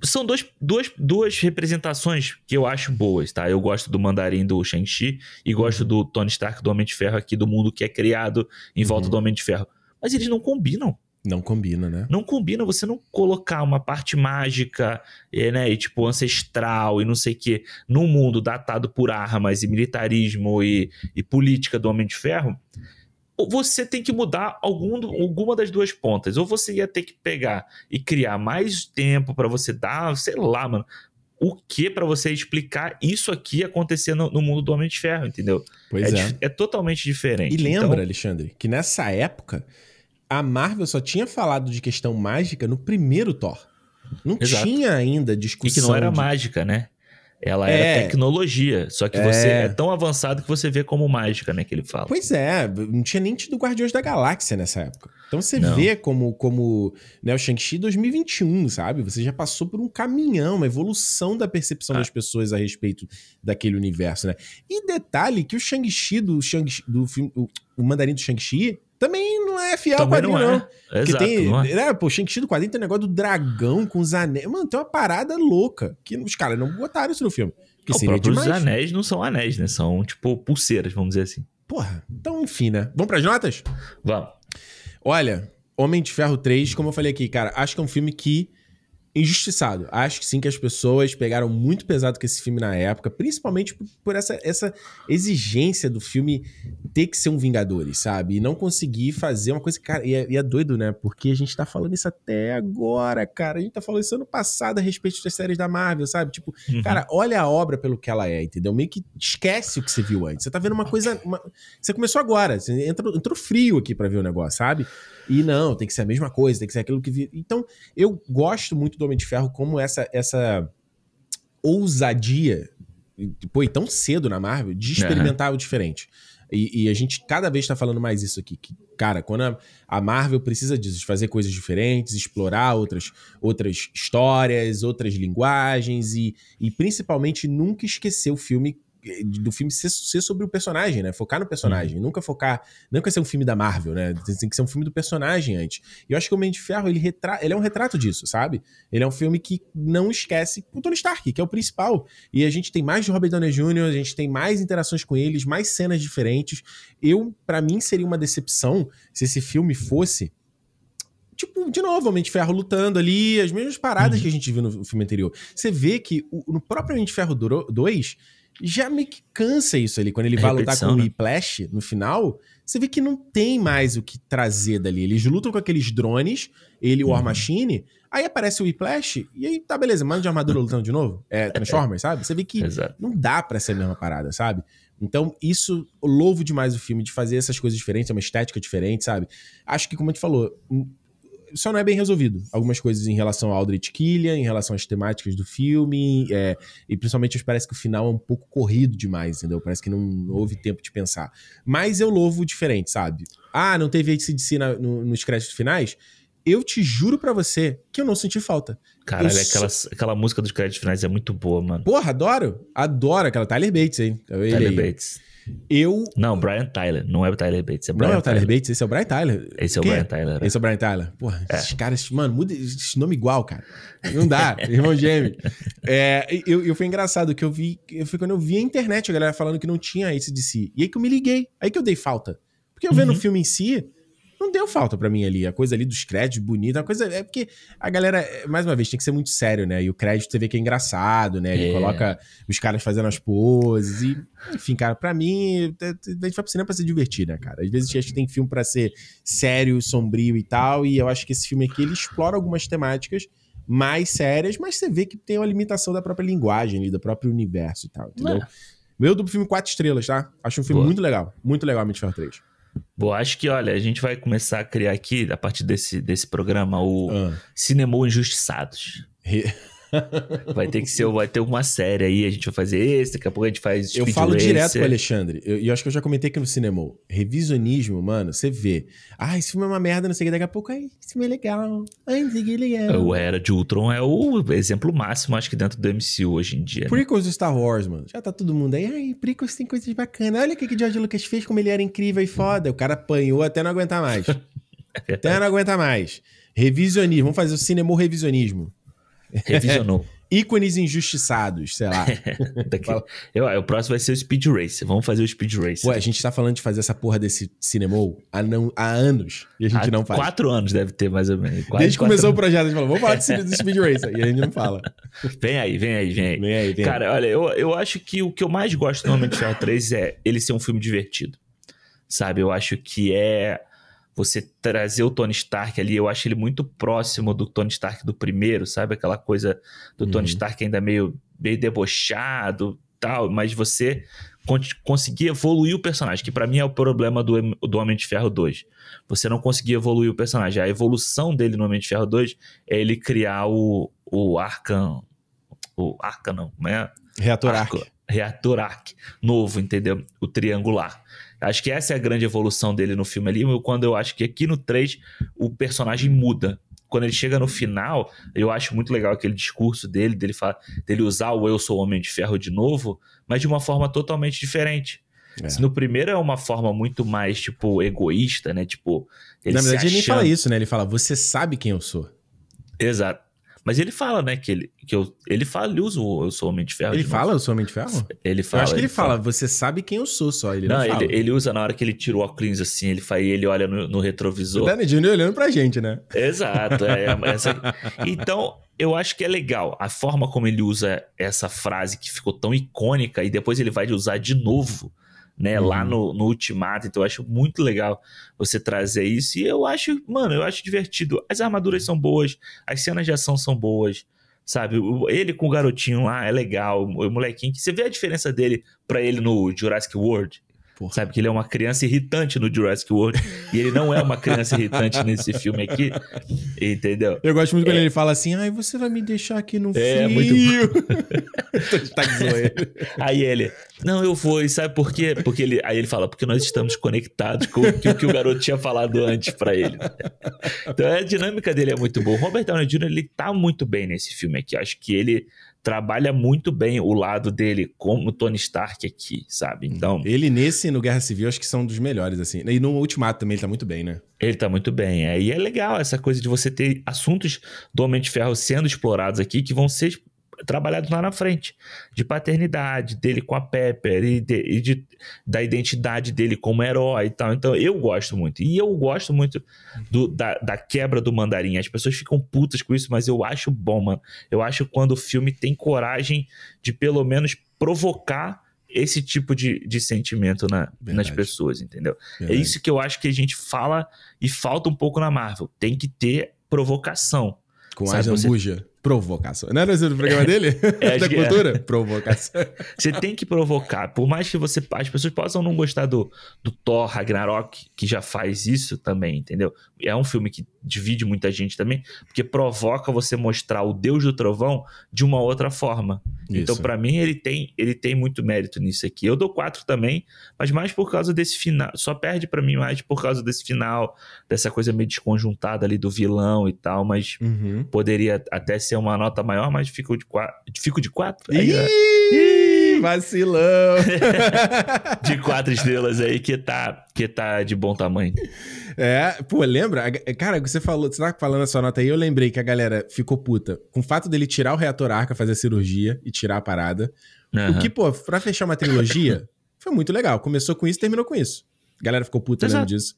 São dois, duas, duas representações que eu acho boas, tá? Eu gosto do mandarim do Shang-Chi e gosto do Tony Stark do Homem de Ferro aqui, do mundo que é criado em volta uhum. do Homem de Ferro. Mas eles não combinam. Não combina, né? Não combina você não colocar uma parte mágica, e, né, e tipo ancestral e não sei o que, num mundo datado por armas e militarismo e, e política do Homem de Ferro. Você tem que mudar algum, alguma das duas pontas. Ou você ia ter que pegar e criar mais tempo para você dar, sei lá, mano, o que para você explicar isso aqui acontecendo no mundo do Homem de Ferro, entendeu? Pois é. É, é totalmente diferente. E lembra, então... Alexandre, que nessa época a Marvel só tinha falado de questão mágica no primeiro Thor. Não Exato. tinha ainda discussão. E que não era de... mágica, né? Ela é, era tecnologia, só que é... você é tão avançado que você vê como mágica, né, que ele fala. Pois é, não tinha nem tido Guardiões da Galáxia nessa época. Então você não. vê como, como né, o Shang-Chi 2021, sabe? Você já passou por um caminhão, uma evolução da percepção ah. das pessoas a respeito daquele universo, né? E detalhe que o Shang-Chi do, Shang do filme, o, o mandarim do Shang-Chi também não é fiel ao quadrinho, não. É. não. Exato, tem, não é. é. Pô, Shang-Chi do quadrinho tem um negócio do dragão com os anéis. Mano, tem uma parada louca que os caras não botaram isso no filme. Que o seria demais. Os anéis não são anéis, né? São, tipo, pulseiras, vamos dizer assim. Porra, então enfim, né? Vamos pras notas? Vamos. Olha, Homem de Ferro 3, como eu falei aqui, cara, acho que é um filme que injustiçado. Acho que sim que as pessoas pegaram muito pesado com esse filme na época, principalmente por, essa, essa exigência do filme ter que ser um Vingadores, sabe? E não conseguir fazer uma coisa. Cara, e é, e é, doido, né? Porque a gente tá falando isso até agora, cara. A gente tá falando isso ano passado a respeito das séries da Marvel, sabe? Tipo, uhum. cara, olha a obra pelo que ela é, entendeu? Meio que esquece o que você viu antes. Você tá vendo uma coisa. Uma... Você começou agora, você entrou, entrou frio aqui para ver o negócio, sabe? E não, tem que ser a mesma coisa, tem que ser aquilo que. Vi... Então, eu gosto muito do Homem de Ferro como essa, essa ousadia, pô, e tão cedo na Marvel, de experimentar uhum. o diferente. E, e, a gente cada vez está falando mais isso aqui. Que, cara, quando a, a, Marvel precisa disso, de fazer coisas diferentes, explorar outras, outras histórias, outras linguagens e, e principalmente nunca esquecer o filme do filme ser, ser, sobre o personagem, né? Focar no personagem. Uhum. Nunca focar. Nunca ser um filme da Marvel, né? Tem que ser um filme do personagem antes. E eu acho que o Homem de Ferro, ele, retra... ele é um retrato disso, sabe? Ele é um filme que não esquece o Tony Stark, que é o principal. E a gente tem mais de Robert Downey Jr., a gente tem mais interações com eles, mais cenas diferentes. Eu, para mim, seria uma decepção se esse filme fosse tipo, de novo, Homem de Ferro lutando ali, as mesmas paradas uhum. que a gente viu no filme anterior. Você vê que o, no próprio Homem de Ferro 2, já meio que cansa isso ali. Quando ele vai lutar com o né? Whiplash no final, você vê que não tem mais o que trazer dali. Eles lutam com aqueles drones, ele e o War uhum. Machine, aí aparece o Whiplash, e aí tá beleza, manda de armadura lutando de novo. É Transformers, sabe? Você vê que Exato. não dá para ser a mesma parada, sabe? Então, isso, louvo demais o filme de fazer essas coisas diferentes, é uma estética diferente, sabe? Acho que, como a gente falou, só não é bem resolvido. Algumas coisas em relação ao Aldrich Killian, em relação às temáticas do filme, é, e principalmente parece que o final é um pouco corrido demais, entendeu? Parece que não, não houve tempo de pensar. Mas eu louvo diferente, sabe? Ah, não teve ACDC na, no, nos créditos finais? Eu te juro pra você que eu não senti falta. Caralho, Eu aquela, aquela música dos créditos finais é muito boa, mano. Porra, adoro. Adoro aquela Tyler Bates, hein? Ele Tyler aí. Bates. Eu. Não, Brian Tyler. Não é o Tyler Bates, é Não Brian é o Tyler Bates, esse é o Brian Tyler. Esse é o Quem Brian Tyler. Esse é o Brian Tyler. Porra, É. esses caras, mano, muda esse nome igual, cara. Não dá, irmão gêmeo. É, eu, eu foi engraçado que eu vi, eu foi quando eu vi a internet, a galera falando que não tinha esse de si. E aí que eu me liguei, aí que eu dei falta. Porque eu vendo Uhum. o filme em si, não deu falta pra mim ali. A coisa ali dos créditos, bonita, a coisa. É porque a galera, é, mais uma vez, tem que ser muito sério, né? E o crédito você vê que é engraçado, né? Ele É. coloca os caras fazendo as poses. E, enfim, cara, pra mim, a gente vai pro cinema pra se divertir, né, cara? Às vezes acho que tem filme pra ser sério, sombrio e tal. E eu acho que esse filme aqui ele explora algumas temáticas mais sérias, mas você vê que tem uma limitação da própria linguagem ali, do próprio universo e tal, entendeu? É. Meu duplo filme quatro estrelas, tá? Acho um filme Boa. muito legal. Muito legal, Ferro 3. Bom, acho que, olha, a gente vai começar a criar aqui, a partir desse, desse programa, o Ah. Cinema Injustiçados. Vai ter que ser, vai ter uma série aí, a gente vai fazer esse, daqui a pouco a gente faz Eu falo Racer. direto com o Alexandre. eu- E eu, acho que eu já comentei aqui no cinema. Revisionismo, mano, você vê. Ah, esse filme é uma merda, não sei o que. Daqui a pouco, ai, esse filme é legal. Ai, não sei o que é legal. O Era de Ultron é o exemplo máximo, acho que dentro do MCU hoje em dia. né? Prequels do Star Wars, mano. Já tá todo mundo aí. Ai, prequels tem coisas bacanas. Olha o que que o George Lucas fez, como ele era incrível e foda. O cara apanhou até não aguentar mais. até não aguentar mais. Revisionismo. Vamos fazer o cinema revisionismo. Revisionou. Ícones injustiçados, sei lá. Daqui- eu, o próximo vai ser o Speed Racer. Vamos fazer o Speed Racer. Pô, a gente tá falando de fazer essa porra desse cinema há, não, há anos. E a gente Há não faz. Quatro anos deve ter, mais ou menos. Quase Desde que começou o anos. projeto, a gente falou, vamos falar do Speed Racer. E a gente não fala. Vem aí, vem aí, vem aí. Vem aí, vem aí. Cara, olha, eu, eu acho que o que eu mais gosto no Homem de Ferro 3 é ele ser um filme divertido. Sabe? Eu acho que é você trazer o Tony Stark ali. Eu acho ele muito próximo do Tony Stark do primeiro, sabe? Aquela coisa do Tony Uhum. Stark ainda meio, meio debochado tal, mas você con- conseguir evoluir o personagem, que pra mim é o problema do, do Homem de Ferro 2. Você não conseguir evoluir o personagem. A evolução dele no Homem de Ferro 2 é ele criar o, o Arkham. O Arkham, não, como é? Reator Arco- Arc. Reator Arc novo, entendeu? O triangular. Acho que essa é a grande evolução dele no filme ali, quando eu acho que aqui no 3 o personagem muda. Quando ele chega no final, eu acho muito legal aquele discurso dele, dele, dele usar o Eu Sou Homem de Ferro de novo, mas de uma forma totalmente diferente. É. Se no primeiro é uma forma muito mais, tipo, egoísta, né? Tipo, ele Na verdade, ele nem fala achando- isso, né? Ele fala, você sabe quem eu sou. Exato. Mas ele fala, né, que ele, que eu, ele fala, ele usa o Eu Sou Homem de Ferro. Ele de fala, eu sou Homem de Ferro? Ele fala. eu acho que ele fala, você sabe quem eu sou só. Ele não, Não, fala. ele, ele usa na hora que ele tira o óculos assim, ele faz, ele olha no, no O retrovisor. Danny Jr. olhando pra gente, né? Exato. é, essa- Então, eu acho que é legal a forma como ele usa essa frase que ficou tão icônica e depois ele vai usar de novo, né, Uhum. lá no, no Ultimato. Então, eu acho muito legal você trazer isso. E eu acho, mano, eu acho divertido. As armaduras são boas, as cenas de ação são boas. Sabe, ele com o garotinho lá é legal, o molequinho, que você vê a diferença dele pra ele no Jurassic World. Porra. Sabe que ele é uma criança irritante no Jurassic World e ele não é uma criança irritante nesse filme aqui, entendeu? Eu gosto muito quando ele fala assim, ai, você vai me deixar aqui no É, frio. tá que zoa ele. Aí ele, não, eu vou, e sabe por quê? Porque ele, aí ele fala, porque nós estamos conectados com o que, o que o garoto tinha falado antes pra ele. Então a dinâmica dele é muito boa. O Robert Downey Jr. ele tá muito bem nesse filme aqui. Acho que ele trabalha muito bem o lado dele como Tony Stark aqui, sabe? Então, Ele nesse, no Guerra Civil, acho que são dos melhores, assim. E no Ultimato também ele tá muito bem, né? Ele tá muito bem. É, e é legal essa coisa de você ter assuntos do Homem de Ferro sendo explorados aqui que vão ser trabalhados lá na frente. De paternidade dele com a Pepper e, de- e de- da identidade dele como herói e tal. Então eu gosto muito. E eu gosto muito do- da, da quebra do mandarim. As pessoas ficam putas com isso, mas eu acho bom, mano. Eu acho quando o filme tem coragem de pelo menos provocar esse tipo de, de sentimento na- nas pessoas, entendeu? É Verdade. isso que eu acho que a gente fala e falta um pouco na Marvel. Tem que ter provocação. Com Sabe, a você-. Provocação. Não era esse o programa dele? É, da é. cultura? Provocação. Você tem que provocar. Por mais que você as pessoas possam não gostar do, do Thor Ragnarok, que já faz isso também, entendeu? É um filme que divide muita gente também, porque provoca você mostrar o Deus do Trovão de uma outra forma. Então, Isso. Então, para mim, ele tem, ele tem muito mérito nisso aqui. Eu dou quatro também, mas mais por causa desse final. Só perde para mim mais por causa desse final, dessa coisa meio desconjuntada ali do vilão e tal, mas Uhum. poderia até ser uma nota maior, mas fico de quatro. Fico de quatro? Aí, ó. Ih, vacilão. de quatro estrelas aí que tá, que tá de bom tamanho. É, pô, lembra? Cara, você falou, você tava falando a sua nota aí, eu lembrei que a galera ficou puta com o fato dele tirar o reator arca, fazer a cirurgia e tirar a parada. O Aham. que, pô, pra fechar uma trilogia, foi muito legal. Começou com isso, terminou com isso. A galera ficou puta Exato. lembro disso.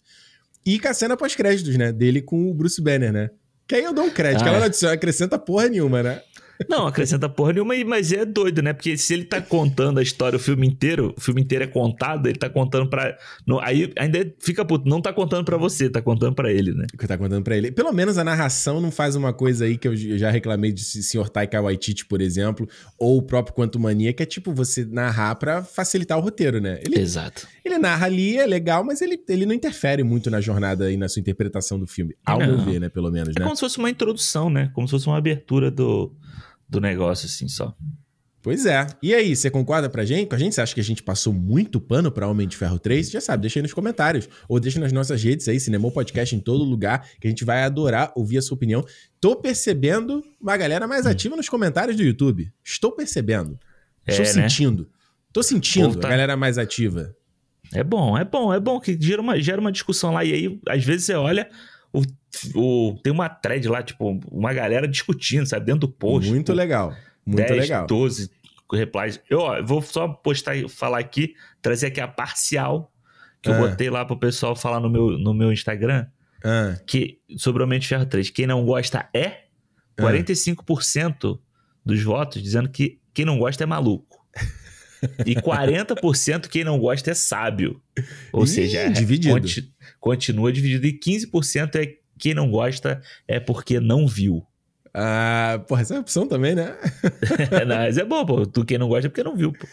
E com a cena pós-créditos, né? Dele com o Bruce Banner, né? Que aí eu dou um crédito, Ah, que ela é. não adiciona- acrescenta porra nenhuma, né? Não, acrescenta porra nenhuma, mas é doido, né? Porque se ele tá contando a história o filme inteiro, o filme inteiro é contado, ele tá contando pra. não- aí ainda fica puto, não tá contando pra você, tá contando pra ele, né? que tá contando pra ele. Pelo menos a narração não faz uma coisa aí que eu já reclamei de Sr. Taika Waititi, por exemplo, ou o próprio Quanto Mania, que é tipo você narrar pra facilitar o roteiro, né? Ele, Exato. ele narra ali, é legal, mas ele, ele não interfere muito na jornada e na sua interpretação do filme. Ao Não. meu ver, né? Pelo menos, É né? como se fosse uma introdução, né? Como se fosse uma abertura do, do negócio, assim, só. Pois é. E aí, você concorda pra gente? Com a gente? Você acha que a gente passou muito pano pra Homem de Ferro 3? Já sabe, deixa aí nos comentários. Ou deixa nas nossas redes aí, Cinemou Podcast em todo lugar, que a gente vai adorar ouvir a sua opinião. Tô percebendo uma galera mais ativa nos comentários do YouTube. Estou percebendo. Estou Hum. É, né? sentindo. Tô sentindo tá- a galera mais ativa. É bom, é bom, é bom que gera uma, gera uma discussão lá. E aí, às vezes, você olha, o, o- tem uma thread lá, tipo, uma galera discutindo, sabe? Dentro do post. muito tipo, legal. Muito 10, legal. 12 replies. Eu ó, vou só postar e falar aqui, trazer aqui a parcial que eu Ah. botei lá pro pessoal falar no meu, no meu Instagram, Ah, que sobre o Homem de Ferro 3, quem não gosta é Ah. 45% dos votos dizendo que quem não gosta é maluco. E 40% quem não gosta é sábio. Ou Ih, seja, é- dividido. conti- continua dividido. E 15% é quem não gosta é porque não viu. ah, porra, essa é uma opção também, né? Mas é bom, pô. Tu quem não gosta é porque não viu, pô.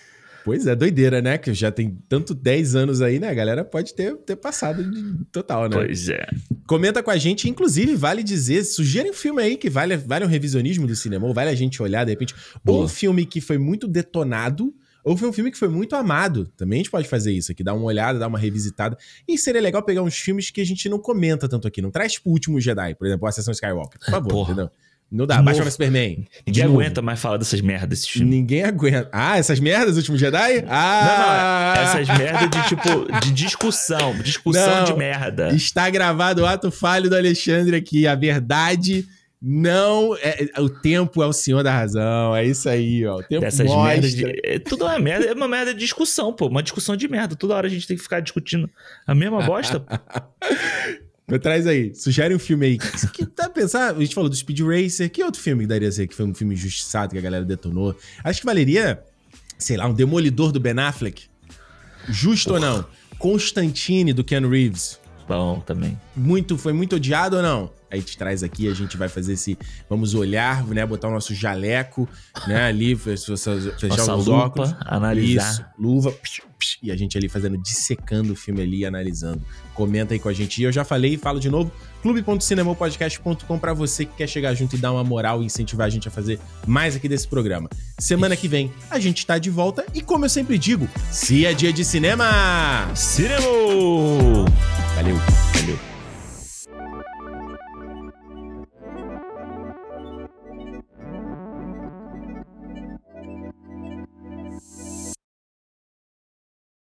Pois é, doideira, né? Que já tem tanto 10 anos aí, né? A galera pode ter, ter passado de total, né? Pois é. Comenta com a gente, inclusive, vale dizer, sugerem um filme aí que vale, vale um revisionismo do cinema, ou vale a gente olhar, de repente, ou Boa. um filme que foi muito detonado, ou foi um filme que foi muito amado. Também a gente pode fazer isso aqui, dar uma olhada, dar uma revisitada. E seria legal pegar uns filmes que a gente não comenta tanto aqui. Não traz o último Jedi, por exemplo, a Sessão Skywalker. Por favor, Porra. entendeu? Não dá, De baixa novo. no Superman. De Ninguém novo. aguenta mais falar dessas merdas desses filmes. Ninguém aguenta. Ah, essas merdas, Último Jedi? Ah! Não, não, essas merdas de tipo, de discussão. Discussão Não. de merda. Está gravado o ato falho do Alexandre aqui. A verdade não. É, o tempo é o senhor da razão. É isso aí, ó. O tempo Dessas mostra. merdas de. É, tudo é uma merda, é uma merda de discussão, pô. Uma discussão de merda. Toda hora a gente tem que ficar discutindo a mesma bosta. traz aí. Sugere um filme aí. Que, tá pensar? A gente falou do Speed Racer. Que outro filme que daria a ser que foi um filme injustiçado que a galera detonou? Acho que valeria, sei lá, um Demolidor do Ben Affleck. Justo ou não? Constantine do Ken Reeves. Bom, também. muito, foi muito odiado ou não? Aí te traz aqui, a gente vai fazer esse. Vamos olhar, né? Botar o nosso jaleco, né? Ali, fe- fe- fechar Nossa os lupa, óculos. analisar. Isso, luva. psh, psh, e a gente ali fazendo, dissecando o filme ali, analisando. Comenta aí com a gente. E eu já falei e falo de novo: clube.cinemopodcast.com pra você que quer chegar junto e dar uma moral e incentivar a gente a fazer mais aqui desse programa. Semana que vem a gente tá de volta e, como eu sempre digo, se é dia de cinema! Cinema! Valeu!